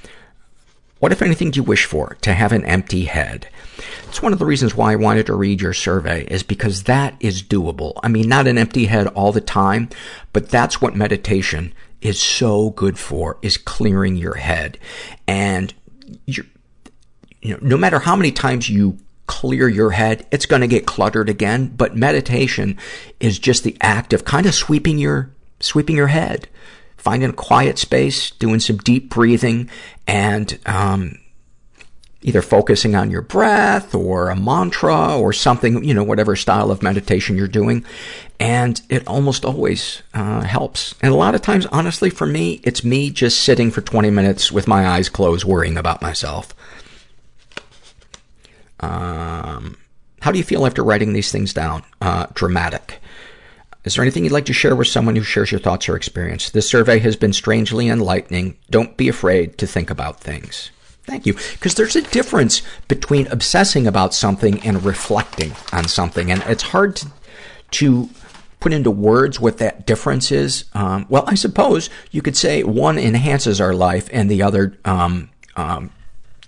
What, if anything, do you wish for? To have an empty head. It's one of the reasons why I wanted to read your survey, is because that is doable. I mean, not an empty head all the time, but that's what meditation is so good for, is clearing your head. And you know, no matter how many times you clear your head, it's gonna get cluttered again, but meditation is just the act of kind of sweeping your, sweeping your head finding a quiet space, doing some deep breathing, and um, either focusing on your breath or a mantra or something, you know, whatever style of meditation you're doing. And it almost always uh, helps. And a lot of times, honestly, for me, it's me just sitting for 20 minutes with my eyes closed, worrying about myself. Um, how do you feel after writing these things down? Uh, dramatic. Is there anything you'd like to share with someone who shares your thoughts or experience? This survey has been strangely enlightening. Don't be afraid to think about things. Thank you. Because there's a difference between obsessing about something and reflecting on something. And it's hard to, to put into words what that difference is. Um, well, I suppose you could say one enhances our life and the other um, um,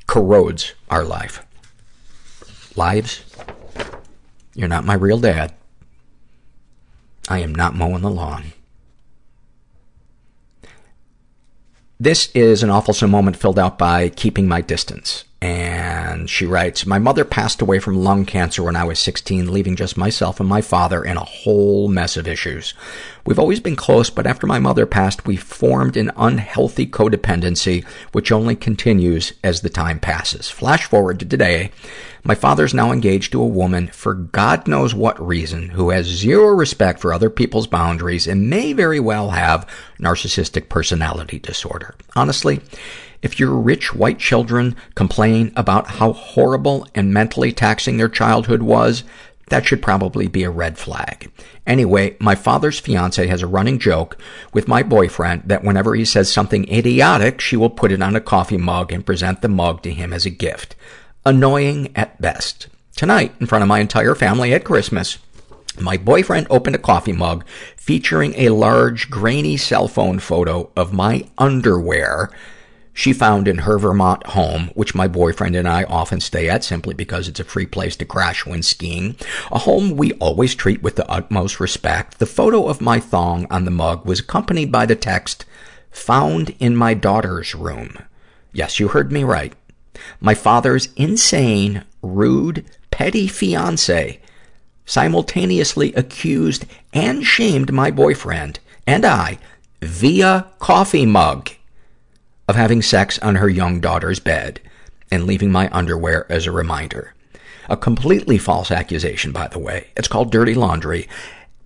corrodes our life. Lives? You're not my real dad. I am not mowing the lawn. This is an awful moment filled out by Keeping My Distance. And she writes, My mother passed away from lung cancer when I was 16, leaving just myself and my father in a whole mess of issues. We've always been close, but after my mother passed, we formed an unhealthy codependency, which only continues as the time passes. Flash forward to today. My father's now engaged to a woman for God knows what reason who has zero respect for other people's boundaries and may very well have narcissistic personality disorder. Honestly, if your rich white children complain about how horrible and mentally taxing their childhood was, that should probably be a red flag. Anyway, my father's fiance has a running joke with my boyfriend that whenever he says something idiotic, she will put it on a coffee mug and present the mug to him as a gift. Annoying at best. Tonight, in front of my entire family at Christmas, my boyfriend opened a coffee mug featuring a large, grainy cell phone photo of my underwear she found in her Vermont home, which my boyfriend and I often stay at simply because it's a free place to crash when skiing. A home we always treat with the utmost respect. The photo of my thong on the mug was accompanied by the text, found in my daughter's room. Yes, you heard me right. My father's insane, rude, petty fiance simultaneously accused and shamed my boyfriend and I via coffee mug of having sex on her young daughter's bed and leaving my underwear as a reminder. A completely false accusation, by the way. It's called dirty laundry.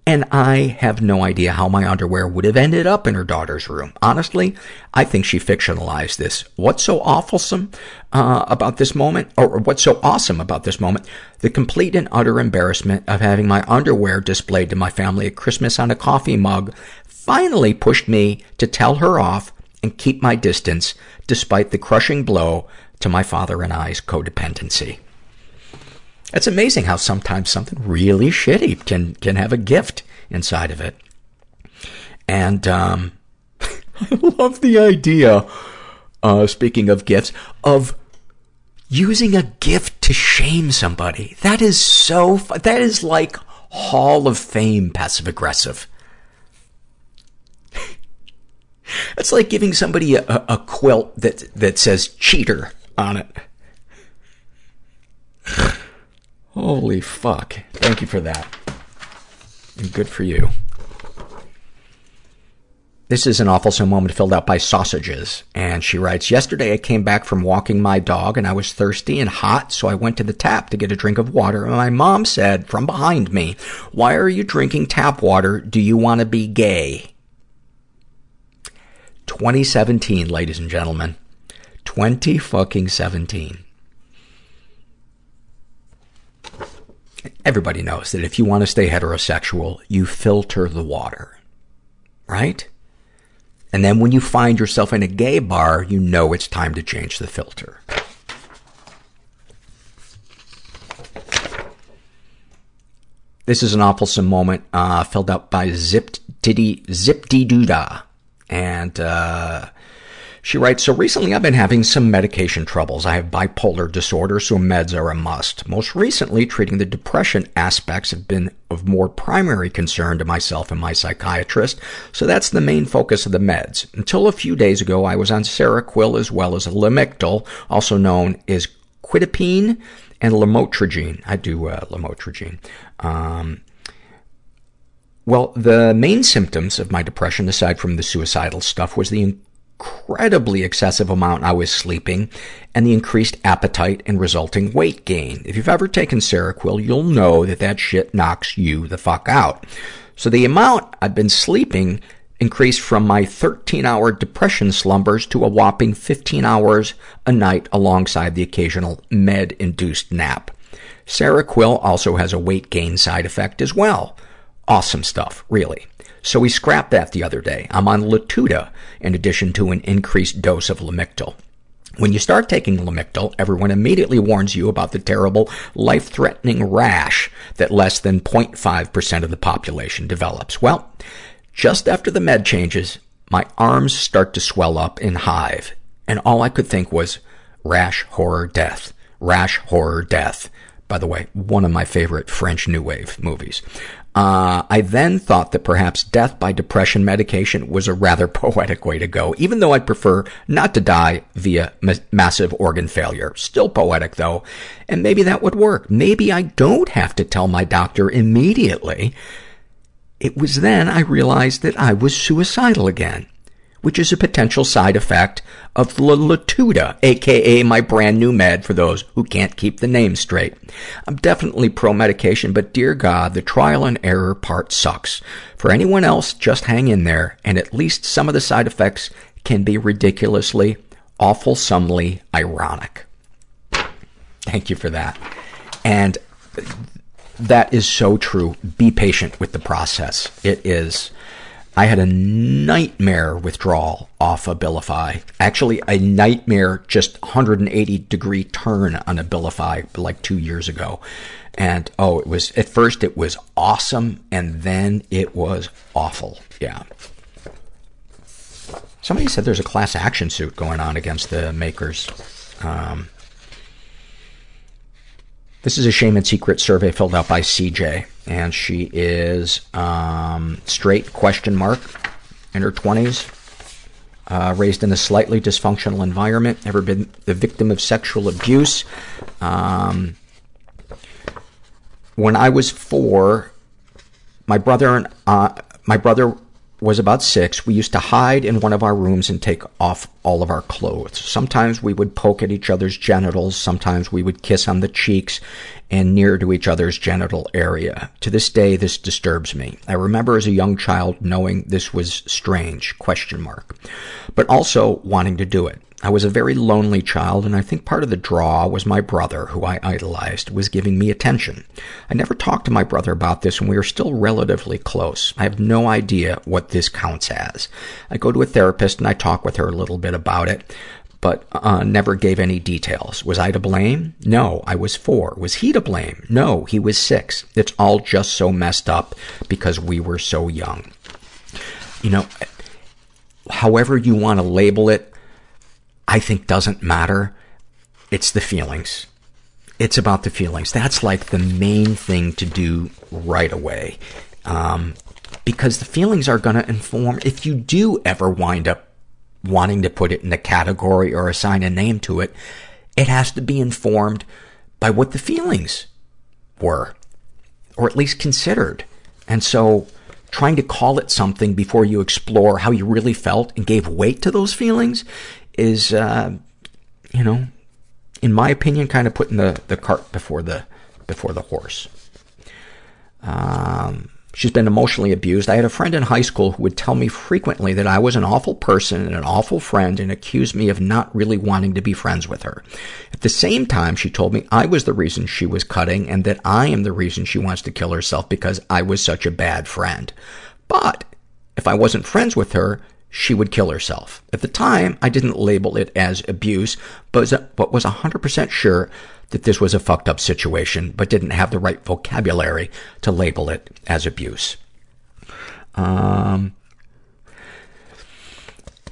And I have no idea how my underwear would have ended up in her daughter's room. Honestly, I think she fictionalized this. What's so awfulsome uh, about this moment, or what's so awesome about this moment? The complete and utter embarrassment of having my underwear displayed to my family at Christmas on a coffee mug finally pushed me to tell her off and keep my distance despite the crushing blow to my father and I's codependency. It's amazing how sometimes something really shitty can, can have a gift inside of it. And, um, I love the idea, uh, speaking of gifts, of using a gift to shame somebody. That is so, fu- that is like Hall of Fame passive aggressive. It's like giving somebody a, a quilt that, that says cheater on it. Holy fuck. Thank you for that. And good for you. This is an awful moment filled out by Sausages. And she writes, Yesterday I came back from walking my dog and I was thirsty and hot, so I went to the tap to get a drink of water. And my mom said from behind me, Why are you drinking tap water? Do you want to be gay? 2017, ladies and gentlemen. 20 fucking 17. Everybody knows that if you want to stay heterosexual, you filter the water. Right? And then when you find yourself in a gay bar, you know it's time to change the filter. This is an awful moment, uh, filled out by Zipped Diddy, Zip Dee. And, uh, she writes, so recently I've been having some medication troubles. I have bipolar disorder, so meds are a must. Most recently, treating the depression aspects have been of more primary concern to myself and my psychiatrist, so that's the main focus of the meds. Until a few days ago, I was on Seroquel as well as Lamictal, also known as quetiapine and lamotrigine. I do, uh, lamotrigine. Um, well, the main symptoms of my depression, aside from the suicidal stuff, was the incredibly excessive amount I was sleeping and the increased appetite and resulting weight gain. If you've ever taken Seroquel, you'll know that that shit knocks you the fuck out. So the amount I've been sleeping increased from my 13 hour depression slumbers to a whopping 15 hours a night alongside the occasional med induced nap. Seroquel also has a weight gain side effect as well. Awesome stuff, really. So we scrapped that the other day. I'm on Latuda in addition to an increased dose of Lamictal. When you start taking Lamictal, everyone immediately warns you about the terrible, life-threatening rash that less than 0.5% of the population develops. Well, just after the med changes, my arms start to swell up in hive, and all I could think was, rash, horror, death. Rash, horror, death. By the way, one of my favorite French New Wave movies. Uh, I then thought that perhaps death by depression medication was a rather poetic way to go, even though I'd prefer not to die via ma- massive organ failure. Still poetic though, and maybe that would work. Maybe I don't have to tell my doctor immediately. It was then I realized that I was suicidal again, which is a potential side effect of Latuda, aka my brand new med for those who can't keep the name straight. I'm definitely pro-medication, but dear God, the trial and error part sucks. For anyone else, just hang in there, and at least some of the side effects can be ridiculously, awfulsomely ironic. Thank you for that. And that is so true. Be patient with the process. It is, I had a nightmare withdrawal off Abilify. Actually, a nightmare, just 180 degree turn on Abilify like two years ago. And oh, it was, at first it was awesome and then it was awful. Yeah. Somebody said there's a class action suit going on against the makers. Um, this is a shame and secret survey filled out by CJ, and she is um, straight question mark in her twenties, uh, raised in a slightly dysfunctional environment, ever been the victim of sexual abuse. Um, when I was four, my brother and uh, my brother was about six, we used to hide in one of our rooms and take off all of our clothes. Sometimes we would poke at each other's genitals. Sometimes we would kiss on the cheeks and near to each other's genital area. To this day, this disturbs me. I remember as a young child knowing this was strange, question mark, but also wanting to do it. I was a very lonely child, and I think part of the draw was my brother, who I idolized, was giving me attention. I never talked to my brother about this, and we are still relatively close. I have no idea what this counts as. I go to a therapist, and I talk with her a little bit about it, but uh, never gave any details. Was I to blame? No, I was four. Was he to blame? No, he was six. It's all just so messed up because we were so young. You know, however you want to label it, I think doesn't matter. It's the feelings. It's about the feelings. That's like the main thing to do right away. Um, because the feelings are going to inform, if you do ever wind up wanting to put it in a category or assign a name to it, it has to be informed by what the feelings were, or at least considered. And so, trying to call it something before you explore how you really felt and gave weight to those feelings is, uh, you know, in my opinion, kind of putting the, the cart before the, before the horse. Um, She's been emotionally abused. I had a friend in high school who would tell me frequently that I was an awful person and an awful friend and accused me of not really wanting to be friends with her. At the same time, she told me I was the reason she was cutting and that I am the reason she wants to kill herself because I was such a bad friend. But if I wasn't friends with her, she would kill herself. At the time, I didn't label it as abuse, but was 100% sure that this was a fucked up situation, but didn't have the right vocabulary to label it as abuse. Um,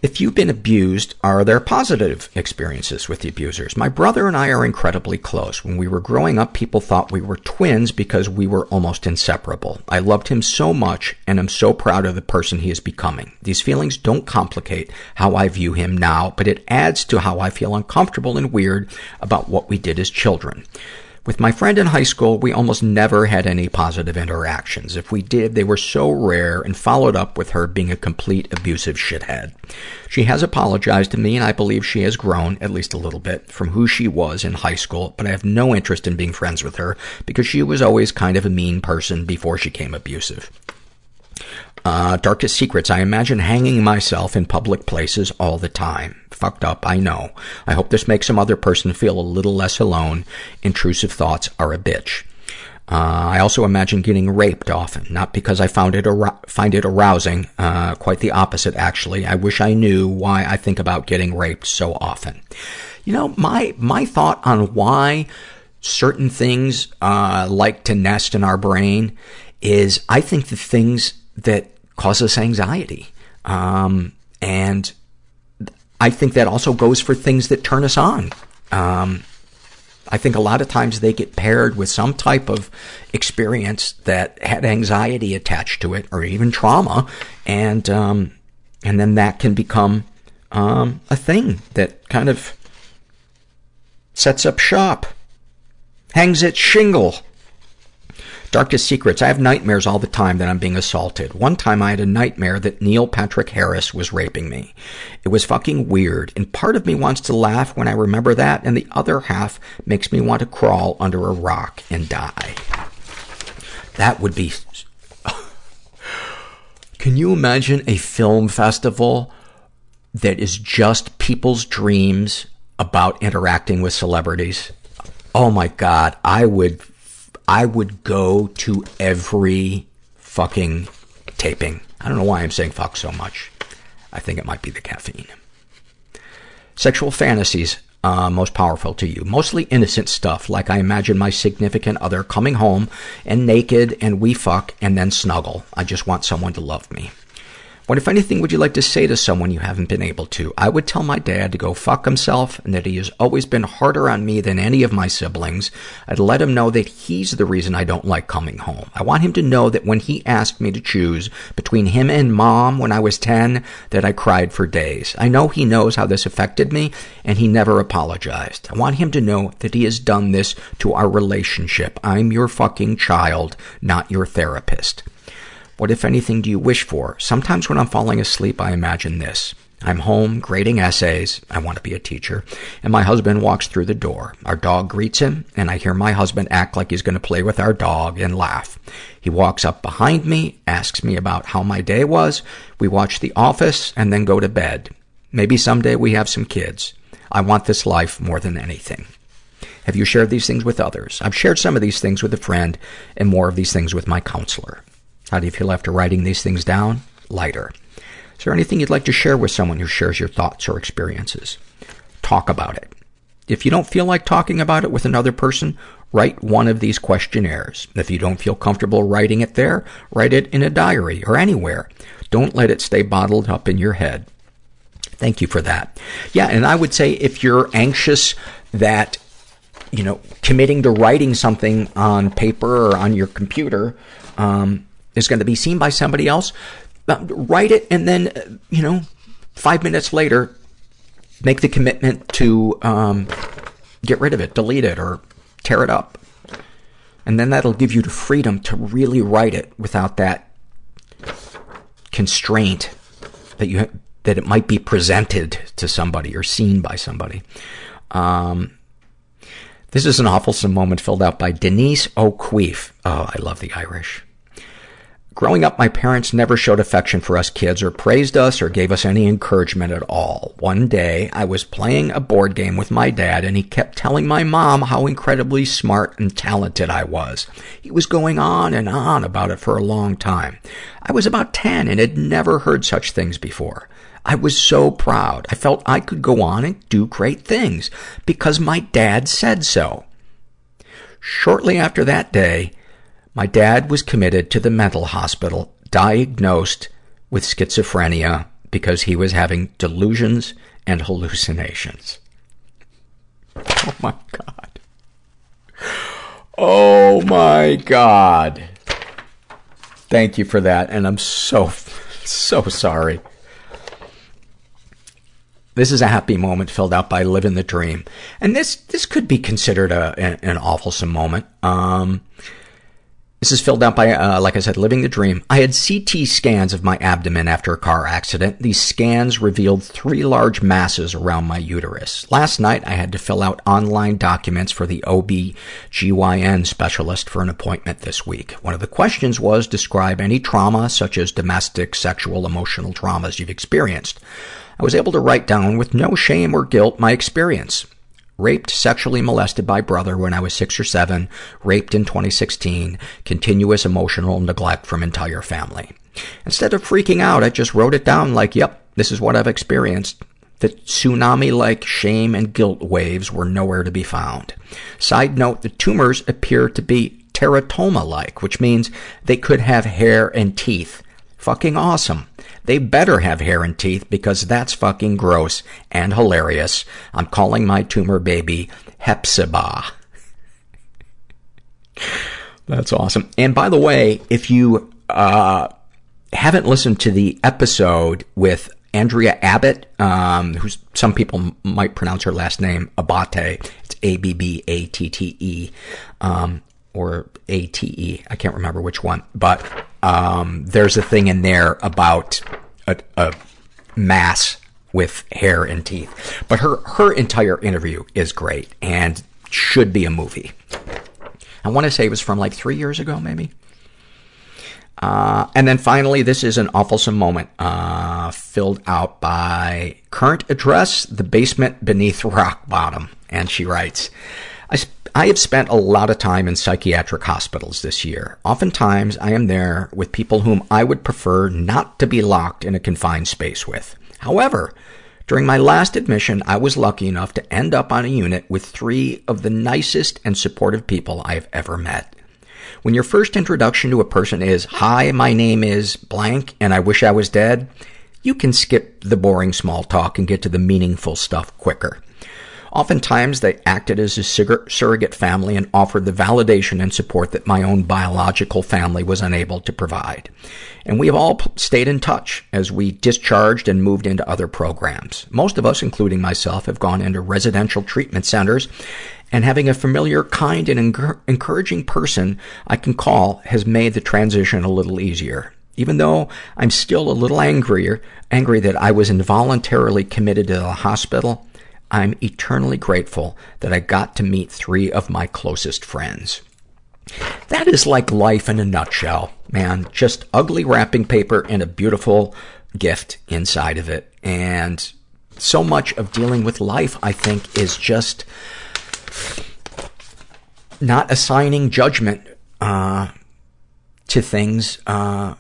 if you've been abused, are there positive experiences with the abusers? My brother and I are incredibly close. When we were growing up, people thought we were twins because we were almost inseparable. I loved him so much and I'm so proud of the person he is becoming. These feelings don't complicate how I view him now, but it adds to how I feel uncomfortable and weird about what we did as children. With my friend in high school, we almost never had any positive interactions. If we did, they were so rare and followed up with her being a complete abusive shithead. She has apologized to me and I believe she has grown, at least a little bit, from who she was in high school, but I have no interest in being friends with her because she was always kind of a mean person before she became abusive. Uh, darkest secrets. I imagine hanging myself in public places all the time. Fucked up, I know. I hope this makes some other person feel a little less alone. Intrusive thoughts are a bitch. Uh, I also imagine getting raped often, not because I found it ar- find it arousing, uh, quite the opposite actually. I wish I knew why I think about getting raped so often. You know, my, my thought on why certain things, uh, like to nest in our brain is I think the things that cause us anxiety. Um, and I think that also goes for things that turn us on. Um, I think a lot of times they get paired with some type of experience that had anxiety attached to it or even trauma. And, um, and then that can become, um, a thing that kind of sets up shop, hangs its shingle, Darkest secrets. I have nightmares all the time that I'm being assaulted. One time I had a nightmare that Neil Patrick Harris was raping me. It was fucking weird, and part of me wants to laugh when I remember that, and the other half makes me want to crawl under a rock and die. That would be... Can you imagine a film festival that is just people's dreams about interacting with celebrities? Oh my god, I would I would go to every fucking taping. I don't know why I'm saying fuck so much. I think it might be the caffeine. Sexual fantasies uh, most powerful to you. Mostly innocent stuff, like I imagine my significant other coming home and naked and we fuck and then snuggle. I just want someone to love me. What, if anything, would you like to say to someone you haven't been able to? I would tell my dad to go fuck himself and that he has always been harder on me than any of my siblings. I'd let him know that he's the reason I don't like coming home. I want him to know that when he asked me to choose between him and mom when I was 10, that I cried for days. I know he knows how this affected me and he never apologized. I want him to know that he has done this to our relationship. I'm your fucking child, not your therapist. What, if anything, do you wish for? Sometimes when I'm falling asleep, I imagine this. I'm home grading essays. I want to be a teacher. And my husband walks through the door. Our dog greets him, and I hear my husband act like he's going to play with our dog and laugh. He walks up behind me, asks me about how my day was. We watch The Office and then go to bed. Maybe someday we have some kids. I want this life more than anything. Have you shared these things with others? I've shared some of these things with a friend and more of these things with my counselor. How do you feel after writing these things down? Lighter. Is there anything you'd like to share with someone who shares your thoughts or experiences? talk about it. If you don't feel like talking about it with another person, write one of these questionnaires. If you don't feel comfortable writing it there, write it in a diary or anywhere. Don't let it stay bottled up in your head. Thank you for that. Yeah, and I would say if you're anxious that, you know, committing to writing something on paper or on your computer, um, is going to be seen by somebody else, uh, write it and then, you know, five minutes later, make the commitment to, um, get rid of it, delete it, or tear it up. And then that'll give you the freedom to really write it without that constraint that you, that it might be presented to somebody or seen by somebody. Um, this is an awfulsome moment filled out by Denise O'Queef. Oh, I love the Irish. Growing up, my parents never showed affection for us kids or praised us or gave us any encouragement at all. One day, I was playing a board game with my dad and he kept telling my mom how incredibly smart and talented I was. He was going on and on about it for a long time. I was about 10 and had never heard such things before. I was so proud. I felt I could go on and do great things because my dad said so. Shortly after that day, my dad was committed to the mental hospital, diagnosed with schizophrenia because he was having delusions and hallucinations. Oh my God. Oh my God. Thank you for that. And I'm so, so sorry. This is a happy moment filled out by Living the Dream. And this, this could be considered a, an, an awfulsome moment. Um, this is filled out by, uh, like I said, living the dream. I had CT scans of my abdomen after a car accident. These scans revealed three large masses around my uterus. Last night, I had to fill out online documents for the OB-GYN specialist for an appointment this week. One of the questions was, describe any trauma, such as domestic, sexual, emotional traumas you've experienced. I was able to write down with no shame or guilt my experience raped, sexually molested by brother when I was six or seven, raped in 2016, continuous emotional neglect from entire family. Instead of freaking out, I just wrote it down like, yep, this is what I've experienced. The tsunami-like shame and guilt waves were nowhere to be found. Side note, the tumors appear to be teratoma-like, which means they could have hair and teeth. Fucking awesome. They better have hair and teeth because that's fucking gross and hilarious. I'm calling my tumor baby Hepzibah. That's awesome. And by the way, if you, uh, haven't listened to the episode with Andrea Abbott, um, who some people might pronounce her last name Abate. It's A-B-B-A-T-T-E, um, or A-T-E. I can't remember which one. But, um, there's a thing in there about a, a mass with hair and teeth. But her, her entire interview is great and should be a movie. I want to say it was from like three years ago, maybe. Uh, and then finally, this is an awfulsome moment, uh, filled out by current address, the basement beneath rock bottom. And she writes, I, have spent a lot of time in psychiatric hospitals this year. Oftentimes, I am there with people whom I would prefer not to be locked in a confined space with. However, during my last admission, I was lucky enough to end up on a unit with three of the nicest and supportive people I have ever met. When your first introduction to a person is, Hi, my name is blank, and I wish I was dead, you can skip the boring small talk and get to the meaningful stuff quicker. Oftentimes, they acted as a surrogate family and offered the validation and support that my own biological family was unable to provide. And we have all stayed in touch as we discharged and moved into other programs. Most of us, including myself, have gone into residential treatment centers and having a familiar, kind, and encouraging person I can call has made the transition a little easier. Even though I'm still a little angrier, angry that I was involuntarily committed to the hospital, I'm eternally grateful that I got to meet three of my closest friends. That is like life in a nutshell, man. Just ugly wrapping paper and a beautiful gift inside of it. And so much of dealing with life, I think, is just not assigning judgment uh, to things uh,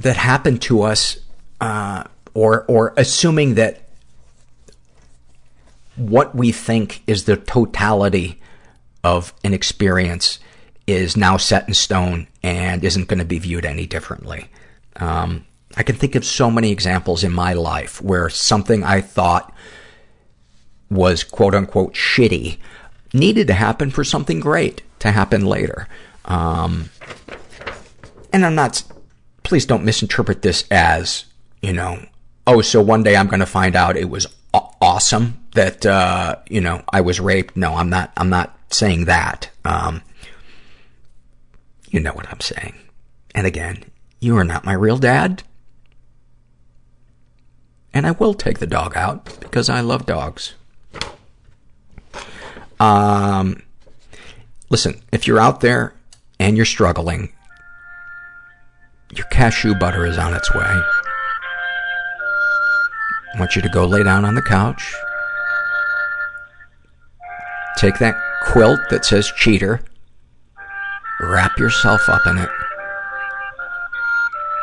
that happen to us, uh, or or assuming that what we think is the totality of an experience is now set in stone and isn't going to be viewed any differently. Um, I can think of so many examples in my life where something I thought was quote unquote shitty needed to happen for something great to happen later. Um, and I'm not, please don't misinterpret this as, you know, oh, so one day I'm going to find out it was awesome that, uh, you know, I was raped. No, I'm not, I'm not saying that. Um, you know what I'm saying. And again, you are not my real dad. And I will take the dog out because I love dogs. Um, listen, if you're out there and you're struggling, your cashew butter is on its way. Want you to go lay down on the couch. Take that quilt that says cheater. Wrap yourself up in it.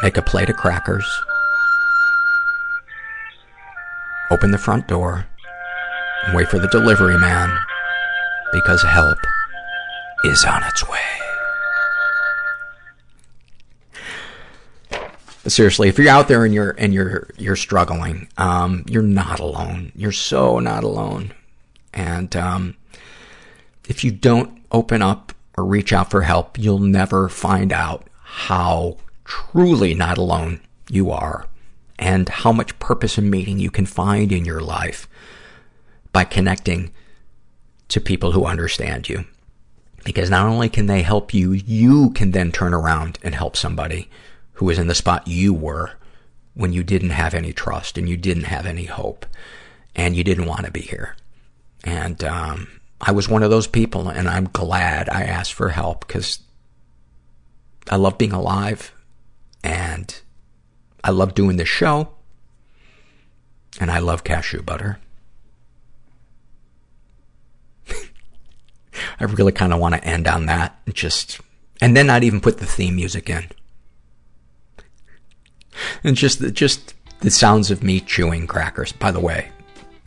Make a plate of crackers. Open the front door and wait for the delivery man because help is on its way. Seriously, if you're out there and you're and you're you're struggling, um, you're not alone. You're so not alone. And um, if you don't open up or reach out for help, you'll never find out how truly not alone you are and how much purpose and meaning you can find in your life by connecting to people who understand you. Because not only can they help you, you can then turn around and help somebody who was in the spot you were when you didn't have any trust and you didn't have any hope and you didn't want to be here. And, um, I was one of those people and I'm glad I asked for help because I love being alive and I love doing this show and I love cashew butter. I really kind of want to end on that just, and then not even put the theme music in. And just, the, just the sounds of me chewing crackers. By the way,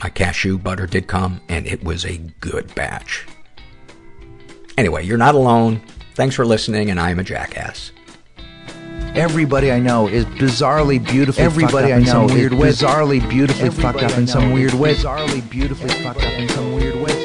my cashew butter did come and it was a good batch. Anyway, you're not alone. Thanks for listening and I am a jackass. Everybody I know is bizarrely beautifully Everybody I know is bizarrely beautifully fucked up in some weird way. Bizarrely beautifully fucked up in some weird way. Bizarrely